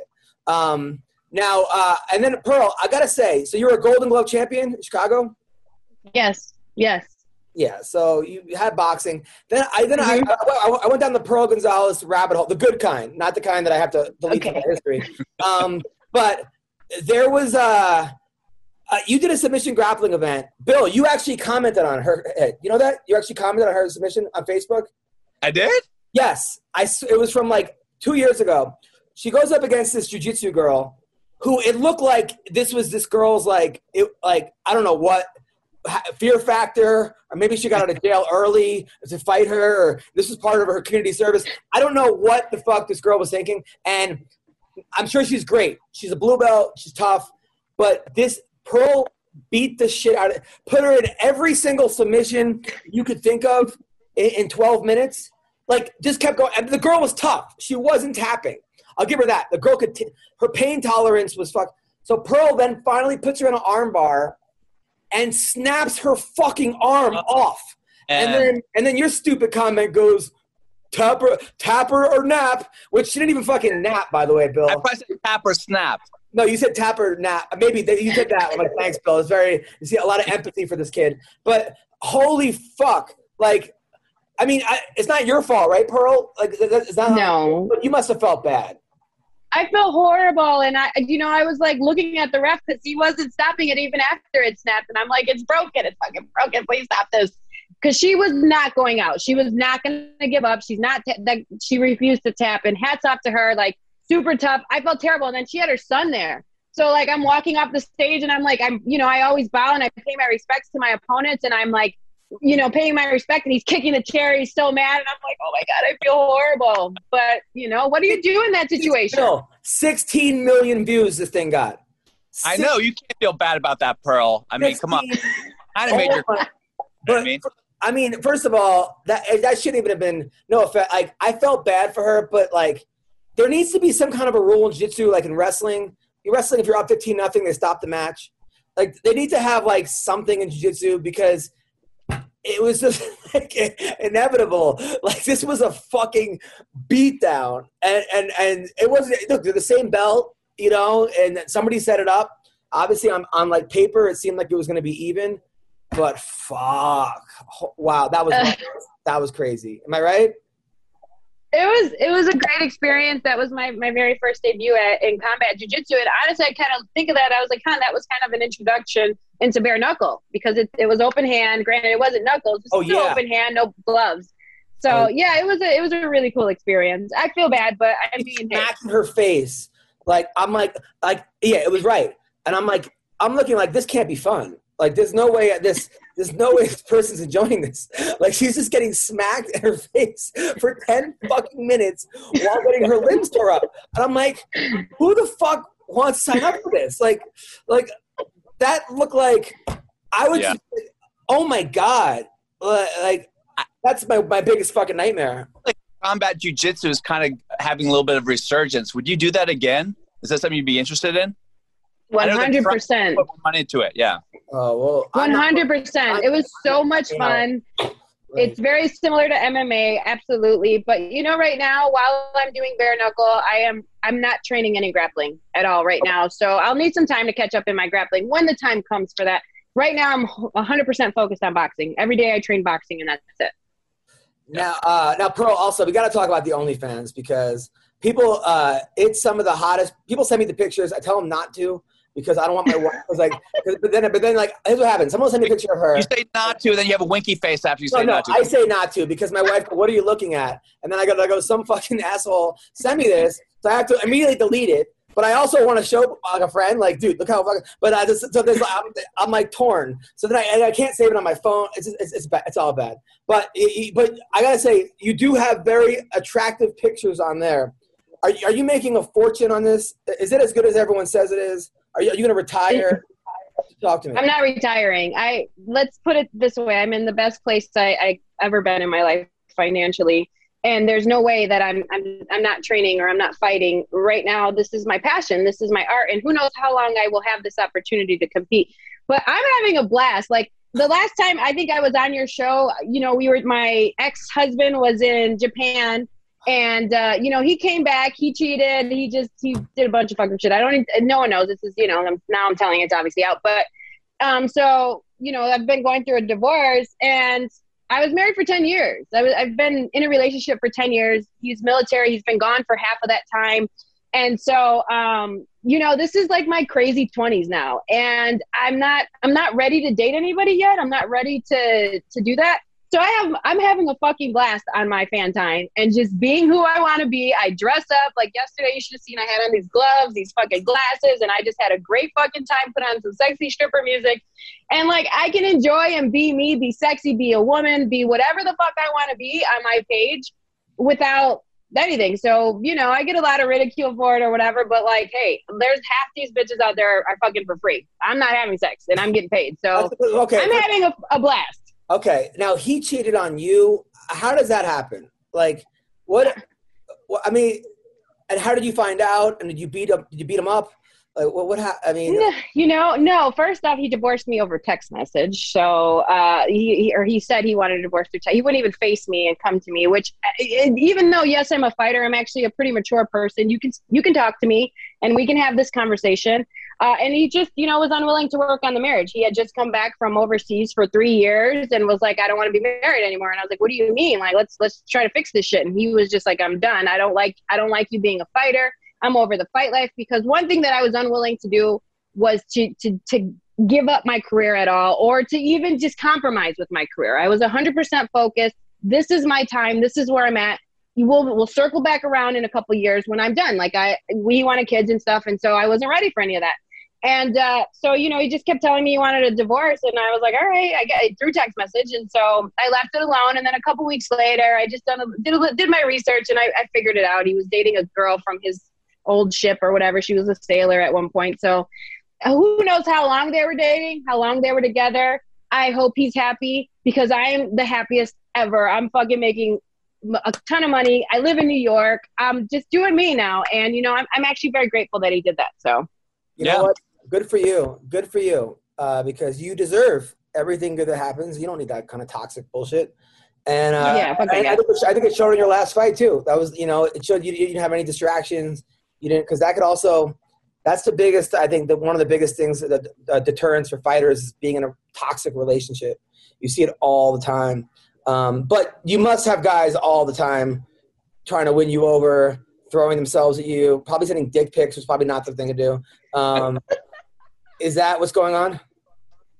Um, now, uh, and then Pearl, I gotta say, so you were a Golden Glove champion in Chicago. Yes, yes. Yeah, so you had boxing. Then I then Mhm. I, I, I went down the Pearl Gonzalez rabbit hole, the good kind, not the kind that I have to delete from my history. Um, but there was uh, uh, you did a submission grappling event. Bill, you actually commented on her. You know that you actually commented on her submission on Facebook. I did. Yes, I. It was from like two years ago. She goes up against this jujitsu girl, who it looked like this was this girl's like it like I don't know what fear factor, or maybe she got out of (laughs) jail early to fight her, or this was part of her community service. I don't know what the fuck this girl was thinking, and I'm sure she's great. She's a blue belt. She's tough, but this Pearl beat the shit out of put her in every single submission you could think of in, in 12 minutes. Like just kept going. And the girl was tough. She wasn't tapping. I'll give her that. The girl could. T- her pain tolerance was fuck. So Pearl then finally puts her in an armbar and snaps her fucking arm off. And, And, then and then your stupid comment goes, tap her, tap her or nap, which she didn't even fucking nap, by the way, Bill. I probably said tap or snap. No, you said tap or nap. Maybe that you did that. I'm like, thanks, Bill. It's very you see a lot of empathy for this kid. But holy fuck, like, I mean, I, it's not your fault, right, Pearl? Like, that- that- it's not. No. But you must have felt bad. I felt horrible, and I, you know, I was like looking at the ref because he wasn't stopping it even after it snapped, and I'm like, it's broken, it's fucking broken. Please stop this, because she was not going out. She was not going to give up. She's not. that she refused to tap, and hats off to her. Like super tough. I felt terrible, and then she had her son there. So like I'm walking off the stage, and I'm like, I'm, you know, I always bow and I pay my respects to my opponents, and I'm like, you know, paying my respect, and he's kicking the chair. He's so mad, and I'm like, oh my god, I feel horrible. But you know, what do you do in that situation? Still, 16 million views this thing got. I know you can't feel bad about that, Pearl. I mean, come on. I didn't make your. Oh (laughs) You know But I mean, I mean, first of all, that that shouldn't even have been no offense. Like I felt bad for her, but like there needs to be some kind of a rule in jiu-jitsu, like in wrestling. You wrestling if you're up 15 nothing, they stop the match. Like they need to have like something in jiu-jitsu because it was just (laughs) like inevitable. Like this was a fucking beatdown, and and and it wasn't. Look, they're the same belt, you know, and somebody set it up. Obviously, on on like paper, it seemed like it was going to be even, but fuck, wow, that was (laughs) that was crazy. Am I right? It was it was a great experience. That was my, my very first debut at, in combat jujitsu. And honestly, I kind of think of that. I was like, huh, that was kind of an introduction into bare knuckle because it, it was open hand. Granted, it wasn't knuckles, but Oh, still yeah. open hand, no gloves. So Oh. yeah, it was a it was a really cool experience. I feel bad, but I'm being. Smacked her face. Like I'm like like yeah, it was right, and I'm like I'm looking like this can't be fun. Like there's no way this there's no way this person's enjoying this. Like she's just getting smacked in her face for ten fucking minutes while getting her limbs tore up, and I'm like, who the fuck wants to sign up for this? Like like that looked like I would. Yeah. Oh my god! Like that's my my biggest fucking nightmare. Like combat jujitsu is kind of having a little bit of resurgence. Would you do that again? Is that something you'd be interested in? I One know that hundred Trump percent. Put money into it. Yeah. Oh well, I'm One not- hundred percent. It was so much fun. It's very similar to MMA, absolutely. But you know, right now, while I'm doing bare knuckle, I am I'm not training any grappling at all right now. So I'll need some time to catch up in my grappling when the time comes for that. Right now, I'm 100% focused on boxing. Every day I train boxing, and that's it. Now, uh, now, Pearl. Also, we got to talk about the OnlyFans because people. Uh, it's some of the hottest. People send me the pictures. I tell them not to because I don't want my wife. I was like, but then, but then, like, here's what happens. Someone send me a picture of her. You say not to, then you have a winky face after you No, say no, not to. I say not to because my wife. What are you looking at? And then I go, I go, some fucking asshole send me this, so I have to immediately delete it. But I also want to show like a friend, like, dude, look how fucking. But I just so there's I'm, I'm like torn. So then I and I can't save it on my phone. It's just, it's it's, bad. it's all bad. But it- but I gotta say, you do have very attractive pictures on there. Are are you making a fortune on this? Is it as good as everyone says it is? Are you, are you gonna retire? Talk to me. I'm not retiring. I let's put it this way: I'm in the best place I, I ever been in my life financially, and there's no way that I'm I'm I'm not training or I'm not fighting right now. This is my passion. This is my art, and who knows how long I will have this opportunity to compete. But I'm having a blast. Like the last time I think I was on your show, you know, we were my ex husband was in Japan. And uh, you know he came back. He cheated. He just he did a bunch of fucking shit. I don't. No one knows. This is you know. I'm, now I'm telling it's obviously out. But um, so you know, I've been going through a divorce, and I was married for ten years. I was, I've been in a relationship for ten years. He's military. He's been gone for half of that time, and so um, you know, this is like my crazy twenties now, and I'm not. I'm not ready to date anybody yet. I'm not ready to to do that. So I have I'm having a fucking blast on my fan time and just being who I want to be. I dress up like yesterday. You should have seen I had on these gloves, these fucking glasses, and I just had a great fucking time. Put on some sexy stripper music, and like I can enjoy and be me, be sexy, be a woman, be whatever the fuck I want to be on my page without anything. So you know I get a lot of ridicule for it or whatever, but like hey, there's half these bitches out there are fucking for free. I'm not having sex and I'm getting paid, so okay. I'm having a, a blast. Okay, now he cheated on you. How does that happen? Like, what? I mean, and how did you find out? And did you beat up? Did you beat him up? Like, what? What? Ha- I mean, you know, no. First off, he divorced me over text message. So uh, he, he or he said he wanted a divorce through text. He wouldn't even face me and come to me. Which, uh, even though yes, I'm a fighter, I'm actually a pretty mature person. You can you can talk to me and we can have this conversation. Uh, and he just, you know, was unwilling to work on the marriage. He had just come back from overseas for three years and was like, I don't want to be married anymore. And I was like, What do you mean? Like, let's let's try to fix this shit. And he was just like, I'm done. I don't like I don't like you being a fighter. I'm over the fight life because one thing that I was unwilling to do was to to to give up my career at all or to even just compromise with my career. I was 100% focused. This is my time. This is where I'm at. Will we'll circle back around in a couple years when I'm done. Like I we wanted kids and stuff and so I wasn't ready for any of that. And uh, so, you know, he just kept telling me he wanted a divorce, and I was like, "All right," I got through text message, and so I left it alone. And then a couple weeks later, I just done a, did a, did my research, and I, I figured it out. He was dating a girl from his old ship or whatever. She was a sailor at one point, so who knows how long they were dating, how long they were together. I hope he's happy because I am the happiest ever. I'm fucking making a ton of money. I live in New York. I'm just doing me now, and you know, I'm I'm actually very grateful that he did that. So, You Yeah. know what? Good for you. Good for you. Uh, because you deserve everything good that happens. You don't need that kind of toxic bullshit. And uh, Yeah, fuck I, that I, think it, I think it showed in your last fight too. That was, you know, it showed you, you didn't have any distractions. You didn't, because that could also, that's the biggest. I think that one of the biggest things that uh, deterrents for fighters is being in a toxic relationship. You see it all the time. Um, but you must have guys all the time trying to win you over, throwing themselves at you, probably sending dick pics was probably not the thing to do. Um, (laughs) is that what's going on?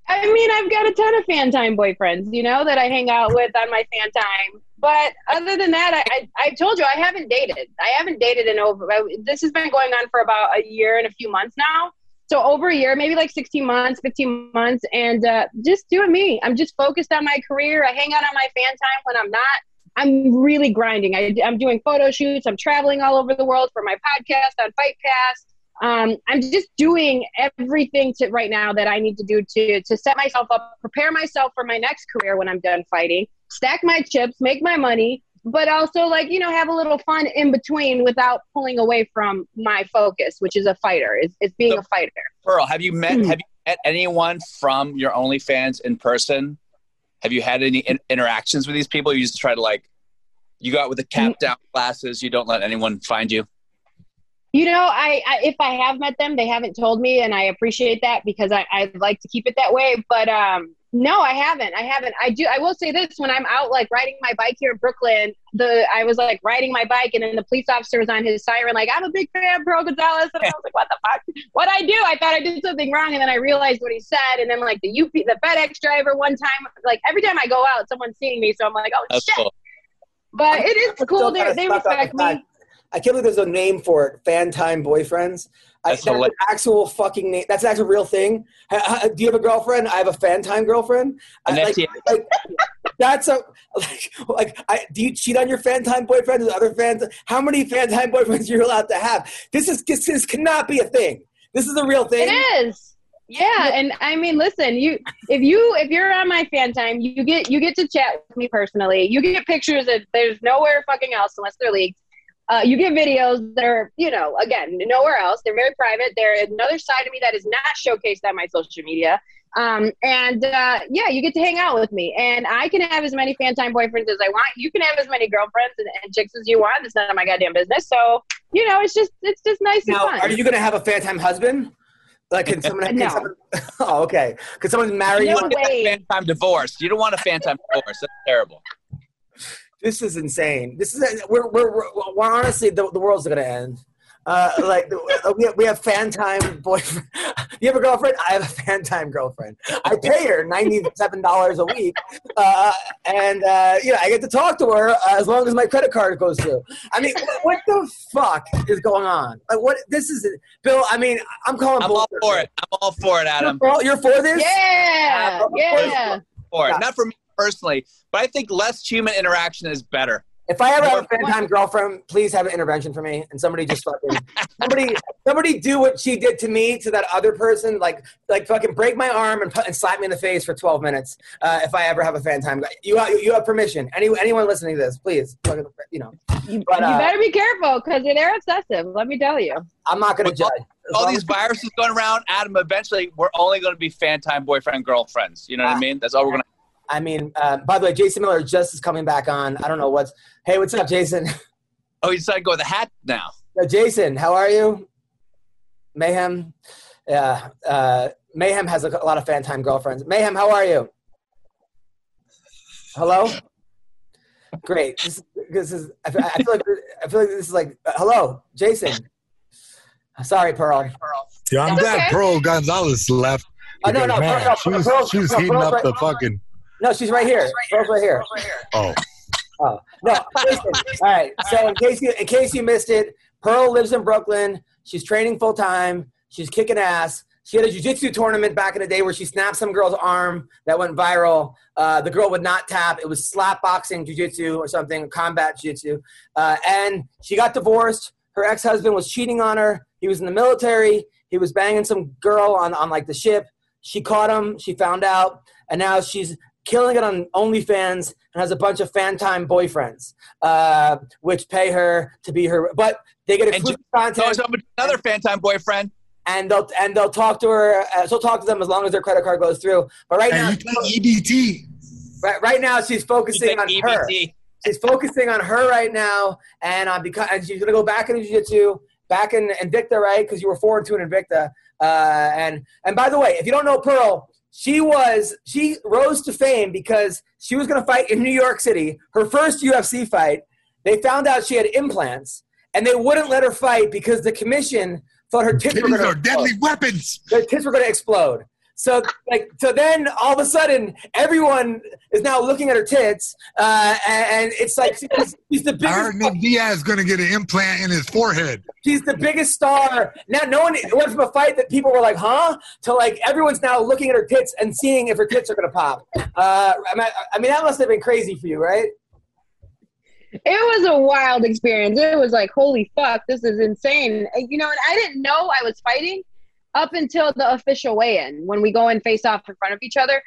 I mean, I've got a ton of fan time boyfriends, you know, that I hang out with on my fan time. But other than that, I, I, I told you I haven't dated. I haven't dated in over. This has been going on for about a year and a few months now. So over a year, maybe like 16 months, 15 months, and uh, just doing me. I'm just focused on my career. I hang out on my fan time when I'm not. I'm really grinding. I, I'm doing photo shoots. I'm traveling all over the world for my podcast on Fight Pass. Um, I'm just doing everything to right now that I need to do to to set myself up, prepare myself for my next career when I'm done fighting, stack my chips, make my money, but also like you know have a little fun in between without pulling away from my focus, which is a fighter. Is is being a fighter. Pearl, have you met Hmm. have you met anyone from your OnlyFans in person? Have you had any in- interactions with these people? You just try to like, you go out with the cap down glasses. You don't let anyone find you. You know, I, I if I have met them, they haven't told me, and I appreciate that because I I like to keep it that way. But um, no, I haven't. I haven't. I do. I will say this: when I'm out, like riding my bike here in Brooklyn, the I was like riding my bike, and then the police officer was on his siren, like I'm a big fan, of Pearl Gonzalez, and I was like, what the fuck? What I do? I thought I did something wrong, and then I realized what he said, and then like the UP, the FedEx driver, one time, like every time I go out, someone's seeing me, so I'm like, oh That's shit. cool. But it is cool. They they stuck on the respect me. Fact- I can't believe there's a name for it. Fan time boyfriends. I, That's that's an hilarious. actual fucking name. That's an actual real thing. Ha- ha- Do you have a girlfriend? I have a fan time girlfriend. I, An like, FTA. like, that's a like like. I, do you cheat on your fan time boyfriend? Is other fans? How many fan time boyfriends (laughs) you're allowed to have? This is this, this cannot be a thing. This is a real thing. It is. Yeah, and I mean, listen, you if you if you're on my fan time, you get you get to chat with me personally. You get pictures that there's nowhere fucking else unless they're leaked. Uh, you get videos that are, you know, again, nowhere else. They're very private. They're another side of me that is not showcased on my social media. Um, and uh, yeah, you get to hang out with me, and I can have as many fan time boyfriends as I want. You can have as many girlfriends and, and chicks as you want. It's none of my goddamn business. So you know, it's just it's just nice Now, and fun. are you going to have a fan time husband? Like, can someone? Can No. someone (laughs) oh, okay. Could someone marry You you? No want way. that fan time divorce. You don't want a fan time divorce. That's terrible. This is insane. This is we're we're, we're, we're honestly the, the world's gonna end. Uh, like we have, we have fan time boyfriend. (laughs) You have a girlfriend? I have a fan time girlfriend. I pay her ninety seven dollars a week, uh, and uh, you know I get to talk to her uh, as long as my credit card goes through. I mean, what the fuck is going on? Like, what? This is Bill. I mean, I'm calling. I'm all for it. I'm all for it, Adam. You're for, you're for this? Yeah, Uh, yeah. For Yeah. it. Not for me personally, but I think less human interaction is better. If I ever have a fan time girlfriend, please have an intervention for me, and somebody just fucking somebody somebody do what she did to me to that other person, like like fucking break my arm and put, and slap me in the face for twelve minutes. Uh, if I ever have a fan time, you have, you have permission. Any anyone listening to this, please, fucking, you know. You, But, you uh, better be careful because they're obsessive. Let me tell you. I'm not going to With all- judge. As All these viruses going around, Adam. Eventually, we're only going to be fan time boyfriend girlfriends. You know what. I mean? That's all we're going to. I mean, uh, by the way, Jason Miller just is coming back on. I don't know what's. Hey, what's up, Jason? (laughs) Oh, you decided to go with the hat now. Yo, Jason, how are you? Mayhem. Yeah. Uh, Mayhem has a, a lot of fan time girlfriends. Mayhem, how are you? Hello. Great. This, this is. I feel, I feel like I feel like this is like. uh, hello, Jason. Sorry, Pearl. Yeah, I'm It's glad okay. Pearl Gonzalez left. Oh, no, because, no, man, Pearl- she was, Pearl- she was Pearl- heating Pearl's up the right- fucking. No, she's right here. Pearl's right here. Oh, Oh no! Listen. All right. So in case you in case you missed it, Pearl lives in Brooklyn. She's training full time. She's kicking ass. She had a jiu-jitsu tournament back in the day where she snapped some girl's arm that went viral. Uh, the girl would not tap. It was slap boxing jiu-jitsu or something, combat jiu-jitsu. Uh, and she got divorced. Her ex-husband was cheating on her. He was in the military. He was banging some girl on, on like the ship. She caught him. She found out. And now she's killing it on OnlyFans and has a bunch of fan time boyfriends, uh, which pay her to be her. But they get And exclusive So content, is another fan time boyfriend. and they'll and they'll talk to her. Uh, she'll talk to them as long as their credit card goes through. But right now, And you EBT. right, right now she's focusing take on her. She's focusing on her right now, and on because and she's gonna go back into jiu-jitsu, back in Invicta, right? Because you were four and two in Invicta. Uh, and and by the way, if you don't know Pearl, she was she rose to fame because she was gonna fight in New York City, her first UFC fight. They found out she had implants, and they wouldn't let her fight because the commission thought her tits were gonna are deadly weapons. their tits were going to explode. So like so then all of a sudden everyone is now looking at her tits uh, and, and it's like she's, she's the I biggest heard Nick Diaz is going to get an implant in his forehead. she's the biggest star now no one it went from a fight that people were like huh to like everyone's now looking at her tits and seeing if her tits are going to pop uh, I, mean, I mean that must have been crazy for you right It was a wild experience. It was like, holy fuck, this is insane. You know, and I didn't know I was fighting up until the official weigh-in when we go and face off in front of each other.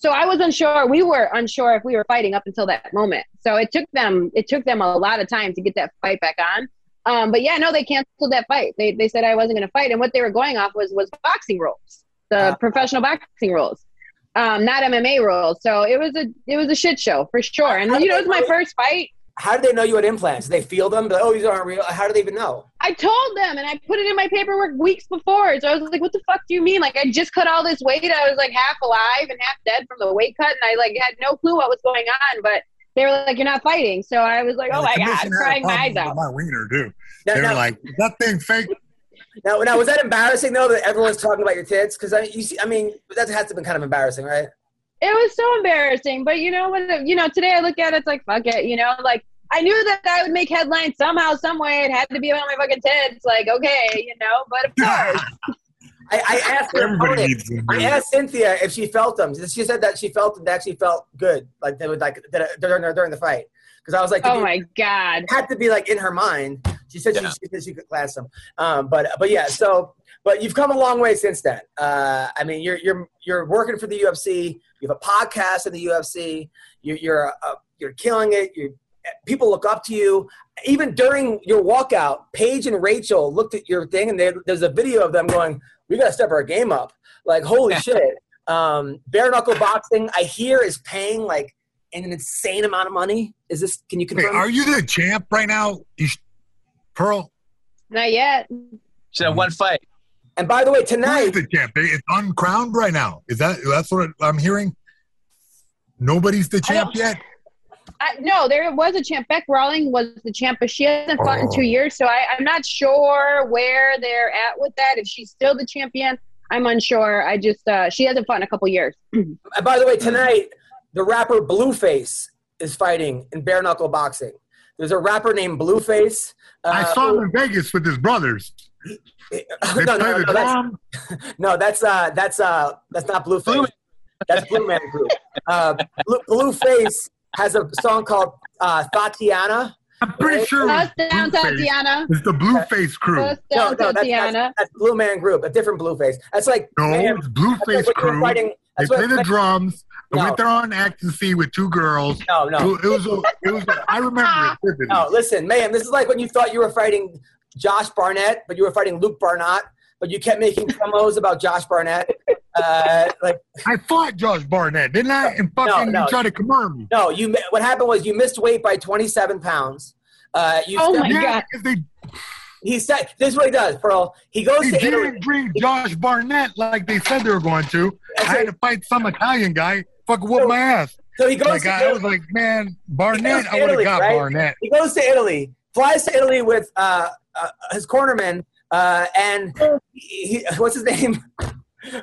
So I was unsure. We were unsure if we were fighting up until that moment. So it took them it took them a lot of time to get that fight back on. Um, but yeah, no, they canceled that fight. They they said I wasn't going to fight, and what they were going off was was boxing rules, the Ah. professional boxing rules, um, not MMA rules. So it was a it was a shit show for sure. And you know, it was my first fight. How do they know you had implants did they feel them But, oh these aren't real how do they even know I told them and I put it in my paperwork weeks before. So I was like, what the fuck do you mean? Like, I just cut all this weight. I was like half alive and half dead from the weight cut. And I like had no clue what was going on. But they were like, you're not fighting. So I was like, oh The my God, commission had a crying my eyes out. My wiener, too. now, They were now, like, that thing fake. now, now was that embarrassing though that everyone's talking about your tits because I, you see, I mean that has to have been kind of embarrassing right It was so embarrassing. But you know what? You know, today I look at it, it's like, fuck it. You know, like, I knew that I would make headlines somehow, some way. It had to be about my fucking tits. Like, okay, you know, but of course. (laughs) I, I asked her Everybody opponent, them. I asked Cynthia if she felt them. She said that she felt them. They actually felt good, like they would like during during the fight. Because I was like, oh it my God. had to be like in her mind. She said Yeah. she, she said she could class them. Um, but but yeah, so but you've come a long way since then. Uh, I mean, you're you're you're working for the UFC. You have a podcast in the UFC. You're you're uh, you're killing it. You people look up to you. Even during your walkout, Paige and Rachel looked at your thing, and they, there's a video of them going, "We got to step our game up." Like holy (laughs) shit. Um, bare knuckle boxing, I hear, is paying like an insane amount of money. Is this? Can you Wait, confirm? are you the champ right now? You sh- Pearl? Not yet. She had one fight. And by the way, Who is tonight, the champ? It's uncrowned right now. Is that that's what I'm hearing? Nobody's the champ yet. I, no, there was a champ. Beck Rawling was the champ, but she hasn't fought in Oh. two years. So I, I'm not sure where they're at with that. If she's still the champion, I'm unsure. I just uh, she hasn't fought in a couple years. (clears throat) and by the way, tonight the rapper Blueface is fighting in bare knuckle boxing. There's a rapper named Blueface. Uh, I saw him in Vegas with his brothers. They (laughs) no, no, no, no, that's, no, that's uh, that's uh, that's not Blueface. That's Blue Man Group. Uh, Blue, Blueface has a song called uh, Thotiana. I'm pretty sure it was Bust down, Blueface. Thotiana. It's the Blueface crew. Bust No, down, no, that's, Thotiana. that's, that's Blue Man Group, a different Blueface. That's like No, man, it's that's Blueface like when you were crew. fighting. They play what, the drums. I No. went there on ecstasy with two girls. no, no. It was. A, it was. A, I remember (laughs) it vividly. No, listen, man, this is like when you thought you were fighting Josh Barnett, but you were fighting Luke Barnett, but you kept making promos about Josh Barnett. Uh, like, I fought Josh Barnett, didn't I? And fucking no. you tried to command me. no, you. What happened was you missed weight by 27 pounds. Uh, you Oh my yeah, they. he said this is what he does, Pearl. He goes He to didn't bring Josh Barnett like they said they were going to. I had to fight some Italian guy. Fuck whoop my ass. So he goes Like to I was like, man, Barnett, I would have got right? Barnett. He goes to Italy, flies to Italy with uh, uh, his cornerman, uh, and he, he, what's his name? (laughs)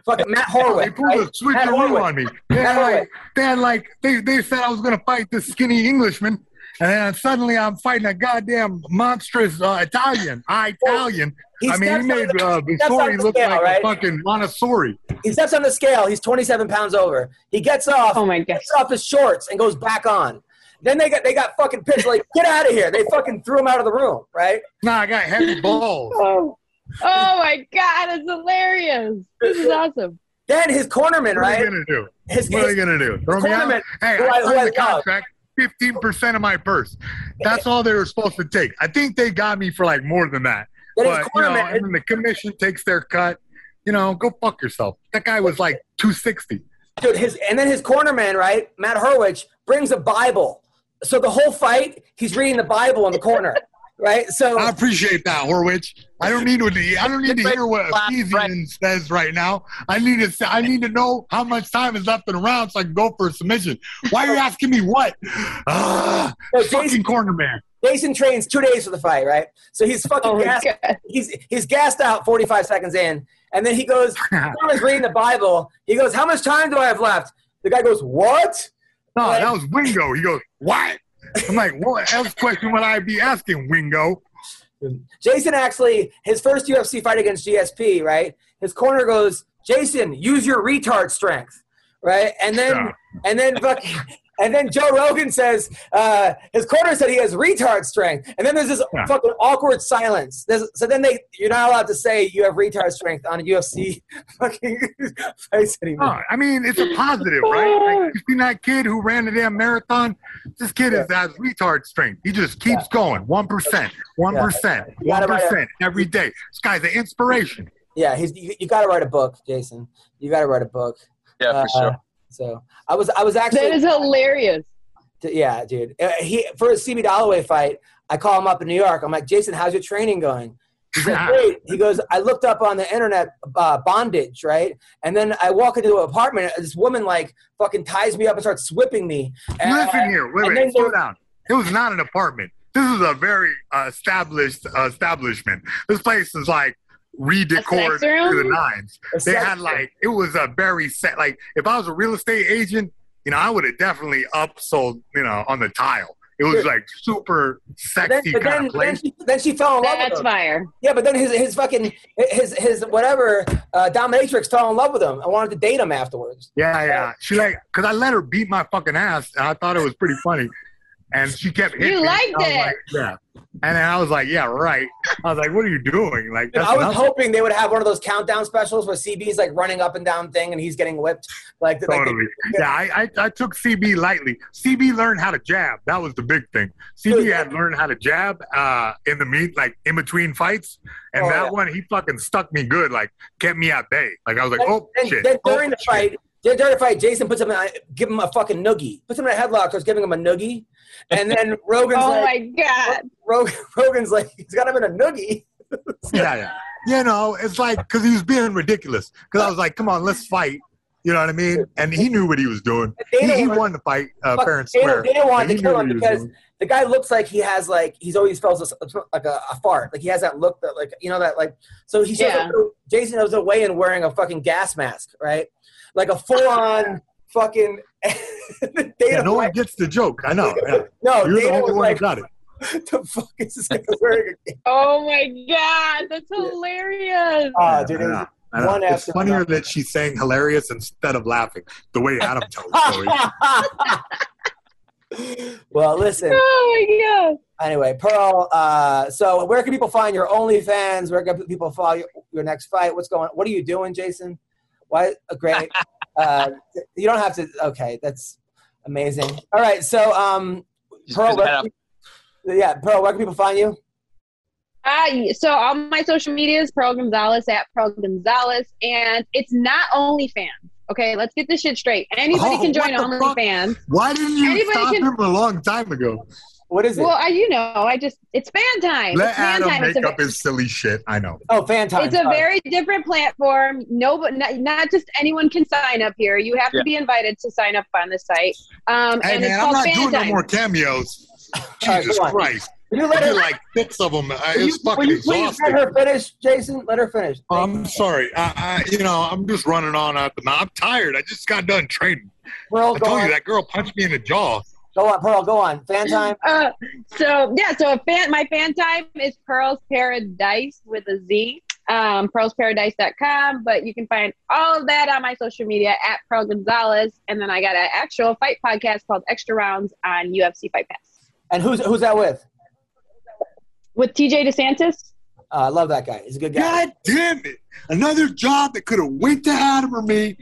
Fucking Matt They Horwich. pulled Right? a Matt switcheroo on me. They had like, they had like, they, they said I was gonna fight this skinny Englishman, and then suddenly I'm fighting a goddamn monstrous uh, Italian. I Italian. He I mean, he steps made on the- uh, he steps on Visori the look scale, like right? a fucking Montessori. He steps on the scale. He's 27 pounds over. He gets off. Oh my god. Takes off his shorts and goes back on. Then they got they got fucking pissed. Like, get out of here. They fucking threw him out of the room, right? Nah, I got heavy (laughs) balls. Oh. oh my god, it's hilarious. This is awesome. Then his cornerman, right? What are right? they gonna do? His, What are they his, gonna do? Throw me out? cornerman, Hey, who I- I who I signed the contract. Fifteen percent of my purse. That's all they were supposed to take. I think they got me for like more than that. then But you know, cornerman, and then the commission takes their cut. You know, go fuck yourself. That guy was like two sixty. dude, his and then his cornerman, right? Matt Horwich brings a Bible. So the whole fight, he's reading the Bible in the corner, (laughs) right? So I appreciate that, Horwich. I don't need to. I don't need to hear what Ephesians says right now. I need to. I need to know how much time is left in the round so I can go for a submission. Why are you asking me what? Ah, (sighs) So fucking corner man. Jason trains two days for the fight, right? So he's fucking Oh gassed. god. He's he's gassed out 45 seconds in, and then he goes. (laughs) Thomas reading the Bible. He goes, "How much time do I have left?" The guy goes, "What?" No, that was Wingo. He goes, what? I'm like, what else question would I be asking, Wingo? Jason actually, his first UFC fight against GSP, right? His corner goes, Jason, use your retard strength, right? And then, Yeah. and then, fucking, and then Joe Rogan says, uh, his corner said he has retard strength, and then there's this Yeah. fucking awkward silence. There's, so then they, you're not allowed to say you have retard strength on a UFC (laughs) fucking fights anymore. No, I mean, it's a positive, (laughs) right? Like, you seen that kid who ran the damn marathon? This kid is has retard strength. He just keeps going. 1%, 1%, You gotta write 1% every day. This guy's an inspiration. Yeah, he's you, you got to write a book, Jason. You got to write a book. Yeah, for Uh, sure. So I was, I was actually. That is hilarious. D- Yeah, dude. Uh, he for his CB Dollaway fight, I call him up in New York. I'm like, Jason, how's your training going? He's like, (laughs) great. He goes, I looked up on the internet uh, bondage, right? And then I walk into an apartment. and This woman like fucking ties me up and starts whipping me. And, Listen here. Wait, and wait. Slow down. It was not an apartment. This is a very uh, established uh, establishment. This place is like redecored to the nines. A They had like it was a very set. Like if I was a real estate agent, you know, I would have definitely upsold. You know, on the tile. It was like super But then, sexy but kind then, of then, she, then she fell in love That's with him. fire. Yeah, but then his his fucking his his whatever uh, dominatrix fell in love with him. I wanted to date him afterwards. Yeah, yeah. She like, cause I let her beat my fucking ass, and I thought it was pretty funny. And she kept hitting You me. liked I it. Like, yeah. And then I was like, yeah, right. I was like, what are you doing? Like, Dude, that's I was enough. hoping they would have one of those countdown specials where CB's like running up and down thing and he's getting whipped. Like, like Totally. Yeah, I, I, I took CB lightly. CB learned how to jab. That was the big thing. CB had learned how to jab uh, in the meet, like in between fights. And Oh, that yeah. one, he fucking stuck me good. Like, kept me at bay. Like, I was like, oh, then, shit. then oh, during the fight, then during the fight, Jason puts him, in, a- give him a fucking noogie, puts him in a headlock, starts giving him a noogie, and then (laughs) Rogan's Oh like, my god. Rog- (laughs) Rogan's like, he's got him in a noogie. (laughs) yeah, yeah. You know, it's like because he was being ridiculous. Because I was like, "Come on, let's fight." You know what I mean? And he knew what he was doing. He, Dana he wanted- won the fight, uh, fuck, fair and Dana, square. Dana wanted But he to kill him what he was because the guy looks like he has like he's always felt like a, a fart, like he has that look that like you know that like so he shows Yeah. up, Jason goes away and wearing a fucking gas mask, right? Like a full on fucking. (laughs) Dana Yeah, no one gets the joke. I know. Yeah. (laughs) no, You're the only one like, who got it. (laughs) the fuck is this guy wearing? Oh my god. That's hilarious. oh, dude, it I was know. I know. one It's after funnier another. that she's saying hilarious instead of laughing. The way Adam tells the story. well, listen. Oh my god. Anyway, Pearl. Uh, so, where can people find your OnlyFans? Where can people follow your, your next fight? What's going? on? What are you doing, Jason? Why? uh, Great. (laughs) uh, you don't have to. Okay, that's amazing. All right. So, um, Just- Pearl. Where, yeah, Pearl. Where can people find you? Uh, so all my social media is Pearl Gonzalez at Pearl Gonzalez, and it's not OnlyFans. Okay, let's get this shit straight. Anybody Oh, can join what the fuck? OnlyFans. Why didn't you Anybody stop can- him a long time ago? What is it? Well, I, you know, I just it's fan time. Let it's fan Adam time. make It's a, up his silly shit. I know. oh, fan time. it's a Sorry. very different platform. No, but not, not just anyone can sign up here. You have Yeah. to be invited to sign up on the site. Um, Hey and it's man, I'm not fan doing time. no more cameos. (laughs) Jesus go on. Christ! You let her, like six of them. will It's you, will fucking you please exhausting. let her finish, Jason? Let her finish. I'm sorry. I, I, you know, I'm just running on at the mouth. I'm tired. I just got done training. Pearl, I go told you that girl punched me in the jaw. Go on, Pearl. Go on. Fan (laughs) time. Uh, so yeah, so a fan, my fan time is Pearl's Paradise with a Z. Um, pearlsparadise.com, but you can find all of that on my social media at Pearl Gonzalez. And then I got an actual fight podcast called Extra Rounds on UFC Fight Pass And who's who's that with? with TJ DeSantis. Uh, I love that guy. He's a good guy. God damn it! Another job that could have went to Adam or me,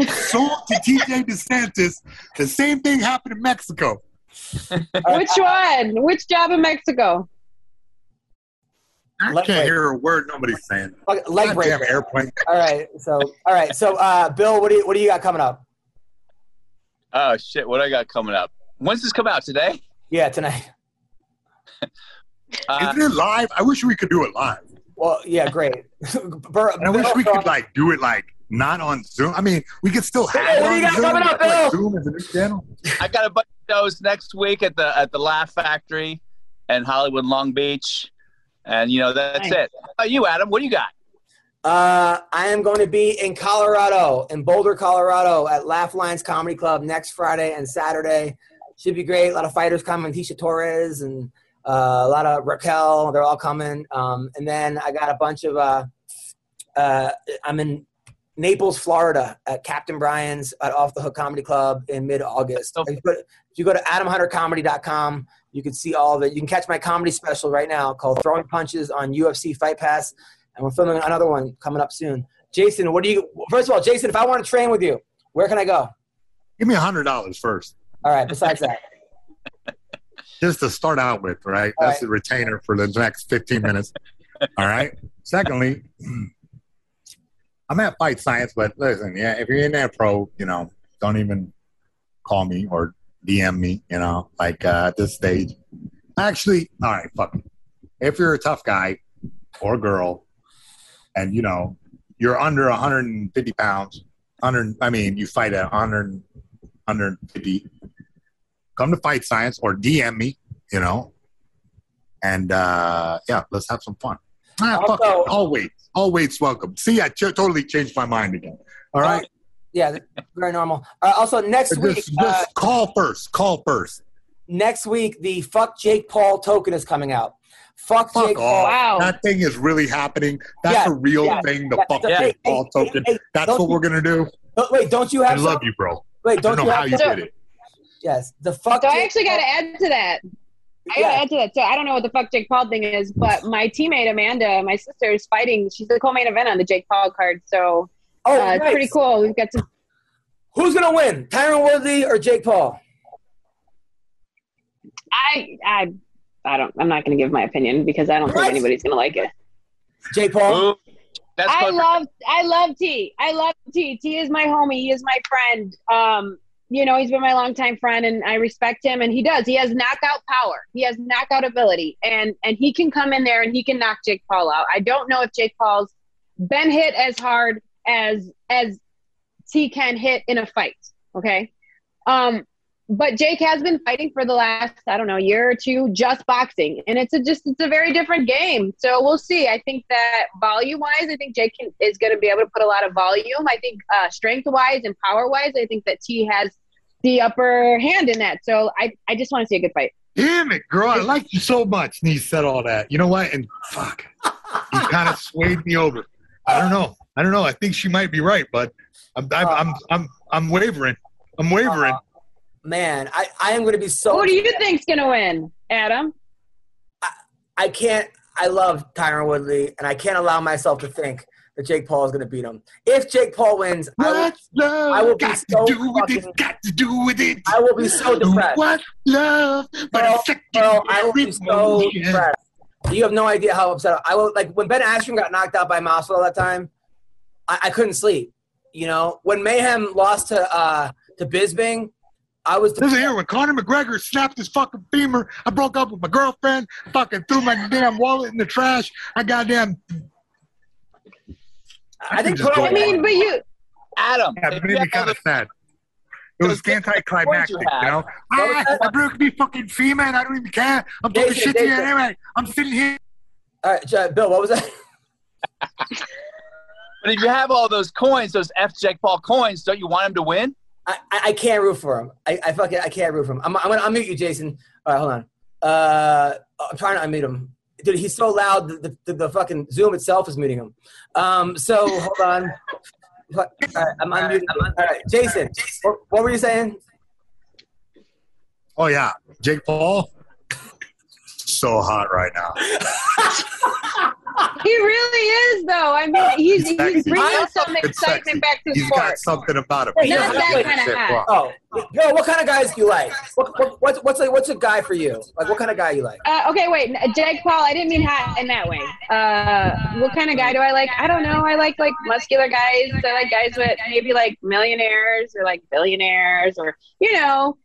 sold to TJ DeSantis. The same thing happened in Mexico. (laughs) Which one? Which job in Mexico? I Leg can't break. hear a word nobody's saying. Leg- Leg break. airplane. All right. So all right. So uh, Bill, what do you what do you got coming up? Oh shit! What do I got coming up? When's this come out today? Yeah, tonight. (laughs) Uh, Isn't it live? I wish we could do it live. Well, yeah, great. (laughs) Bur- I wish we could like do it like not on Zoom. I mean, we could still have Hey, it what do on you got Zoom, coming up, but, like, Bill? Zoom is a new channel. I got a bunch of shows next week at the at the Laugh Factory and Hollywood Long Beach, and you know that's Nice. it. How about you, Adam? What do you got? Uh, I am going to be in Colorado, in Boulder, Colorado, at Laugh Lines Comedy Club next Friday and Saturday. Should be great. A lot of fighters coming. Tisha Torres and uh, a lot of Raquel. They're all coming. Um, and then I got a bunch of. Uh, uh, I'm in Naples, Florida, at Captain Brian's at Off the Hook Comedy Club in mid-August. Oh. If you go to, if you go to AdamHunterComedy.com, you can see all of it. You can catch my comedy special right now called Throwing Punches on UFC Fight Pass and we're filming another one coming up soon. Jason, what do you? First of all, Jason, if I want to train with you, where can I go? Give me a hundred dollars first, All right. Besides that, (laughs) just to start out with. Right, All that's right. the retainer for the next fifteen minutes. All right. Secondly, (clears throat) I'm at Fight Science, but listen, yeah, if you're in that pro, you know, don't even call me or DM me. You know, like uh, at this stage. Actually, all right, fuck. it. If you're a tough guy or girl, and you know you're under 150 pounds, 100. I mean, you fight at 100, 150. Come to Fight Science or DM me. You know, and uh yeah, let's have some fun. Ah, fuck Also- it. All weights, all weights welcome. See, I ch- totally changed my mind again. All right, yeah, very normal. Uh, also, next week, just, just uh, call first. Call first. next week, the fuck Jake Paul token is coming out. Fuck, Fuck Jake off. Paul. Wow. That thing is really happening. That's Yeah, a real yeah, thing. The yeah, fuck yeah. Jake Hey, Paul hey, token. hey, That's what you- we're gonna do. Don't- wait, don't you have? I have? love some- you, bro. Wait, don't don't you know how have? you did it. Yes, the fuck. So I actually got to add to that. I Yeah. gotta add to that. So I don't know what the fuck Jake Paul thing is, but (laughs) my teammate Amanda, my sister, is fighting. She's the co-main event on the Jake Paul card, so Oh, uh, it's pretty cool. We've got some. Who's gonna win, Tyron Woodley or Jake Paul? I I I don't. I'm not gonna give my opinion because I don't What? think anybody's gonna like it. Jake Paul. I love I love T. I love T. T is my homie. He is my friend. Um, you know, he's been my longtime friend, and I respect him. And he does. He has knockout power. He has knockout ability, and and he can come in there and he can knock Jake Paul out. I don't know if Jake Paul's been hit as hard as as T can hit in a fight. Okay, um, but Jake has been fighting for the last I don't know year or two, just boxing, and it's a just it's a very different game. So we'll see. I think that volume wise, I think Jake can, is going to be able to put a lot of volume. I think uh, strength wise and power wise, I think that T has the upper hand in that. So I I just want to see a good fight. Damn it, girl! I like you so much. And he said all that. You know what? And fuck, he kind of swayed me over. I don't know. I don't know. I think she might be right, but I'm I'm I'm I'm, I'm wavering. I'm wavering. Uh, man, I, I am gonna be so. Who do you think's going to win, Adam? I, I can't. I love Tyron Woodley, and I can't allow myself to think that Jake Paul is going to beat him. If Jake Paul wins, I will, What's love I will be got so to do with it? Got to do with it. I will be so depressed. What love? But second bro, I will be so emotion. depressed. You have no idea how upset I will. Like when Ben Askren got knocked out by Masvidal that time, I, I couldn't sleep. You know, when Mayhem lost to uh, to Bisping, I was. Listen here, when Conor McGregor snapped his fucking femur, I broke up with my girlfriend, fucking threw my damn wallet in the trash. I goddamn. I think. just I mean, but you. Adam, Yeah, if it you made me kind of sad. It was anticlimactic, you you know? Ah, I broke me fucking femur and I don't even care. I'm talking Jason, shit to you anyway. I'm sitting here. All right, J- Bill. What was that? (laughs) But if you have all those coins, those F Jake Paul coins, don't you want him to win? I, I I can't root for him. I, I fucking I can't root for him. I'm, I'm gonna unmute you, Jason. All right, hold on. Uh, I'm trying to unmute him. Dude, he's so loud. The, the, the fucking Zoom itself is muting him. Um, so hold on. All right, I'm unmuting. All right, Jason. What, what were you saying? Oh, yeah. Jake Paul. So hot right now. (laughs) (laughs) He really is, though. I mean, he's he's Sexy. bringing some It's sexy. excitement back to He's got something about him. Wait, Not Yeah, that kind of hat. Oh, Bill. What kind of guys do you like? What, what, what's what's a, what's a guy for you? Like, what kind of guy you like? Uh, okay, wait, Jake Paul. I didn't mean hot in that way. Uh, what kind of guy do I like? I don't know. I like like muscular guys. I like guys with maybe like millionaires or like billionaires or you know,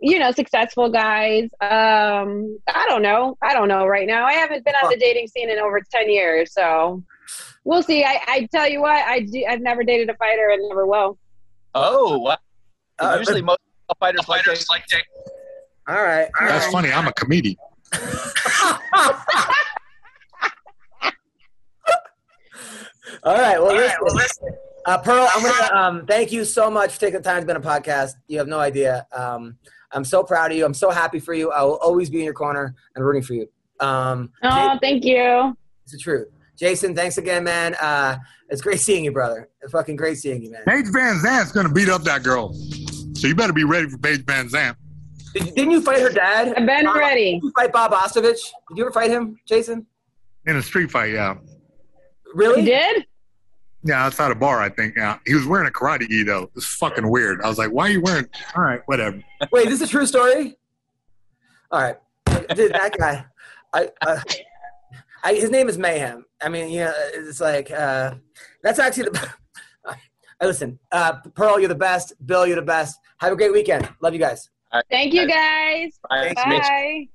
you know, successful guys. Um, I don't know. I don't know right now. I haven't been on the dating scene in over ten years, so we'll see. I, I tell you what, I do, I've never dated a fighter and never will. Oh, wow. Uh, usually most fighters fighters like Jake. All right. all That's right. funny. I'm a comedian. (laughs) All right. Well, listen. Uh, Pearl, I'm gonna um, thank you so much for taking the time to be on a podcast. You have no idea. Um, I'm so proud of you. I'm so happy for you. I will always be in your corner and rooting for you. Um, Oh, Jason, thank you. it's the truth. Jason, thanks again, man. Uh, it's great seeing you, brother. It's fucking great seeing you, man. Paige Van Zant's going to beat up that girl. So you better be ready for Paige Van Zant. Did, didn't you fight her dad? I've been ready. Did you fight Bob Ostovich? Did you ever fight him, Jason? In a street fight, yeah. Really? You did? Yeah, outside a bar, I think. Yeah. He was wearing a karate gi, though. It's fucking weird. I was like, why are you wearing. (laughs) All right, whatever. Wait, is this a true story? All right, dude, that guy. I, uh, I, his name is Mayhem. I mean, you know, it's like uh, that's actually the. (laughs) Uh, listen, uh, Pearl, you're the best. Bill, you're the best. Have a great weekend. Love you guys. Thank you guys. Bye. Bye.